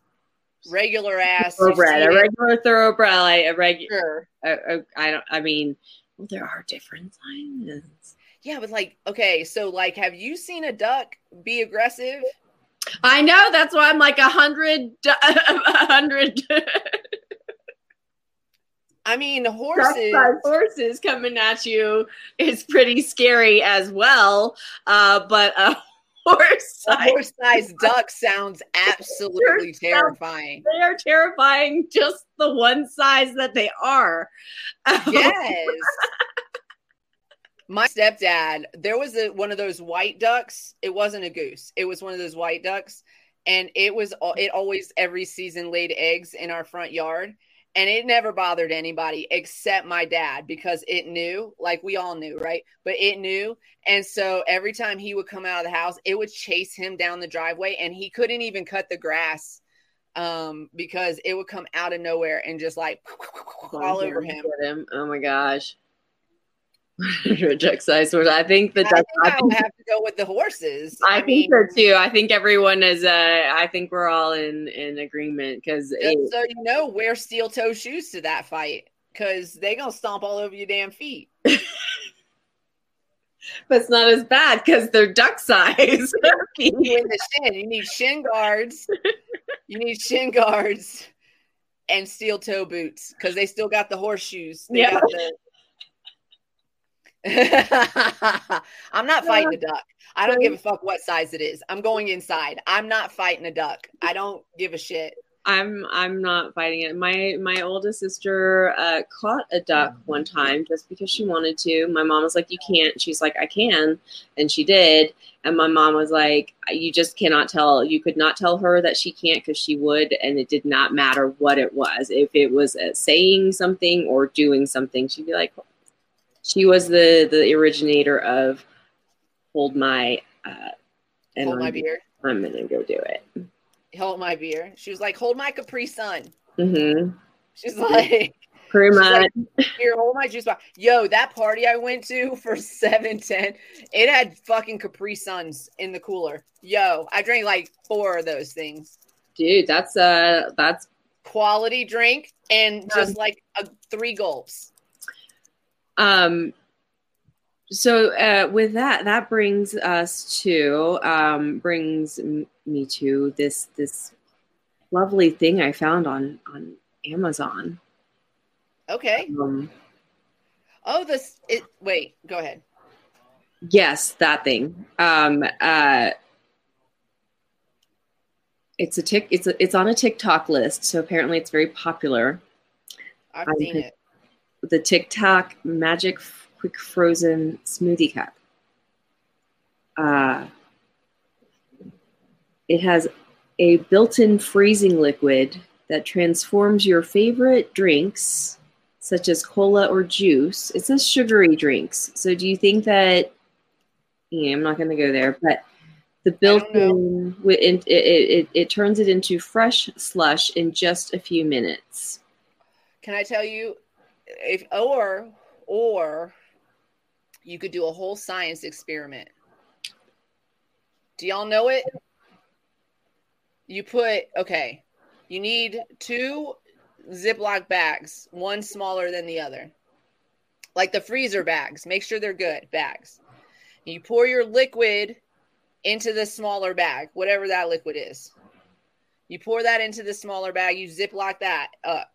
regular ass thoroughbred, a regular thoroughbred, like a regular. Sure. I don't. I mean, well, there are different sizes. Yeah, but like, okay, so like, have you seen a duck be aggressive? I know. That's why I'm like a hundred, a hundred. I mean, horses. horses coming at you is pretty scary as well. Uh, but a horse sized duck sounds absolutely terrifying. They are terrifying, just the one size that they are. Yes. My stepdad, there was a, one of those white ducks. It wasn't a goose. It was one of those white ducks, and it was it always every season laid eggs in our front yard and it never bothered anybody except my dad because it knew like we all knew right? But it knew and so every time he would come out of the house it would chase him down the driveway and he couldn't even cut the grass um because it would come out of nowhere and just like all over him. him. Oh my gosh duck size horse. I think the duck. I, think I, have to go with the horses. I, I think mean, so too. I think everyone is. Uh, I think we're all in in agreement because. So you know, wear steel toe shoes to that fight because they gonna stomp all over your damn feet. but it's not as bad because they're duck size. you need the shin. You need shin guards. you need shin guards and steel toe boots because they still got the horseshoes. They yeah. I'm not fighting a duck. I don't give a fuck what size it is. I'm going inside. I'm not fighting a duck. I don't give a shit. I'm I'm not fighting it. My my oldest sister uh, caught a duck one time just because she wanted to. My mom was like, "You can't." She's like, "I can," and she did. And my mom was like, "You just cannot tell. You could not tell her that she can't because she would, and it did not matter what it was. If it was uh, saying something or doing something, she'd be like, she was the the originator of hold my uh and hold my beer. I'm gonna go do it. Hold my beer. She was like, hold my Capri Sun. Mm-hmm. She's like. Pretty much. Like, Here, hold my juice box. Yo, that party I went to for seven ten, it had fucking Capri Suns in the cooler. Yo, I drank like four of those things. Dude, that's uh that's quality drink and just like a, three gulps. Um, so uh, with that, that brings us to um, brings me to this this lovely thing I found on on Amazon. Okay. Um, Oh, this it wait, go ahead. yes, that thing. Um, uh, it's a tick. It's a, it's on a TikTok list, so apparently it's very popular. I've seen it. The TikTok Magic Quick Frozen Smoothie Cup. Uh, it has a built-in freezing liquid that transforms your favorite drinks, such as cola or juice. It says sugary drinks. So, do you think that? Yeah, I'm not going to go there, but the built-in it, it, it, it turns it into fresh slush in just a few minutes. Can I tell you if or or you could do a whole science experiment. Do y'all know it? You put okay, you need two Ziploc bags, one smaller than the other. Like the freezer bags. Make sure they're good bags. You pour your liquid into the smaller bag, whatever that liquid is. You pour that into the smaller bag, you ziplock that up.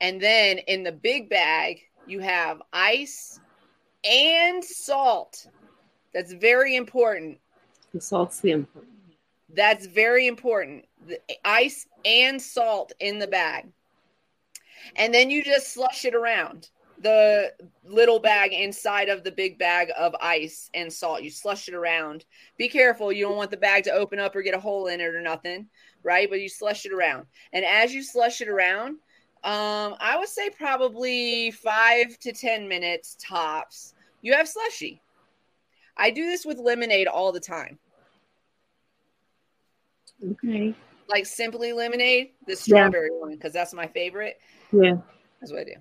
And then in the big bag, you have ice and salt. That's very important. The salt's the important. That's very important. The ice and salt in the bag. And then you just slush it around the little bag inside of the big bag of ice and salt. You slush it around. Be careful. You don't want the bag to open up or get a hole in it or nothing, right? But you slush it around. And as you slush it around, um, I would say probably five to 10 minutes tops. You have slushy. I do this with lemonade all the time. Okay. like simply lemonade, the strawberry one, because that's my favorite. Yeah. That's what I do.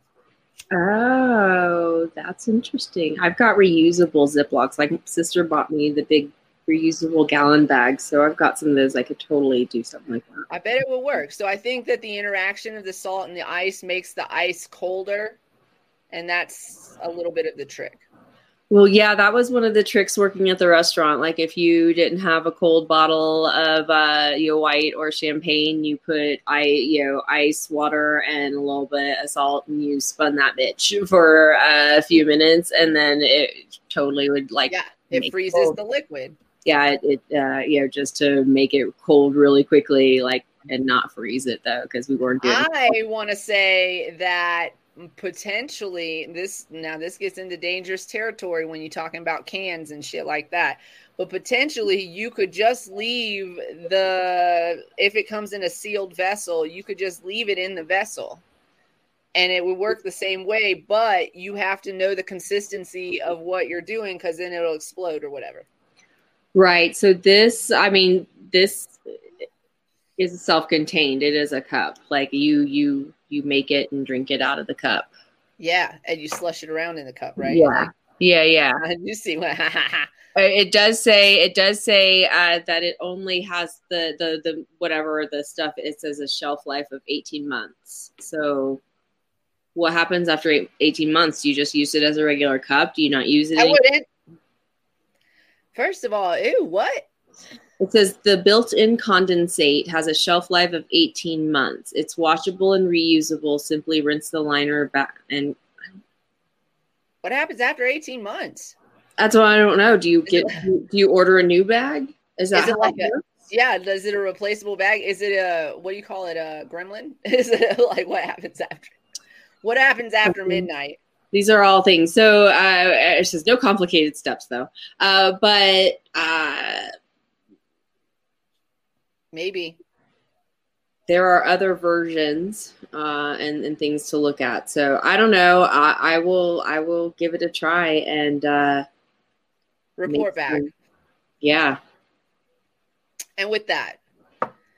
Oh, that's interesting. I've got reusable Ziplocs. Like my sister bought me the big reusable gallon bags, so I've got some of those. I could totally do something like that. I bet it will work. So I think that the interaction of the salt and the ice makes the ice colder, and that's a little bit of the trick. Well, yeah, that was one of the tricks working at the restaurant. Like if you didn't have a cold bottle of uh, you know, white or champagne, you put I you know ice, water, and a little bit of salt, and you spun that bitch for uh, a few minutes, and then it totally would like Yeah, it freezes the liquid. Yeah, it, uh, you know just to make it cold really quickly, like and not freeze it though, because we weren't doing. I want to say that potentially this now this gets into dangerous territory when you're talking about cans and shit like that. But potentially you could just leave the if it comes in a sealed vessel, you could just leave it in the vessel. And it would work the same way, but you have to know the consistency of what you're doing because then it'll explode or whatever. Right. So this, I mean, this is self-contained. It is a cup. Like you, you, you make it and drink it out of the cup. Yeah, and you slush it around in the cup, right? Yeah. Yeah, yeah. You see what Uh, It does say it does say uh, that it only has the the the whatever the stuff. It says a shelf life of eighteen months. So, what happens after eight, eighteen months? Do you just use it as a regular cup? Do you not use it? I wouldn't. First of all, ew, what? It says the built-in condensate has a shelf life of 18 months. It's washable and reusable. Simply rinse the liner back and What happens after 18 months? that's what I don't know. Do you get do you order a new bag? Is that Is it like it a- Yeah, is it a replaceable bag? Is it a what do you call it? A gremlin? Is it like what happens after? What happens after midnight? These are all things. So uh, it says no complicated steps though. Uh, but uh, Maybe. there are other versions uh, and, and things to look at. So I don't know. I, I will I will give it a try and uh, Report back. Yeah. And with that,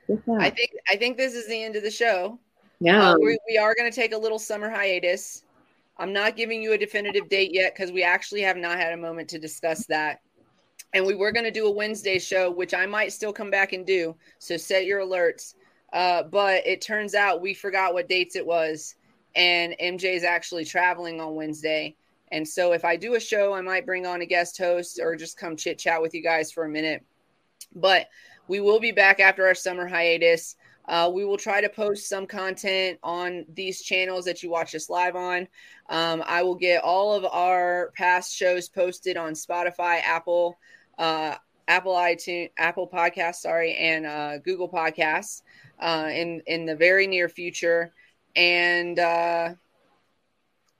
With that. I think I think this is the end of the show. yeah. Uh, we, we are going to take a little summer hiatus. I'm not giving you a definitive date yet because we actually have not had a moment to discuss that. And we were going to do a Wednesday show, which I might still come back and do. So set your alerts. Uh, but it turns out we forgot what dates it was. And MJ is actually traveling on Wednesday. And so if I do a show, I might bring on a guest host or just come chit chat with you guys for a minute. But we will be back after our summer hiatus. Uh, we will try to post some content on these channels that you watch us live on. Um, I will get all of our past shows posted on Spotify, Apple, uh, Apple iTunes, Apple Podcasts, sorry, and uh, Google Podcasts uh, in in the very near future. And uh,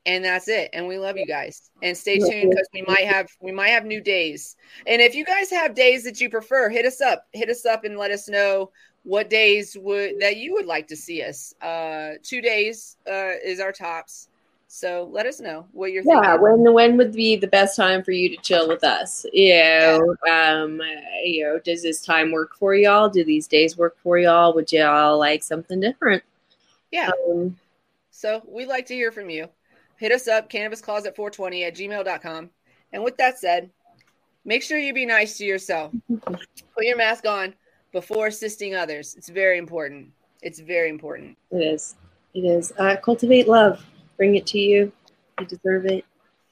and that's it. And we love you guys. And stay tuned because we might have we might have new days. And if you guys have days that you prefer, hit us up. Hit us up and let us know what days would that you would like to see us. Uh, two days uh, is our tops. So let us know what you're yeah, thinking. when when would be the best time for you to chill with us? You know, um, you know, does this time work for y'all? Do these days work for y'all? Would y'all like something different? Yeah. Um, So we'd like to hear from you. Hit us up, cannabiscloset420 at gmail.com. And with that said, make sure you be nice to yourself. Put your mask on before assisting others. It's very important. It's very important. it is. It is. Uh, cultivate love. Bring it to you. You deserve it.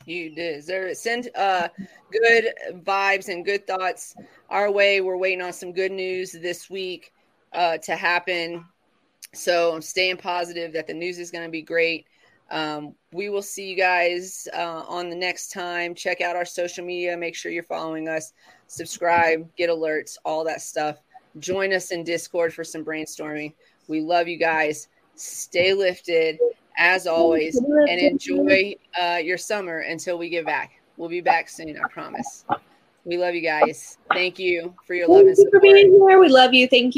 You deserve it. Send uh, good vibes and good thoughts our way. We're waiting on some good news this week uh, to happen. So I'm staying positive that the news is going to be great. Um, we will see you guys uh, on the next time. Check out our social media. Make sure you're following us. Subscribe, get alerts, all that stuff. Join us in Discord for some brainstorming. We love you guys. Stay lifted as always and enjoy uh, your summer until we get back. We'll be back soon, I promise. We love you guys. Thank you for your love and you for being here. We love you. Thank you.